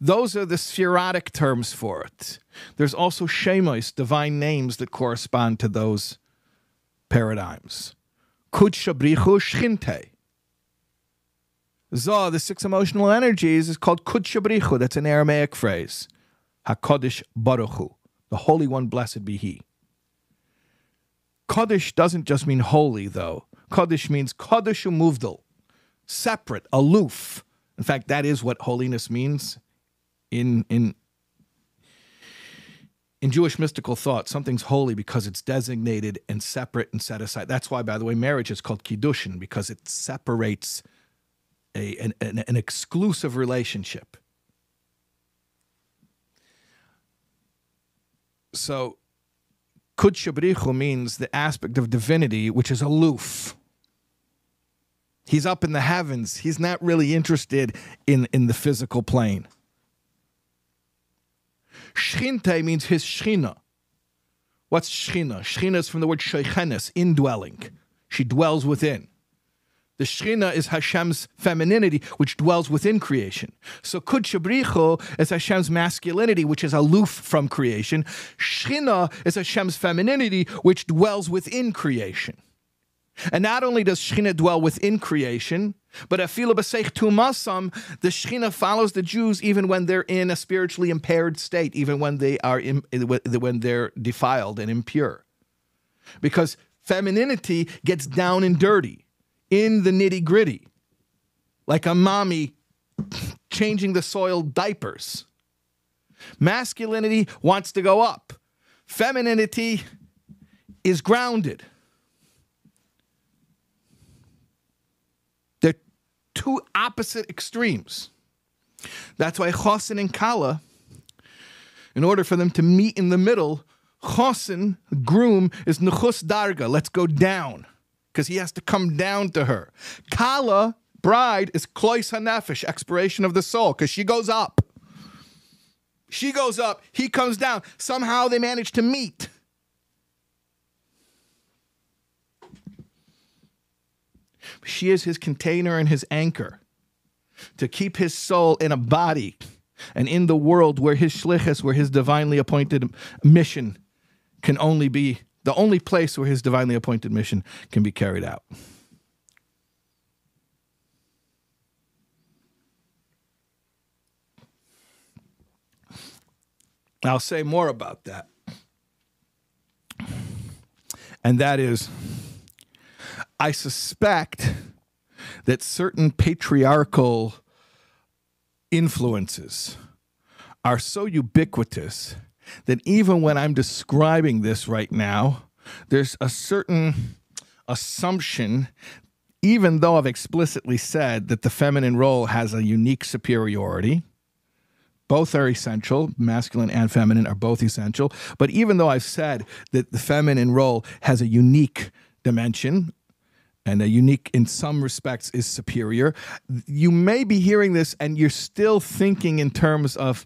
Those are the sefirotic terms for it. There's also Shemos, divine names that correspond to those paradigms. Kudshabrichu Shchinte. Zoh, the six emotional energies, is called Kudshabrichu. That's an Aramaic phrase. HaKadosh Baruch Hu, the Holy One, blessed be He. Kaddish doesn't just mean holy, though. Kaddish means Kaddish Muvdal, separate, aloof. In fact, that is what holiness means in, in, in Jewish mystical thought. Something's holy because it's designated and separate and set aside. That's why, by the way, marriage is called Kiddushin, because it separates a, an, an, an exclusive relationship. So, Kudshabrichu means the aspect of divinity which is aloof. He's up in the heavens. He's not really interested in, in the physical plane. Shchinte means his shchina. What's shchina? Shchina is from the word shechenes, indwelling. She dwells within. The Shekhinah is Hashem's femininity, which dwells within creation. So Kudshabrichu is Hashem's masculinity, which is aloof from creation. Shekhinah is Hashem's femininity, which dwells within creation. And not only does Shekhinah dwell within creation, but Afila B'Seich Tumasam, the Shekhinah follows the Jews even when they're in a spiritually impaired state, even when they are in, when they're defiled and impure. Because femininity gets down and dirty in the nitty gritty, like a mommy changing the soiled diapers. Masculinity wants to go up, femininity is grounded. They're two opposite extremes. That's why Chosin and Kala, in order for them to meet in the middle, Chosin, groom, is Nechus Darga. Let's go down because he has to come down to her. Kala, bride, is Klois Hanefesh, expiration of the soul, because she goes up. She goes up, he comes down. Somehow they manage to meet. She is his container and his anchor to keep his soul in a body and in the world where his shlichus, where his divinely appointed mission can only be the only place where his divinely appointed mission can be carried out. I'll say more about that. And that is, I suspect that certain patriarchal influences are so ubiquitous that even when I'm describing this right now, there's a certain assumption, even though I've explicitly said that the feminine role has a unique superiority. Both are essential, masculine and feminine are both essential. But even though I've said that the feminine role has a unique dimension, and a unique in some respects is superior. You may be hearing this and you're still thinking in terms of,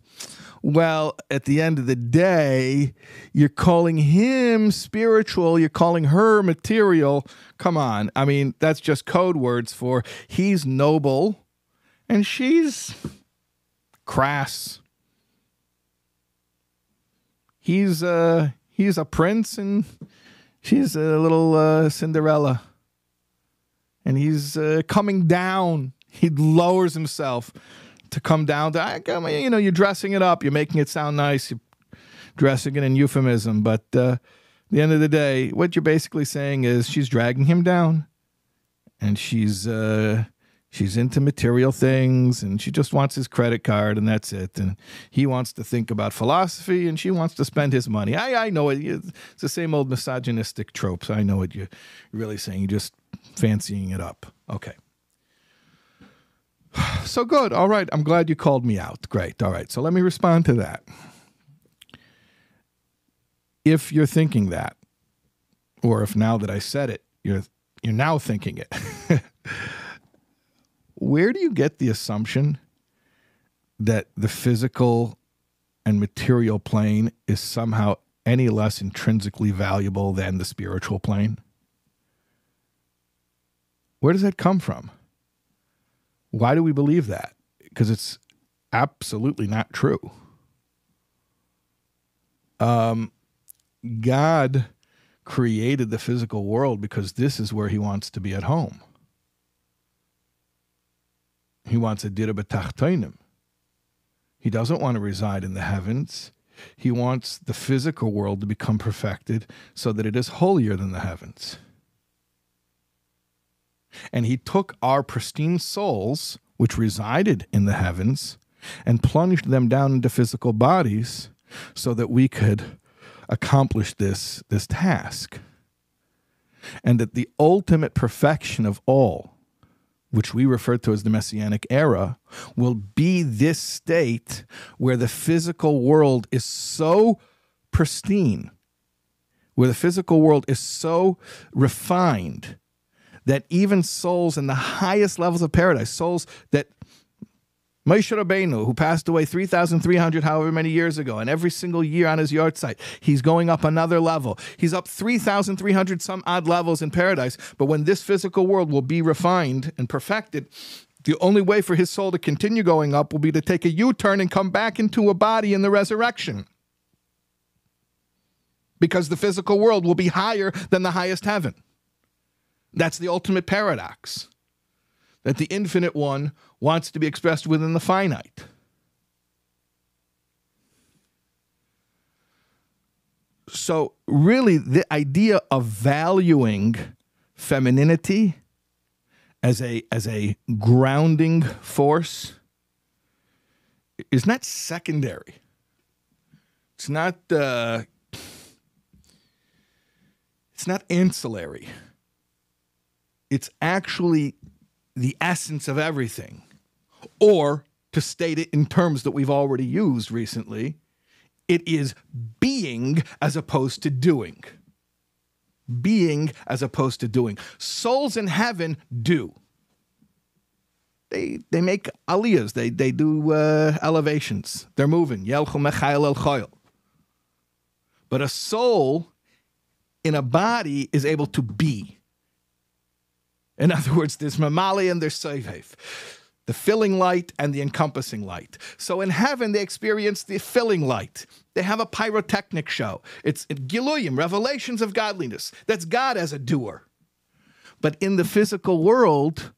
well, at the end of the day, you're calling him spiritual, you're calling her material. Come on. I mean, that's just code words for he's noble and she's crass. He's uh he's a prince and she's a little uh, Cinderella. And he's uh, coming down. He lowers himself to come down to, I, you know, you're dressing it up, you're making it sound nice, you're dressing it in euphemism. But uh, the end of the day, what you're basically saying is she's dragging him down and she's. Uh, she's into material things and she just wants his credit card and that's it. And he wants to think about philosophy and she wants to spend his money. I, I know it. It's the same old misogynistic tropes. I know what you're really saying. You're just fancying it up. Okay so good. All right. I'm glad you called me out. Great. All right. So let me respond to that. If you're thinking that, or if now that I said it, you're you're now thinking it. Where do you get the assumption that the physical and material plane is somehow any less intrinsically valuable than the spiritual plane? Where does that come from? Why do we believe that? Because it's absolutely not true. Um, God created the physical world because this is where he wants to be at home. He wants a dirah betachtonim. He doesn't want to reside in the heavens. He wants the physical world to become perfected so that it is holier than the heavens. And he took our pristine souls, which resided in the heavens, and plunged them down into physical bodies so that we could accomplish this, this task. And that the ultimate perfection of all, which we refer to as the Messianic era, will be this state where the physical world is so pristine, where the physical world is so refined that even souls in the highest levels of paradise, souls that Moshe Rabbeinu, who passed away 3,300 however many years ago, and every single year on his yahrtzeit, he's going up another level. He's up 3,300 some odd levels in paradise. But when this physical world will be refined and perfected, the only way for his soul to continue going up will be to take a U turn and come back into a body in the resurrection. Because the physical world will be higher than the highest heaven. That's the ultimate paradox that the infinite one wants to be expressed within the finite. So, really, the idea of valuing femininity as a, as a grounding force is not secondary. It's not, uh, it's not ancillary it's actually the essence of everything. Or to state it in terms that we've already used recently, it is being as opposed to doing. Being as opposed to doing. Souls in heaven do. They, they make aliyahs, they, they do uh, elevations, they're moving. But a soul in a body is able to be. In other words, there's Memaleh and there's Sovev, the filling light and the encompassing light. So in heaven, they experience the filling light. They have a pyrotechnic show. It's Giluyim, revelations of godliness. That's God as a doer. But in the physical world,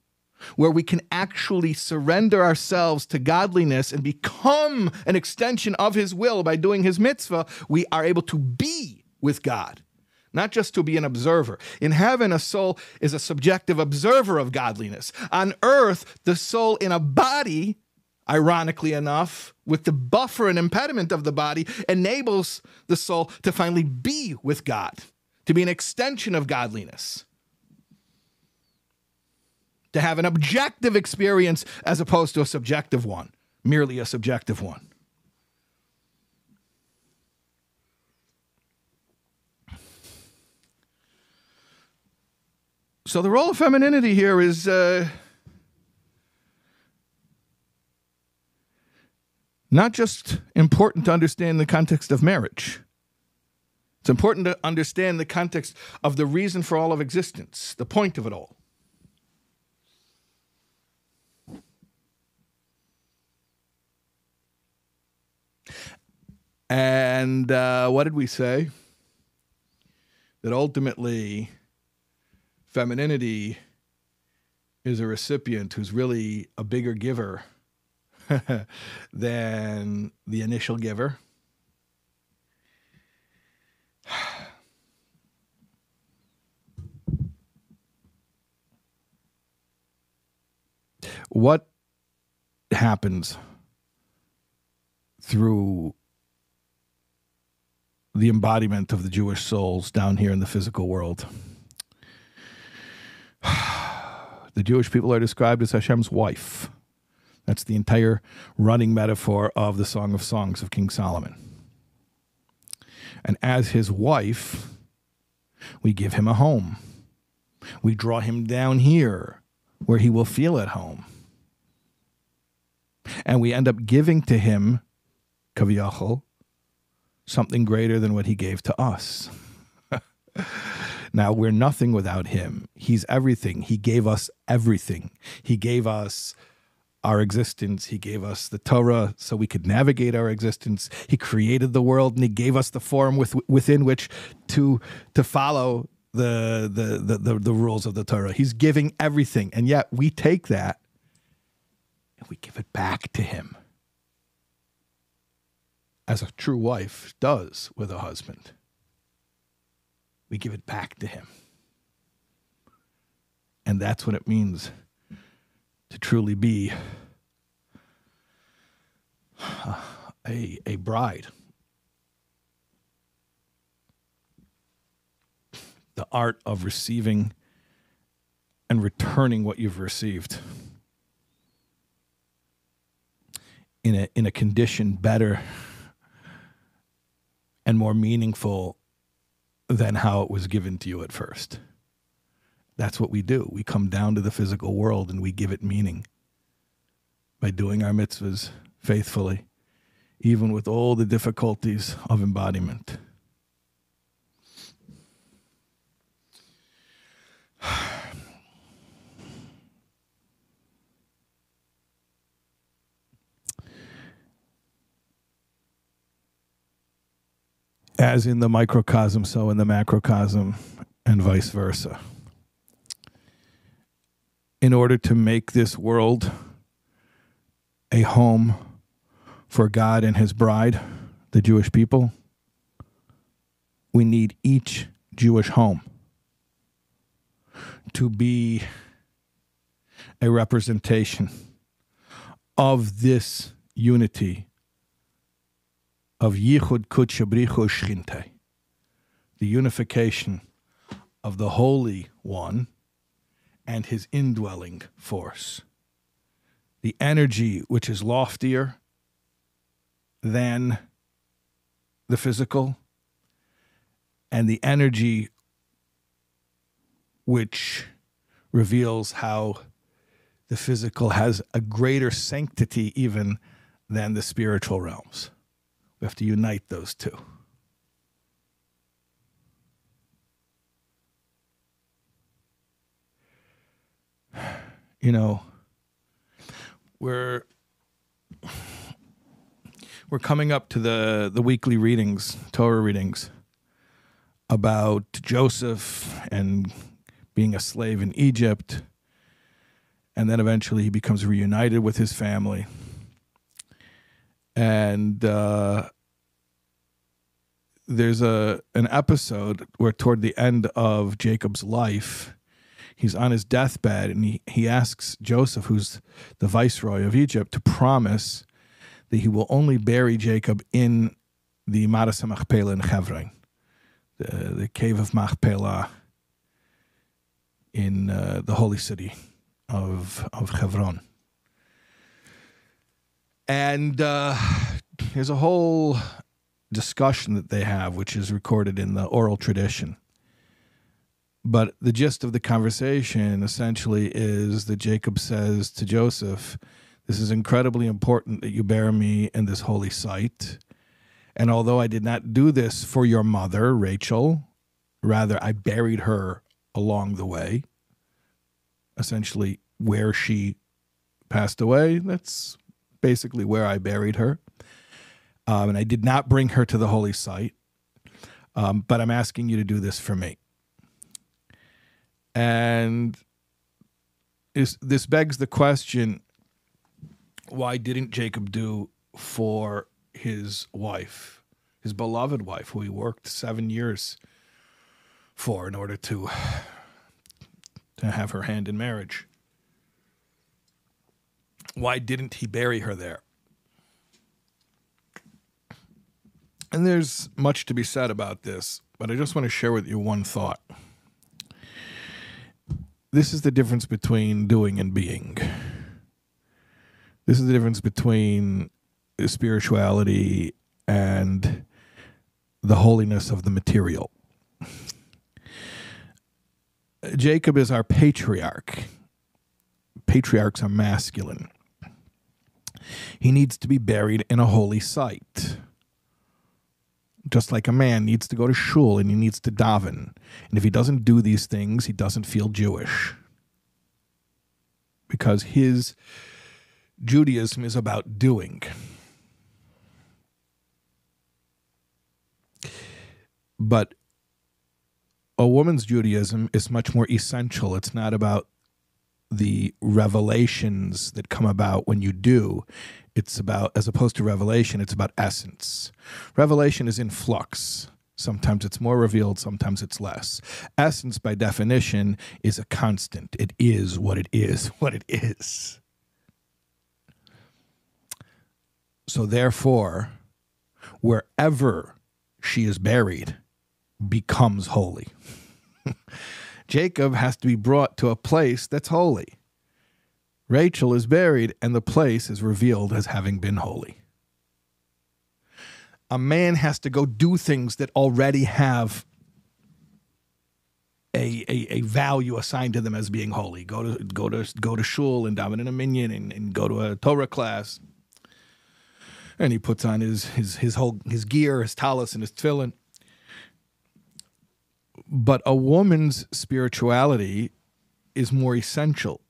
where we can actually surrender ourselves to godliness and become an extension of His will by doing His mitzvah, we are able to be with God not just to be an observer. In heaven, a soul is a subjective observer of godliness. On earth, the soul in a body, ironically enough, with the buffer and impediment of the body, enables the soul to finally be with God, to be an extension of godliness, to have an objective experience as opposed to a subjective one, merely a subjective one. So the role of femininity here is. Uh, not just important to understand the context of marriage. It's important to understand the context of the reason for all of existence, the point of it all. And uh, what did we say? That ultimately, femininity is a recipient who's really a bigger giver than the initial giver. what happens through the embodiment of the Jewish souls down here in the physical world? the Jewish people are described as Hashem's wife. That's the entire running metaphor of the Song of Songs of King Solomon. And as his wife, we give him a home. We draw him down here where he will feel at home. And we end up giving to him, kaviyachol, something greater than what he gave to us. now, we're nothing without him. He's everything. He gave us everything. He gave us our existence. He gave us the Torah so we could navigate our existence. He created the world and he gave us the form with, within which to to follow the, the the, the the rules of the Torah. He's giving everything, and yet we take that and we give it back to him, as a true wife does with a husband. We give it back to him, and that's what it means to truly be uh, a, a bride. The art of receiving and returning what you've received in a, in a condition better and more meaningful than how it was given to you at first. That's what we do. We come down to the physical world and we give it meaning by doing our mitzvahs faithfully, even with all the difficulties of embodiment. As in the microcosm, so in the macrocosm, and vice versa. In order to make this world a home for God and his bride, the Jewish people, we need each Jewish home to be a representation of this unity of Yichud Kudshabrichu Shchinte, the unification of the Holy One and his indwelling force. The energy which is loftier than the physical, and the energy which reveals how the physical has a greater sanctity even than the spiritual realms. We have to unite those two. you know, we're we're coming up to the the weekly readings, Torah readings about Joseph and being a slave in Egypt, and then eventually he becomes reunited with his family, and uh, there's a an episode where toward the end of Jacob's life he's on his deathbed and he, he asks Joseph, who's the viceroy of Egypt, to promise that he will only bury Jacob in the Mearas Machpelah in Hebron, the, the cave of Machpelah in uh, the holy city of, of Hebron. And uh, there's a whole discussion that they have, which is recorded in the oral tradition. But the gist of the conversation essentially is that Jacob says to Joseph, This is incredibly important that you bear me in this holy site. And although I did not do this for your mother, Rachel, rather I buried her along the way, essentially where she passed away. That's basically where I buried her. Um, and I did not bring her to the holy site, um, but I'm asking you to do this for me. And is, this begs the question why didn't Jacob do for his wife, his beloved wife, who he worked seven years for in order to, to have her hand in marriage? Why didn't he bury her there? And there's much to be said about this, but I just want to share with you one thought. This is the difference between doing and being. This is the difference between spirituality and the holiness of the material. Jacob is our patriarch. Patriarchs are masculine. He needs to be buried in a holy site just like a man needs to go to shul and he needs to daven. And if he doesn't do these things, he doesn't feel Jewish. Because his Judaism is about doing. But a woman's Judaism is much more essential. It's not about the revelations that come about when you do it's about as opposed to revelation it's about essence. Revelation is in flux. Sometimes it's more revealed sometimes it's less. Essence by definition is a constant. It is what it is what it is. So therefore wherever she is buried becomes holy jacob has to be brought to a place that's holy Rachel is buried, and the place is revealed as having been holy. A man has to go do things that already have a, a, a, value assigned to them as being holy. Go to go to go to shul and daven in a minyan and, and go to a Torah class. And he puts on his his his whole his gear, his tallis, and his tefillin. But a woman's spirituality is more essential.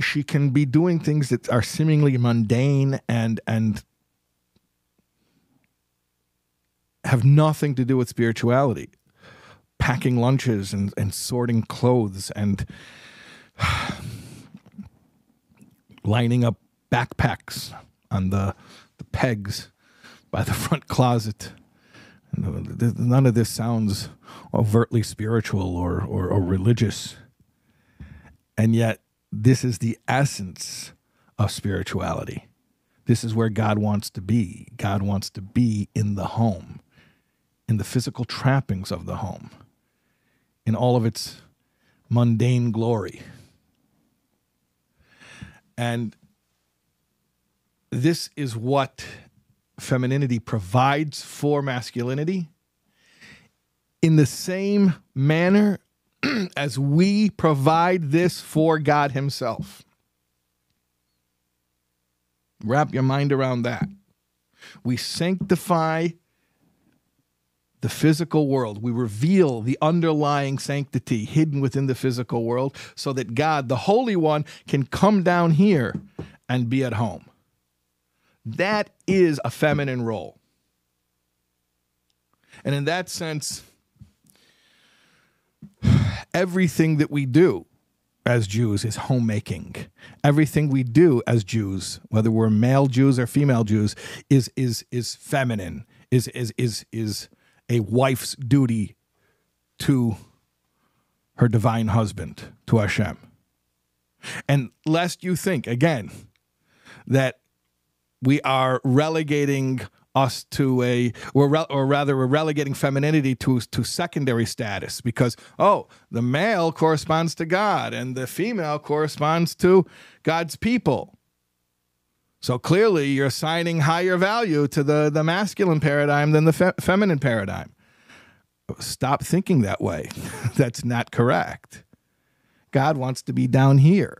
She can be doing things that are seemingly mundane and and have nothing to do with spirituality. Packing lunches and, and sorting clothes and lining up backpacks on the, the pegs by the front closet none of this sounds overtly spiritual or, or, or religious and yet this is the essence of spirituality. This is where God wants to be. God wants to be in the home, in the physical trappings of the home, in all of its mundane glory. And this is what femininity provides for masculinity in the same manner as we provide this for God Himself. Wrap your mind around that. We sanctify the physical world. We reveal the underlying sanctity hidden within the physical world so that God, the Holy One, can come down here and be at home. That is a feminine role. And in that sense, everything that we do as Jews is homemaking. Everything we do as Jews, whether we're male Jews or female Jews, is is is feminine. Is is is is a wife's duty to her divine husband to Hashem. And lest you think, again, that we are relegating us to a re- or rather we're relegating femininity to to secondary status because oh the male corresponds to God and the female corresponds to God's people. So clearly you're assigning higher value to the the masculine paradigm than the fe- feminine paradigm. Stop thinking that way. That's not correct. God wants to be down here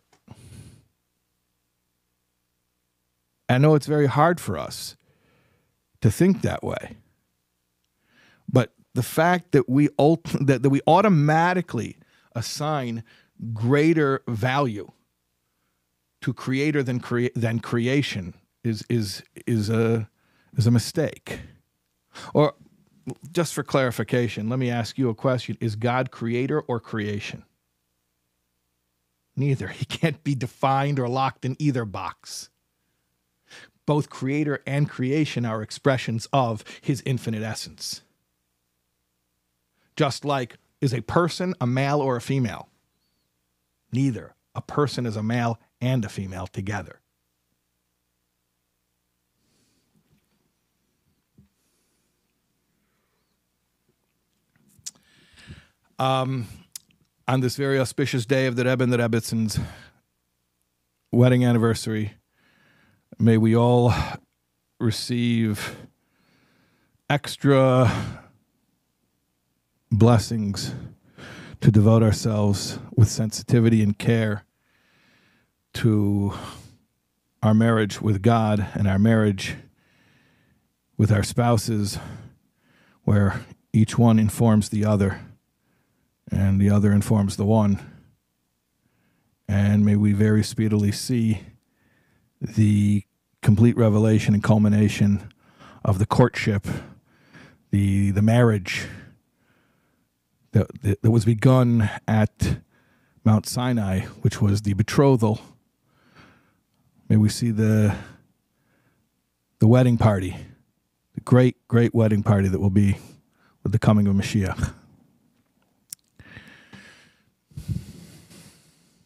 I know it's very hard for us to think that way. But the fact that we ult- that, that we automatically assign greater value to creator than crea- than creation is is is a is a mistake. Or just for clarification, let me ask you a question. Is God creator or creation? Neither. He can't be defined or locked in either box both creator and creation are expressions of his infinite essence. Just like, is a person a male or a female? Neither. A person is a male and a female together. Um, on this very auspicious day of the Rebbe and the Rebbitzins' wedding anniversary, May we all receive extra blessings to devote ourselves with sensitivity and care to our marriage with God and our marriage with our spouses, where each one informs the other and the other informs the one. And may we very speedily see the complete revelation and culmination of the courtship, the the marriage that, that was begun at Mount Sinai, which was the betrothal. May we see the the wedding party, the great, great wedding party that will be with the coming of Mashiach.